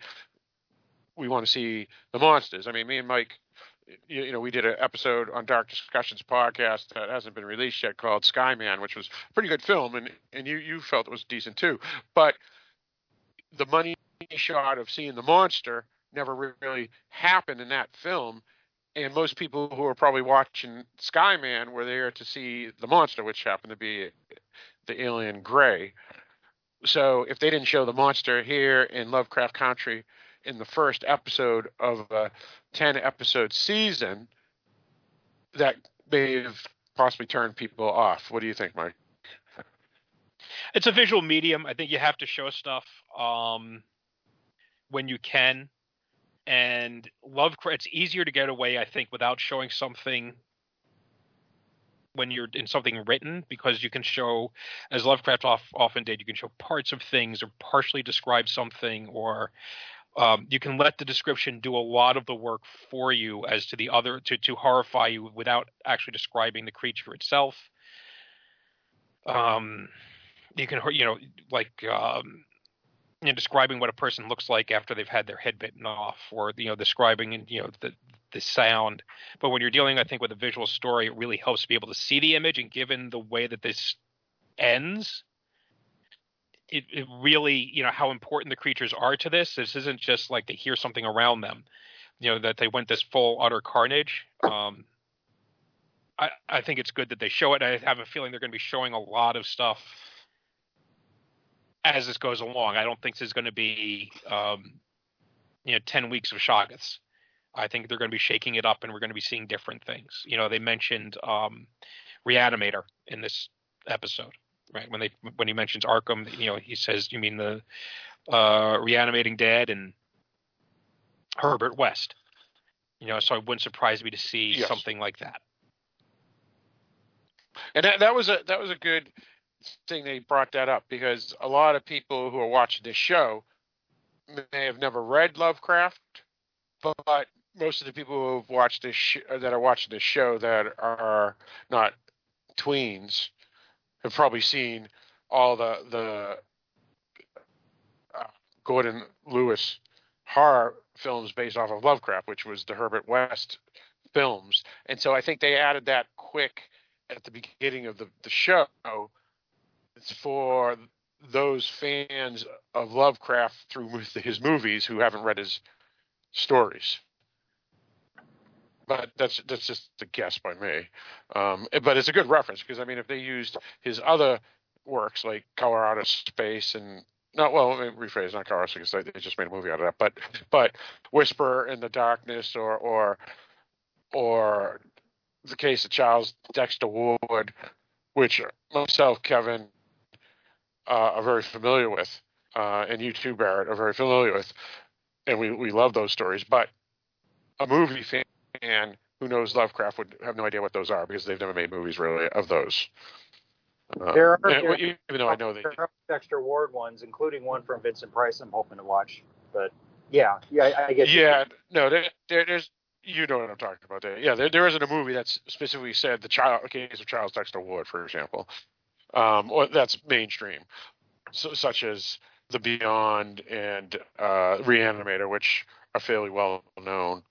we want to see the monsters. I mean, me and Mike you, you know, we did an episode on Dark Discussions podcast that hasn't been released yet called Skyman, which was a pretty good film, and and you you felt it was decent too. But the money shot of seeing the monster never really happened in that film, and most people who are probably watching Skyman were there to see the monster, which happened to be the alien Gray. So if they didn't show the monster here in Lovecraft Country in the first episode of a 10 episode season, that may have possibly turned people off. What do you think, Mike? It's a visual medium. I think you have to show stuff um, when you can. And Lovecraft, it's easier to get away, I think, without showing something when you're in something written because you can show, as Lovecraft off, often did, you can show parts of things or partially describe something or um, you can let the description do a lot of the work for you as to the other to to horrify you without actually describing the creature itself. Um, you can you know like um, you know, describing what a person looks like after they've had their head bitten off, or you know describing you know the the sound. But when you're dealing, I think, with a visual story, it really helps to be able to see the image. And given the way that this ends, it, it really, you know, how important the creatures are to this. This isn't just like they hear something around them, you know, that they went this full utter carnage. Um, I, I think it's good that they show it. I have a feeling they're going to be showing a lot of stuff as this goes along. I don't think this is going to be, um, you know, 10 weeks of Shoggoths. I think they're going to be shaking it up and we're going to be seeing different things. You know, they mentioned um, Reanimator in this episode right? When they when he mentions Arkham, you know, he says, "You mean the uh, reanimating dead and Herbert West?" You know, so it wouldn't surprise me to see Yes. something like that. And that, that was a that was a good thing they brought that up because a lot of people who are watching this show may have never read Lovecraft, but most of the people who have watched this sh- that are watching this show that are not tweens have probably seen all the the uh, Gordon Lewis horror films based off of Lovecraft, which was the Herbert West films, and so I think they added that quick at the beginning of the, the show. For those fans of Lovecraft through his movies who haven't read his stories. But that's that's just a guess by me. Um, but it's a good reference because I mean, if they used his other works like Color Out of Space and not well, let me rephrase, not Color Out of Space, they they just made a movie out of that. But but Whisper in the Darkness or or or the case of Charles Dexter Ward, which myself, Kevin, uh, are very familiar with, uh, and you too, Barrett, are very familiar with, and we we love those stories. But a movie fan who knows Lovecraft would have no idea what those are because they've never made movies really of those. Uh, There are- and- there- even though I know they. There are Dexter Ward ones, including one from Vincent Price. I'm hoping to watch, but yeah, yeah, I, I get you. Yeah, no, there, there, there's you know what I'm talking about. There, yeah, there, there isn't a movie that's specifically said the child case of Charles Dexter Ward, for example, um, or that's mainstream, so, such as The Beyond and uh, Reanimator, which are fairly well known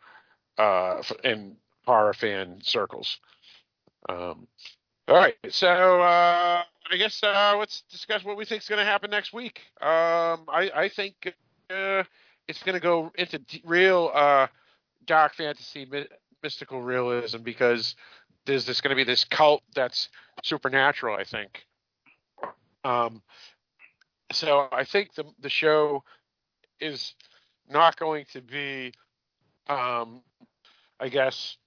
uh, in horror fan circles. Um, all right, so uh, I guess uh, let's discuss what we think is going to happen next week. Um, I, I think uh, it's going to go into d- real uh, dark fantasy, my- mystical realism because there's this going to be this cult that's supernatural. I think. Um, so I think the the show is not going to be, um, I guess,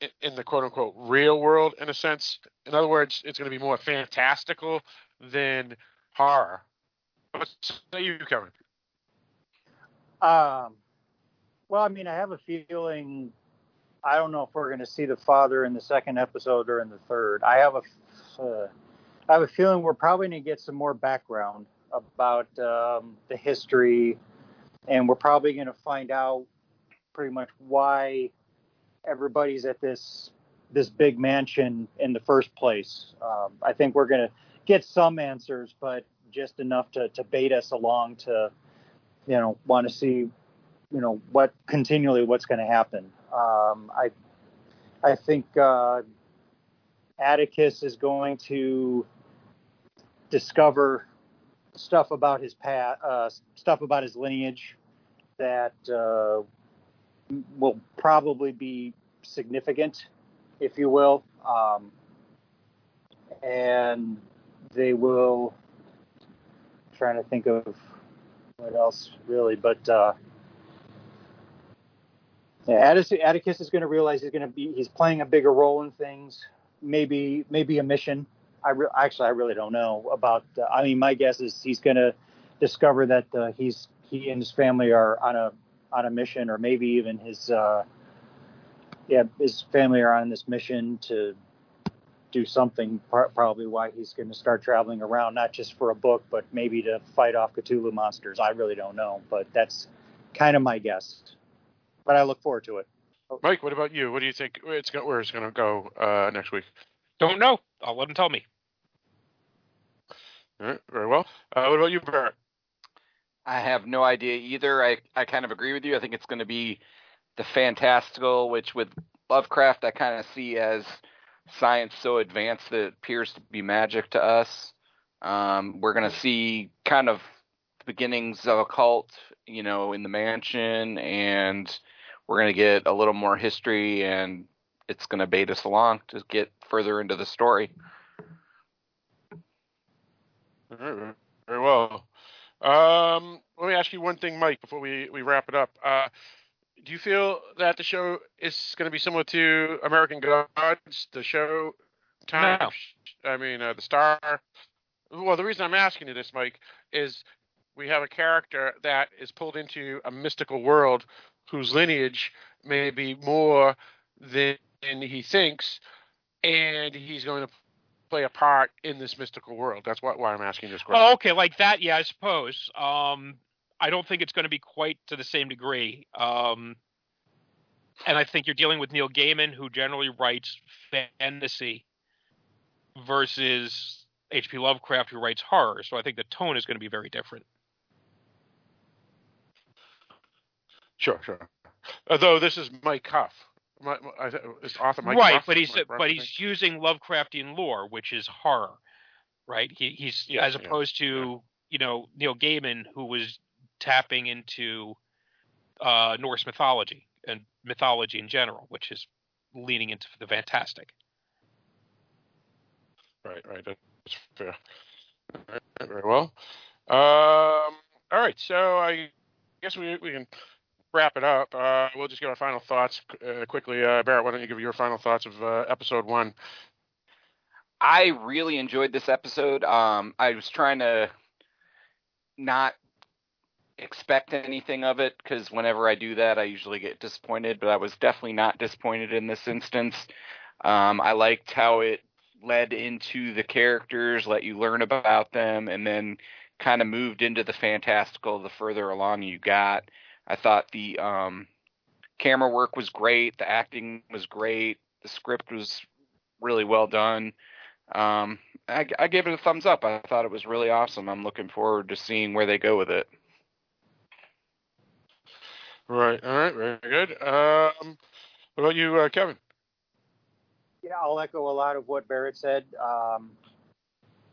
in, in the quote unquote real world in a sense. In other words, it's going to be more fantastical than horror. What say you, Kevin? Um, well, I mean, I have a feeling. I don't know if we're going to see the father in the second episode or in the third. I have a, uh, I have a feeling we're probably going to get some more background about um, the history, and we're probably going to find out pretty much why everybody's at this this big mansion in the first place. Um, I think we're going to get some answers, but just enough to to bait us along to you know want to see you know what continually what's going to happen um, i i think uh, atticus is going to discover stuff about his past uh, stuff about his lineage that uh, will probably be significant if you will. Um, and they will trying to think of what else really but uh yeah, Atticus, Atticus is going to realize he's going to be he's playing a bigger role in things. Maybe maybe a mission i re- actually i really don't know about uh, i mean my guess is he's going to discover that uh, he's he and his family are on a on a mission or maybe even his uh yeah his family are on this mission to do something pro- probably why he's going to start traveling around not just for a book but maybe to fight off cthulhu monsters i really don't know but that's kind of my guess. But I look forward to it. Mike, what about you? What do you think it's go, where it's going to go uh, next week? Don't know. I'll let him tell me. All right, very well. Uh, what about you, Barrett? I have no idea either. I, I kind of agree with you. I think it's going to be the fantastical, which with Lovecraft I kind of see as science so advanced that it appears to be magic to us. Um, we're going to see kind of the beginnings of a cult, you know, in the mansion, and we're going to get a little more history, and it's going to bait us along to get further into the story. All right, very well. Um, let me ask you one thing, Mike, before we, we wrap it up. Uh, do you feel that the show is going to be similar to American Gods, the show time? No. I mean, uh, the star. Well, the reason I'm asking you this, Mike, is we have a character that is pulled into a mystical world whose lineage may be more than he thinks, and he's going to play a part in this mystical world. That's why, why I'm asking this question. Oh, okay, like that. Yeah, I suppose. Um, I don't think it's going to be quite to the same degree. Um, and I think you're dealing with Neil Gaiman, who generally writes fantasy, versus H.P. Lovecraft, who writes horror. So I think the tone is going to be very different. Sure, sure. Although this is Matt Ruff. Is author Mike right, but he's Mike but he's using Lovecraftian lore, which is horror, right? He, he's Yeah, as yeah, opposed to you know Neil Gaiman, who was tapping into uh, Norse mythology and mythology in general, which is leaning into the fantastic. Right, right. That's fair. Right, very well. Um, all right, so I guess we we can wrap it up. Uh, we'll just give our final thoughts uh, quickly. Uh, Barrett, why don't you give your final thoughts of uh, episode one? I really enjoyed this episode. Um, I was trying to not expect anything of it because whenever I do that, I usually get disappointed. But I was definitely not disappointed in this instance. Um, I liked how it led into the characters, let you learn about them, and then kind of moved into the fantastical the further along you got. I thought the um, camera work was great, the acting was great, the script was really well done. Um, I, I gave it a thumbs up. I thought it was really awesome. I'm looking forward to seeing where they go with it. Right, all right, very good. Um, what about you, uh, Kevin? Yeah, I'll echo a lot of what Barrett said. Um,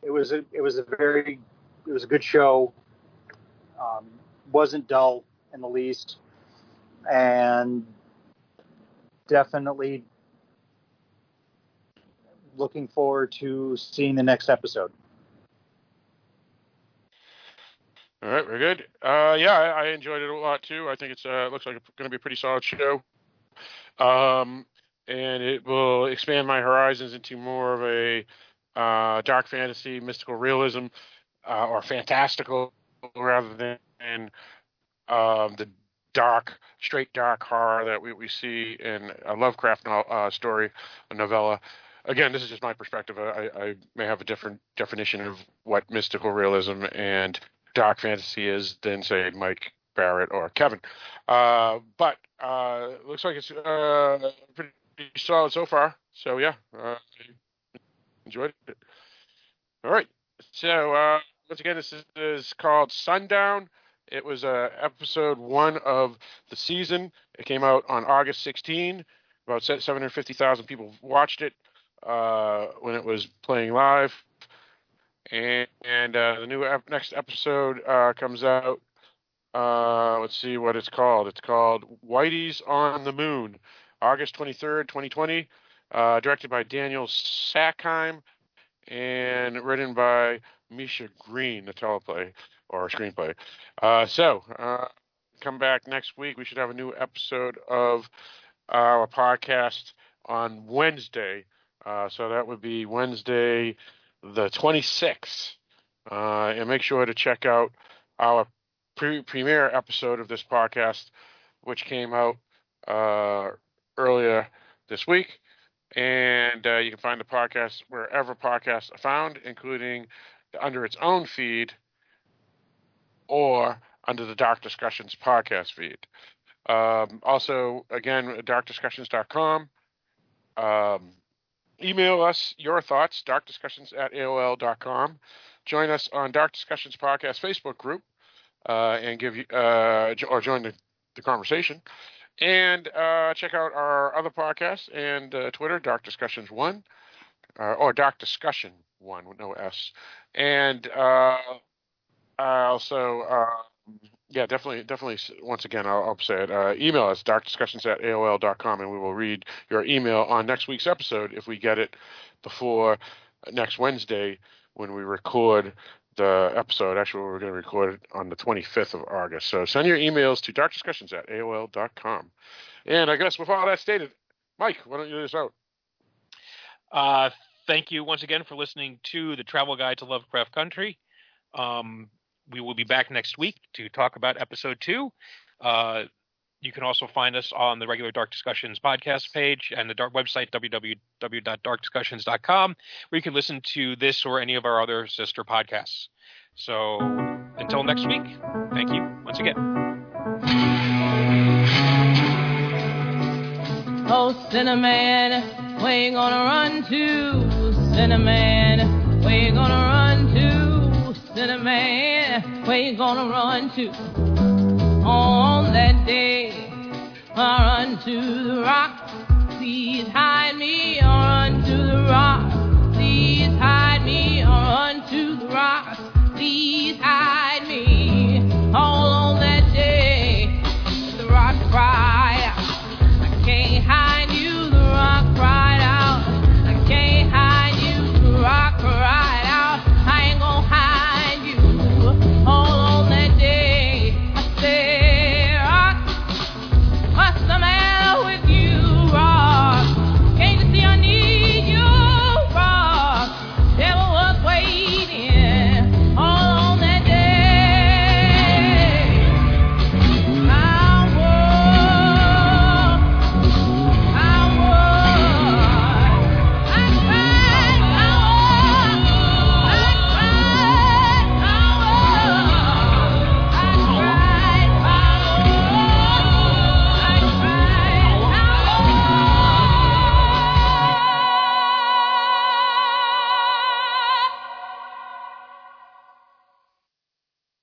it was a it was a very it was a good show. Um, wasn't dull in the least, and definitely looking forward to seeing the next episode. All right, very good. Uh, yeah, I, I enjoyed it a lot too. I think it's uh, looks like it's going to be a pretty solid show. Um, and it will expand my horizons into more of a uh, dark fantasy, mystical realism, uh, or fantastical rather than um, the dark, straight dark horror that we, we see in a Lovecraft no, uh, story, a novella. Again, this is just my perspective. I, I may have a different definition of what mystical realism and dark fantasy is than, say, Mike Barrett or Kevin. Uh, but uh, looks like it's uh, pretty solid so far. So yeah, uh, enjoyed it. All right. So uh, once again, this is, is called Sundown. It was uh, episode one of the season. It came out on August 16. About 750,000 people watched it uh, when it was playing live. And, and uh, the new ep- next episode uh, comes out. Uh, let's see what it's called. It's called Whitey's on the Moon, August 23rd, 2020. Uh, directed by Daniel Sackheim and written by Misha Green, the teleplay or screenplay. Uh, so, uh, come back next week. We should have a new episode of our podcast on Wednesday. Uh, so that would be Wednesday, the 26th. Uh, and make sure to check out our pre- premiere episode of this podcast, which came out uh, earlier this week. And uh, you can find the podcast wherever podcasts are found, including under its own feed or under the Dark Discussions podcast feed. Um, also, again, darkdiscussions.com. Um, email us your thoughts, darkdiscussions at AOL.com. Join us on Dark Discussions Podcast Facebook group uh, and give you uh, or join the, the conversation. And uh, check out our other podcasts and uh, Twitter, Dark Discussions One, uh, or Dark Discussion One with no S. And uh, also, yeah, definitely, definitely. Once again, I'll, I'll say it. email us darkdiscussions at aol.com, and we will read your email on next week's episode if we get it before next Wednesday when we record the episode. Actually, we're going to record it on the 25th of August. So send your emails to darkdiscussions at AOL.com. And I guess with all that stated, Mike, why don't you do this out? Uh, thank you once again for listening to the Travel Guide to Lovecraft Country. Um, we will be back next week to talk about episode two. Uh, you can also find us on the regular Dark Discussions podcast page and the dark website www.darkdiscussions.com, where you can listen to this or any of our other sister podcasts. So until next week, thank you once again. Oh, Cinnamon, where you gonna run to? Cinnamon, where you gonna run to? Cinnamon, where you gonna run to on that day? I run to the rock. Please hide me. I run to the rock.